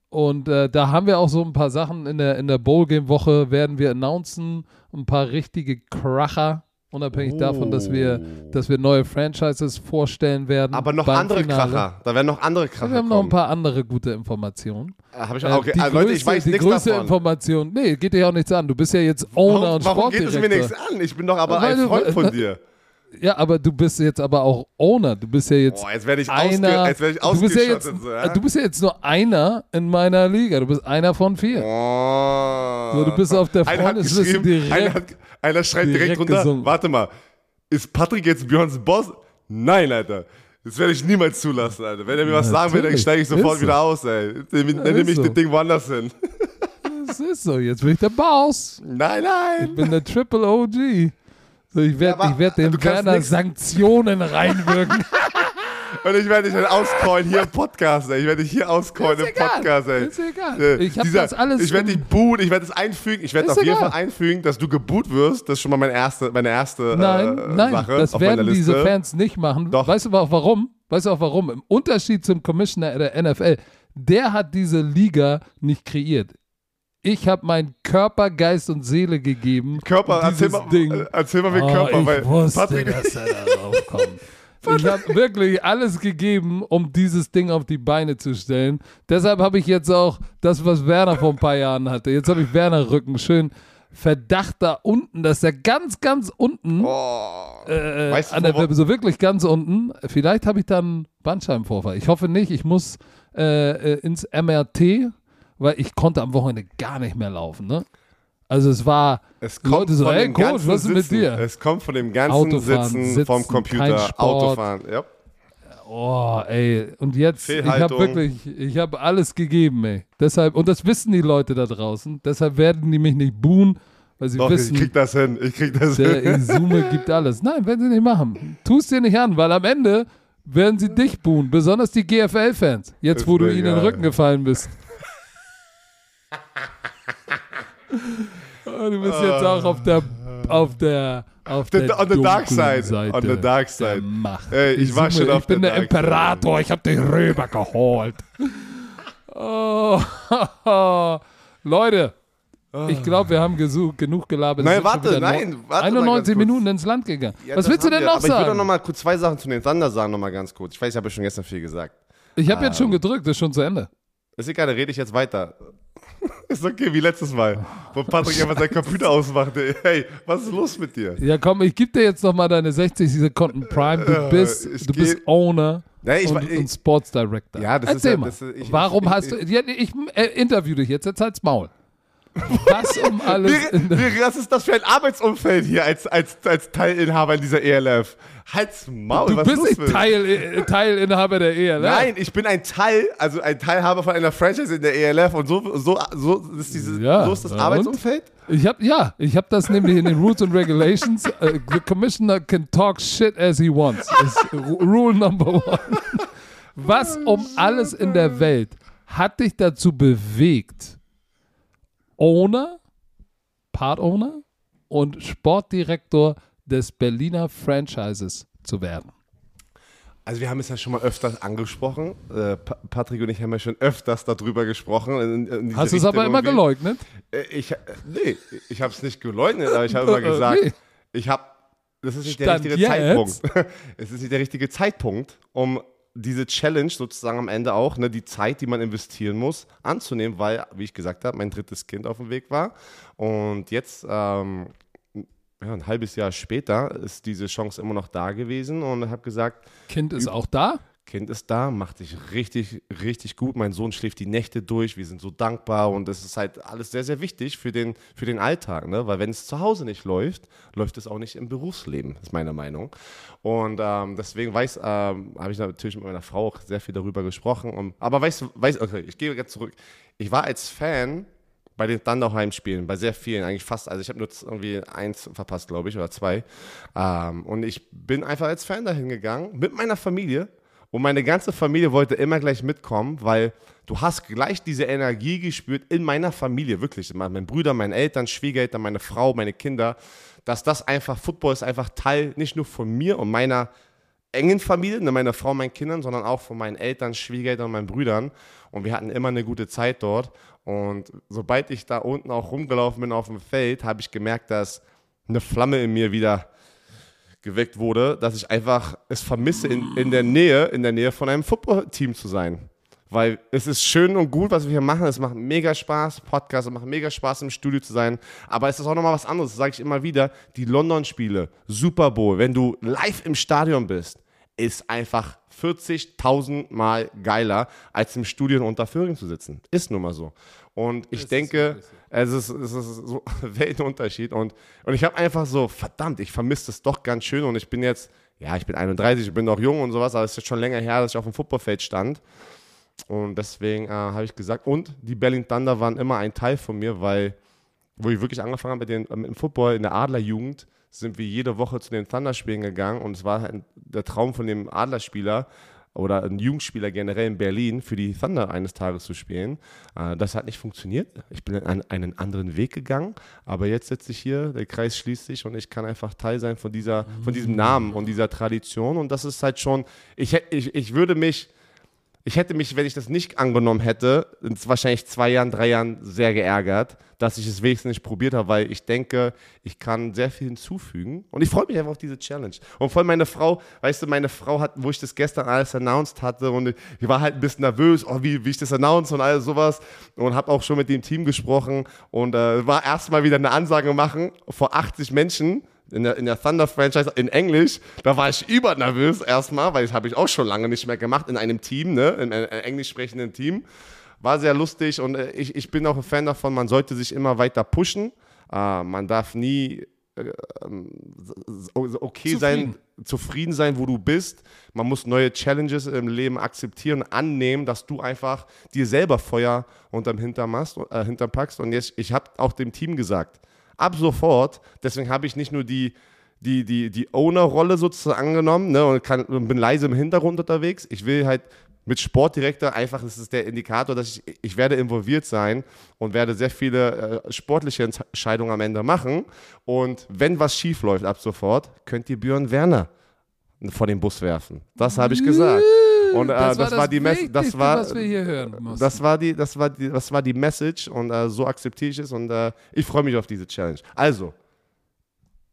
und äh, da haben wir auch so ein paar Sachen in der, in der Bowl-Game-Woche, werden wir announcen, ein paar richtige Kracher, unabhängig davon, dass wir, dass wir neue Franchises vorstellen werden. Aber noch andere Finale. Kracher. Da werden noch andere Kracher Wir haben noch ein paar andere gute Informationen. Habe ich Äh, auch. Okay. die Also, Leute, ich größte- weiß die nichts größte davon. Information, nee, geht dir auch nichts an. Du bist ja jetzt Owner Warum, und warum geht es mir nichts an? Ich bin doch aber ein Freund von äh, dir. Ja, aber du bist jetzt aber auch Owner. Du bist ja jetzt Boah, jetzt werde ich, einer. jetzt werd ich du, bist ja jetzt, so, ja? du bist ja jetzt nur einer in meiner Liga. Du bist einer von vier. Oh. So, du bist auf der Freundesliste direkt- einer, hat, einer schreibt direkt, direkt runter, gesungen. warte mal, ist Patrick jetzt Björns Boss? Nein, Alter. Das werde ich niemals zulassen, Alter. Wenn er mir was sagen will, dann Natürlich. steige ich sofort Ist wieder so. aus, ey. Dann, dann nehme ich so. das Ding woanders hin. Das ist so. Jetzt bin ich der Boss. Nein, Ich nein. bin der Triple OG. So, ich werde ich werd du dem kannst Werner Sanktionen reinwirken. Und ich werde dich dann auscallen hier im Podcast, ey. Ich werde dich hier auscallen im. Podcast, ey. Ist egal. Äh, Ich hab dieser- das alles Ich werde dich boot, ich werde es einfügen. Ich werde auf jeden egal. Fall einfügen, dass du geboot wirst. Das ist schon mal meine erste, meine erste Nein, äh, nein, Sache das auf meiner werden diese Fans nicht machen. Doch. Weißt du auch warum? Weißt du auch warum? Im Unterschied zum Commissioner der NFL, der hat diese Liga nicht kreiert. Ich habe meinen Körper, Geist und Seele gegeben. Körper, erzähl mal, Ding. äh, erzähl mal mit Oh, Körper, ich weil wusste, Patrick, dass er da drauf kommt. Ich habe wirklich alles gegeben, um dieses Ding auf die Beine zu stellen. Deshalb habe ich jetzt auch das, was Werner vor ein paar Jahren hatte. Jetzt habe ich Werner Rücken schön Verdacht da unten, dass er ganz, ganz unten, oh, äh, weißt du, an der Wippe, so wirklich ganz unten. Vielleicht habe ich dann Bandscheibenvorfall. Ich hoffe nicht. Ich muss äh, äh, ins MRT, weil ich konnte am Wochenende gar nicht mehr laufen. Ne? Also es war es kommt Leute so, von ey, dem Coach, was ist mit dir? Es kommt von dem ganzen Autofahren, Sitzen, vom Sitzen, kein Computer. Autofahren. Ja. Oh, ey. Und jetzt, ich habe wirklich, ich habe alles gegeben, ey. Deshalb, und das wissen die Leute da draußen. Deshalb werden die mich nicht buhen, weil sie Doch, ich wissen, krieg das hin. Ich krieg das der hin. Izume gibt alles. Nein, werden sie nicht machen. Tu es dir nicht an, weil am Ende werden sie dich buhen. Besonders die GFL-Fans. Jetzt, Ist wo du ihnen in den. Rücken gefallen bist. Oh, du bist jetzt auch auf der, auf der, auf The- der on the dark side. Seite On the dark side. Macht. Ey, ich war Izume, schon auf Ich bin der dark side. Imperator, ich hab dich rübergeholt. oh, Leute, ich glaube, wir haben genug gelabert. Nein, warte, nein, warte mal 91 ganz kurz. Minuten ins Land gegangen. Ja, Was willst du denn wir. noch Aber ich will doch sagen? noch mal kurz zwei Sachen zu den Thunder sagen, noch mal ganz kurz. Ich weiß, ich habe ja schon gestern viel gesagt. Ich habe jetzt Ah. schon gedrückt, das ist schon zu Ende. Ist egal, da rede ich jetzt weiter. Ist okay, wie letztes Mal, wo Patrick einfach seinen Computer ausmachte. Hey, was ist los mit dir? Ja, komm, ich gebe dir jetzt noch mal deine 60 Sekunden Prime. Du bist, ich du bist Owner Nee, ich und, ich- und Sports Director. Ja, das ist Erzähl ja- mal. ist- ich- Warum ich- hast du. Ja, ich äh, interview dich jetzt, jetzt halt's Maul. Was um alles. Wie, wie, was ist das für ein Arbeitsumfeld hier als, als, als Teilinhaber in dieser ELF? Halt's Maul, du bist nicht? Teil, äh, Teilinhaber der ne? Nein, ich bin ein Teil, also ein Teilhaber von einer Franchise in der ELF und so, so, so, ist, diese, Ja, so ist das? Arbeitsumfeld. Ich hab, ja, ich habe das nämlich in den Rules and Regulations. Uh, the commissioner can talk shit as he wants. Ist Ru- Rule number one. Was um alles in der Welt hat dich dazu bewegt, Owner, Part Owner und Sportdirektor des Berliner Franchises zu werden? Also wir haben es ja schon mal öfters angesprochen. Äh, Pa- Patrick und ich haben ja schon öfters darüber gesprochen. In, in Hast du es aber immer geleugnet? Äh, Ich, äh, nee, ich habe es nicht geleugnet, aber ich habe immer gesagt, nee. ich habe, das ist nicht der Stand richtige jetzt? Zeitpunkt. es ist nicht der richtige Zeitpunkt, um diese Challenge sozusagen am Ende auch, ne, die Zeit, die man investieren muss, anzunehmen, weil, wie ich gesagt habe, mein drittes Kind auf dem Weg war. Und jetzt, ähm, ja, ein halbes Jahr später, ist diese Chance immer noch da gewesen und habe gesagt, Kind ist auch da. Kind ist da, macht sich richtig, richtig gut. Mein Sohn schläft die Nächte durch. Wir sind so dankbar und es ist halt alles sehr, sehr wichtig für den, für den Alltag, ne? Weil wenn es zu Hause nicht läuft, läuft es auch nicht im Berufsleben, ist meine Meinung. Und ähm, deswegen weiß, ähm, habe ich natürlich mit meiner Frau auch sehr viel darüber gesprochen. Und, aber weißt du, weiß, okay, ich gehe jetzt zurück. Ich war als Fan bei den Thunderheim-Spielen, bei sehr vielen, eigentlich fast, also ich habe nur irgendwie eins verpasst, glaube ich, oder zwei. Ähm, und ich bin einfach als Fan dahin gegangen, mit meiner Familie Und meine ganze Familie wollte immer gleich mitkommen, weil du hast gleich diese Energie gespürt in meiner Familie, wirklich. Mein Brüder, meine Eltern, Schwiegereltern, meine Frau, meine Kinder, dass das einfach, Football ist einfach Teil nicht nur von mir und meiner engen Familie, ne, meiner Frau, meinen Kindern, sondern auch von meinen Eltern, Schwiegereltern und meinen Brüdern. Und wir hatten immer eine gute Zeit dort. Und sobald ich da unten auch rumgelaufen bin auf dem Feld, habe ich gemerkt, dass eine Flamme in mir wieder geweckt wurde, dass ich einfach es vermisse, in, in der Nähe, in der Nähe von einem Footballteam zu sein. Weil es ist schön und gut, was wir hier machen. Es macht mega Spaß, Podcast, es macht mega Spaß, im Studio zu sein. Aber es ist auch nochmal was anderes, sage ich immer wieder. Die London-Spiele, Super Bowl, wenn du live im Stadion bist, ist einfach 40.000 Mal geiler, als im Studio unter Föhring zu sitzen. Ist nun mal so. Und ich das denke, ist es ist, es ist so ein Weltenunterschied. Und, und ich habe einfach so, verdammt, ich vermisse das doch ganz schön. Und ich bin jetzt, ja, ich bin 31, ich bin noch jung und sowas, aber es ist jetzt schon länger her, dass ich auf dem Footballfeld stand. Und deswegen äh, habe ich gesagt, und die Berlin Thunder waren immer ein Teil von mir, weil, wo ich wirklich angefangen habe mit, den, mit dem Football in der Adlerjugend, sind wir jede Woche zu den Thunder-Spielen gegangen und es war halt der Traum von dem Adlerspieler, oder ein Jugendspieler generell in Berlin für die Thunder eines Tages zu spielen. Äh, das hat nicht funktioniert. Ich bin einen, einen anderen Weg gegangen, aber jetzt sitze ich hier, der Kreis schließt sich und ich kann einfach Teil sein von, dieser, von diesem Namen und dieser Tradition. Und das ist halt schon, ich, ich, ich würde mich ich hätte mich, wenn ich das nicht angenommen hätte, in wahrscheinlich zwei Jahren, drei Jahren sehr geärgert, dass ich es wenigstens nicht probiert habe, weil ich denke, ich kann sehr viel hinzufügen. Und ich freue mich einfach auf diese Challenge. Und vor allem meine Frau, weißt du, meine Frau hat, wo ich das gestern alles announced hatte und ich war halt ein bisschen nervös, oh, wie, wie ich das announced und alles sowas und habe auch schon mit dem Team gesprochen und äh, war erstmal wieder eine Ansage machen vor 80 Menschen in der, in der Thunder-Franchise in Englisch, da war ich übernervös erstmal, weil das habe ich auch schon lange nicht mehr gemacht in einem Team, ne, in einem englisch sprechenden Team. War sehr lustig und äh, ich, ich bin auch ein Fan davon, man sollte sich immer weiter pushen. Uh, man darf nie äh, okay zufrieden. sein, zufrieden sein, wo du bist. Man muss neue Challenges im Leben akzeptieren, annehmen, dass du einfach dir selber Feuer unterm Hintern, machst, äh, Hintern packst. Und jetzt, ich habe auch dem Team gesagt, ab sofort, deswegen habe ich nicht nur die, die, die, die Owner-Rolle sozusagen angenommen ne, und, kann, und bin leise im Hintergrund unterwegs. Ich will halt mit Sportdirektor einfach, das ist der Indikator, dass ich, ich werde involviert sein und werde sehr viele äh, sportliche Entscheidungen am Ende machen. Und wenn was schief läuft ab sofort, könnt ihr Björn Werner vor den Bus werfen. Das habe ich gesagt. Und äh, das, war das, war die Message, das war, was wir hier hören mussten. Das war die, das war die, das war die Message und äh, so akzeptiere ich es und äh, ich freue mich auf diese Challenge. Also,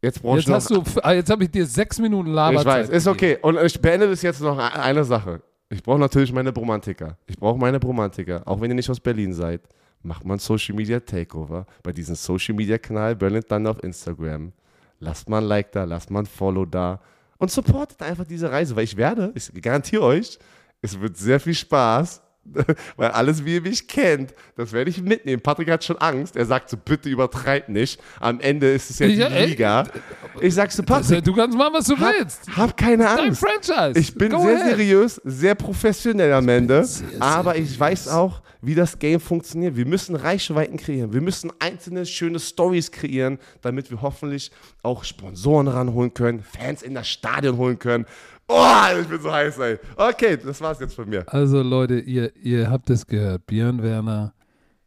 jetzt brauche ich noch. Ah, jetzt habe ich dir sechs Minuten Laberzeit. Ich weiß, ist okay. Und ich beende das jetzt noch eine Sache. Ich brauche natürlich meine Bromantiker. Ich brauche meine Bromantiker, auch wenn ihr nicht aus Berlin seid. Macht mal ein Social Media Takeover bei diesem Social Media Kanal Berlin Thunder auf Instagram. Lasst mal ein Like da, lasst mal ein Follow da und supportet einfach diese Reise, weil ich werde, ich garantiere euch, es wird sehr viel Spaß, weil alles, wie ihr mich kennt, das werde ich mitnehmen. Patrick hat schon Angst. Er sagt so, bitte übertreib nicht. Am Ende ist es ja, ja die Liga. Ich sag so, Patrick. Du kannst machen, was du hab, willst. Hab keine Angst. Dein Franchise. Ich bin Go sehr ahead. seriös, sehr professionell am Ende. Sehr, sehr aber ich weiß auch, wie das Game funktioniert. Wir müssen Reichweiten kreieren. Wir müssen einzelne schöne Stories kreieren, damit wir hoffentlich auch Sponsoren ranholen können, Fans in das Stadion holen können. Oh, ich bin so heiß, ey. Okay, das war's jetzt von mir. Also, Leute, ihr, ihr habt es gehört. Björn Werner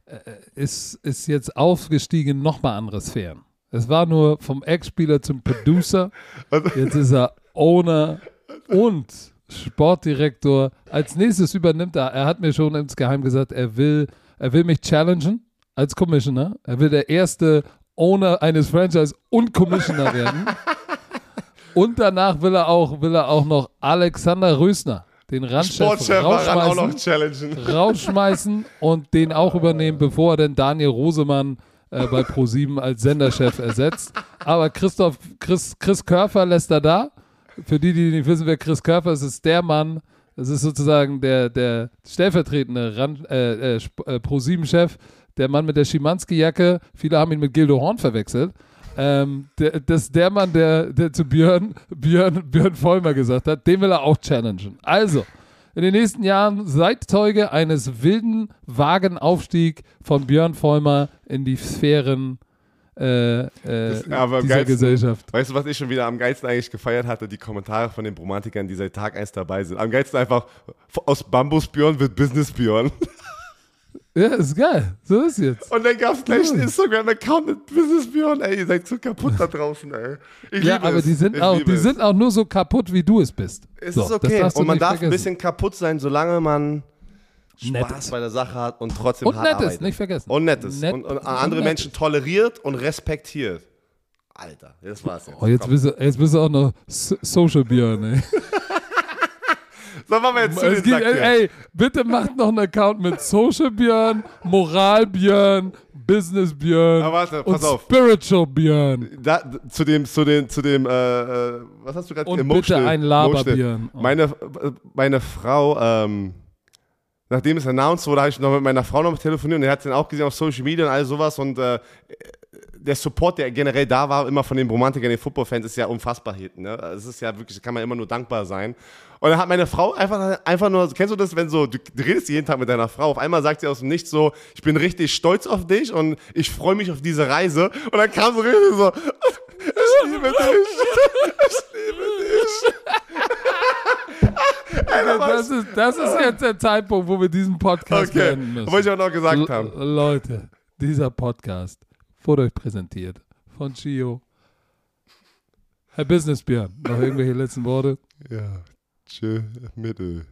äh, ist, ist jetzt aufgestiegen nochmal andere Sphären. Es war nur vom Ex-Spieler zum Producer. Jetzt ist er Owner und Sportdirektor. Als nächstes übernimmt er, er hat mir schon insgeheim gesagt, er will, er will mich challengen als Commissioner. Er will der erste Owner eines Franchise und Commissioner werden. und danach will er auch, will er auch noch Alexander Rösner, den Randchef, rausschmeißen, rausschmeißen und den auch übernehmen, bevor er denn Daniel Rosemann äh, bei Pro7 als Senderchef ersetzt. Aber Christoph, Chris, Chris Körfer lässt er da für die, die nicht wissen, wer Chris Körfer ist, ist der Mann, das ist sozusagen der, der stellvertretende äh, äh, äh Pro-7-Chef, der Mann mit der Schimanski-Jacke. Viele haben ihn mit Gildo Horn verwechselt. Ähm, der, das ist der Mann, der, der zu Björn, Björn, Björn Vollmer gesagt hat, den will er auch challengen. Also, in den nächsten Jahren seid Zeuge eines wilden Wagenaufstieg von Björn Vollmer in die Sphären äh, äh, dieser geilsten- Gesellschaft. Weißt du, was ich schon wieder am geilsten eigentlich gefeiert hatte? Die Kommentare von den Bromantikern, die seit Tag 1 dabei sind. Am geilsten einfach, aus Bambusbjörn wird Businessbjörn. Ja, ist geil. So ist jetzt. Und dann gab es gleich einen. Instagram-Account mit Businessbjörn. Ey, ihr seid so kaputt da draußen, ey. Ich Ja, liebe aber es. die sind Ich auch, liebe die es. sind auch nur so kaputt, wie du es bist. Es so, ist okay. Und man darf ein vergessen. bisschen kaputt sein, solange man Spaß ist. bei der Sache hat und trotzdem Und hart nett arbeitet. nicht vergessen. Und nett ist. Nett- und, und und andere nett Menschen toleriert und respektiert. Alter, das war's jetzt. Oh, jetzt Komm. bist, du, jetzt bist du auch noch so Social Björn, ey. So, machen wir jetzt zu Es den Sack hier. ey, bitte macht noch einen Account mit Social Björn, Moral Björn, Business Björn warte, und auf. Spiritual Björn. Da, zu dem, zu dem, zu dem, äh, äh, was hast du gerade Und Emotional- bitte ein Laber. Björn. Oh. Meine, äh, meine Frau, ähm, nachdem es announced wurde, habe ich noch mit meiner Frau noch telefoniert und er hat es dann auch gesehen auf Social Media und all sowas und äh, der Support, der generell da war, immer von den Romantikern, den Football-Fans, ist ja unfassbar hinten. Ne? Es ist ja wirklich, kann man immer nur dankbar sein. Und dann hat meine Frau einfach, einfach nur, kennst du das, wenn so, du, redest jeden Tag mit deiner Frau, auf einmal sagt sie aus dem Nichts so, ich bin richtig stolz auf dich und ich freue mich auf diese Reise. Und dann kam so richtig so, ich liebe dich, ich liebe dich. Alter? Das ist, das ist jetzt der Zeitpunkt, wo wir diesen Podcast Okay, beenden müssen. wollte ich auch noch gesagt haben. Leute, dieser Podcast wurde euch präsentiert von Chio. Herr Business Björn, noch irgendwelche letzten Worte? Ja, tschö, Mittel.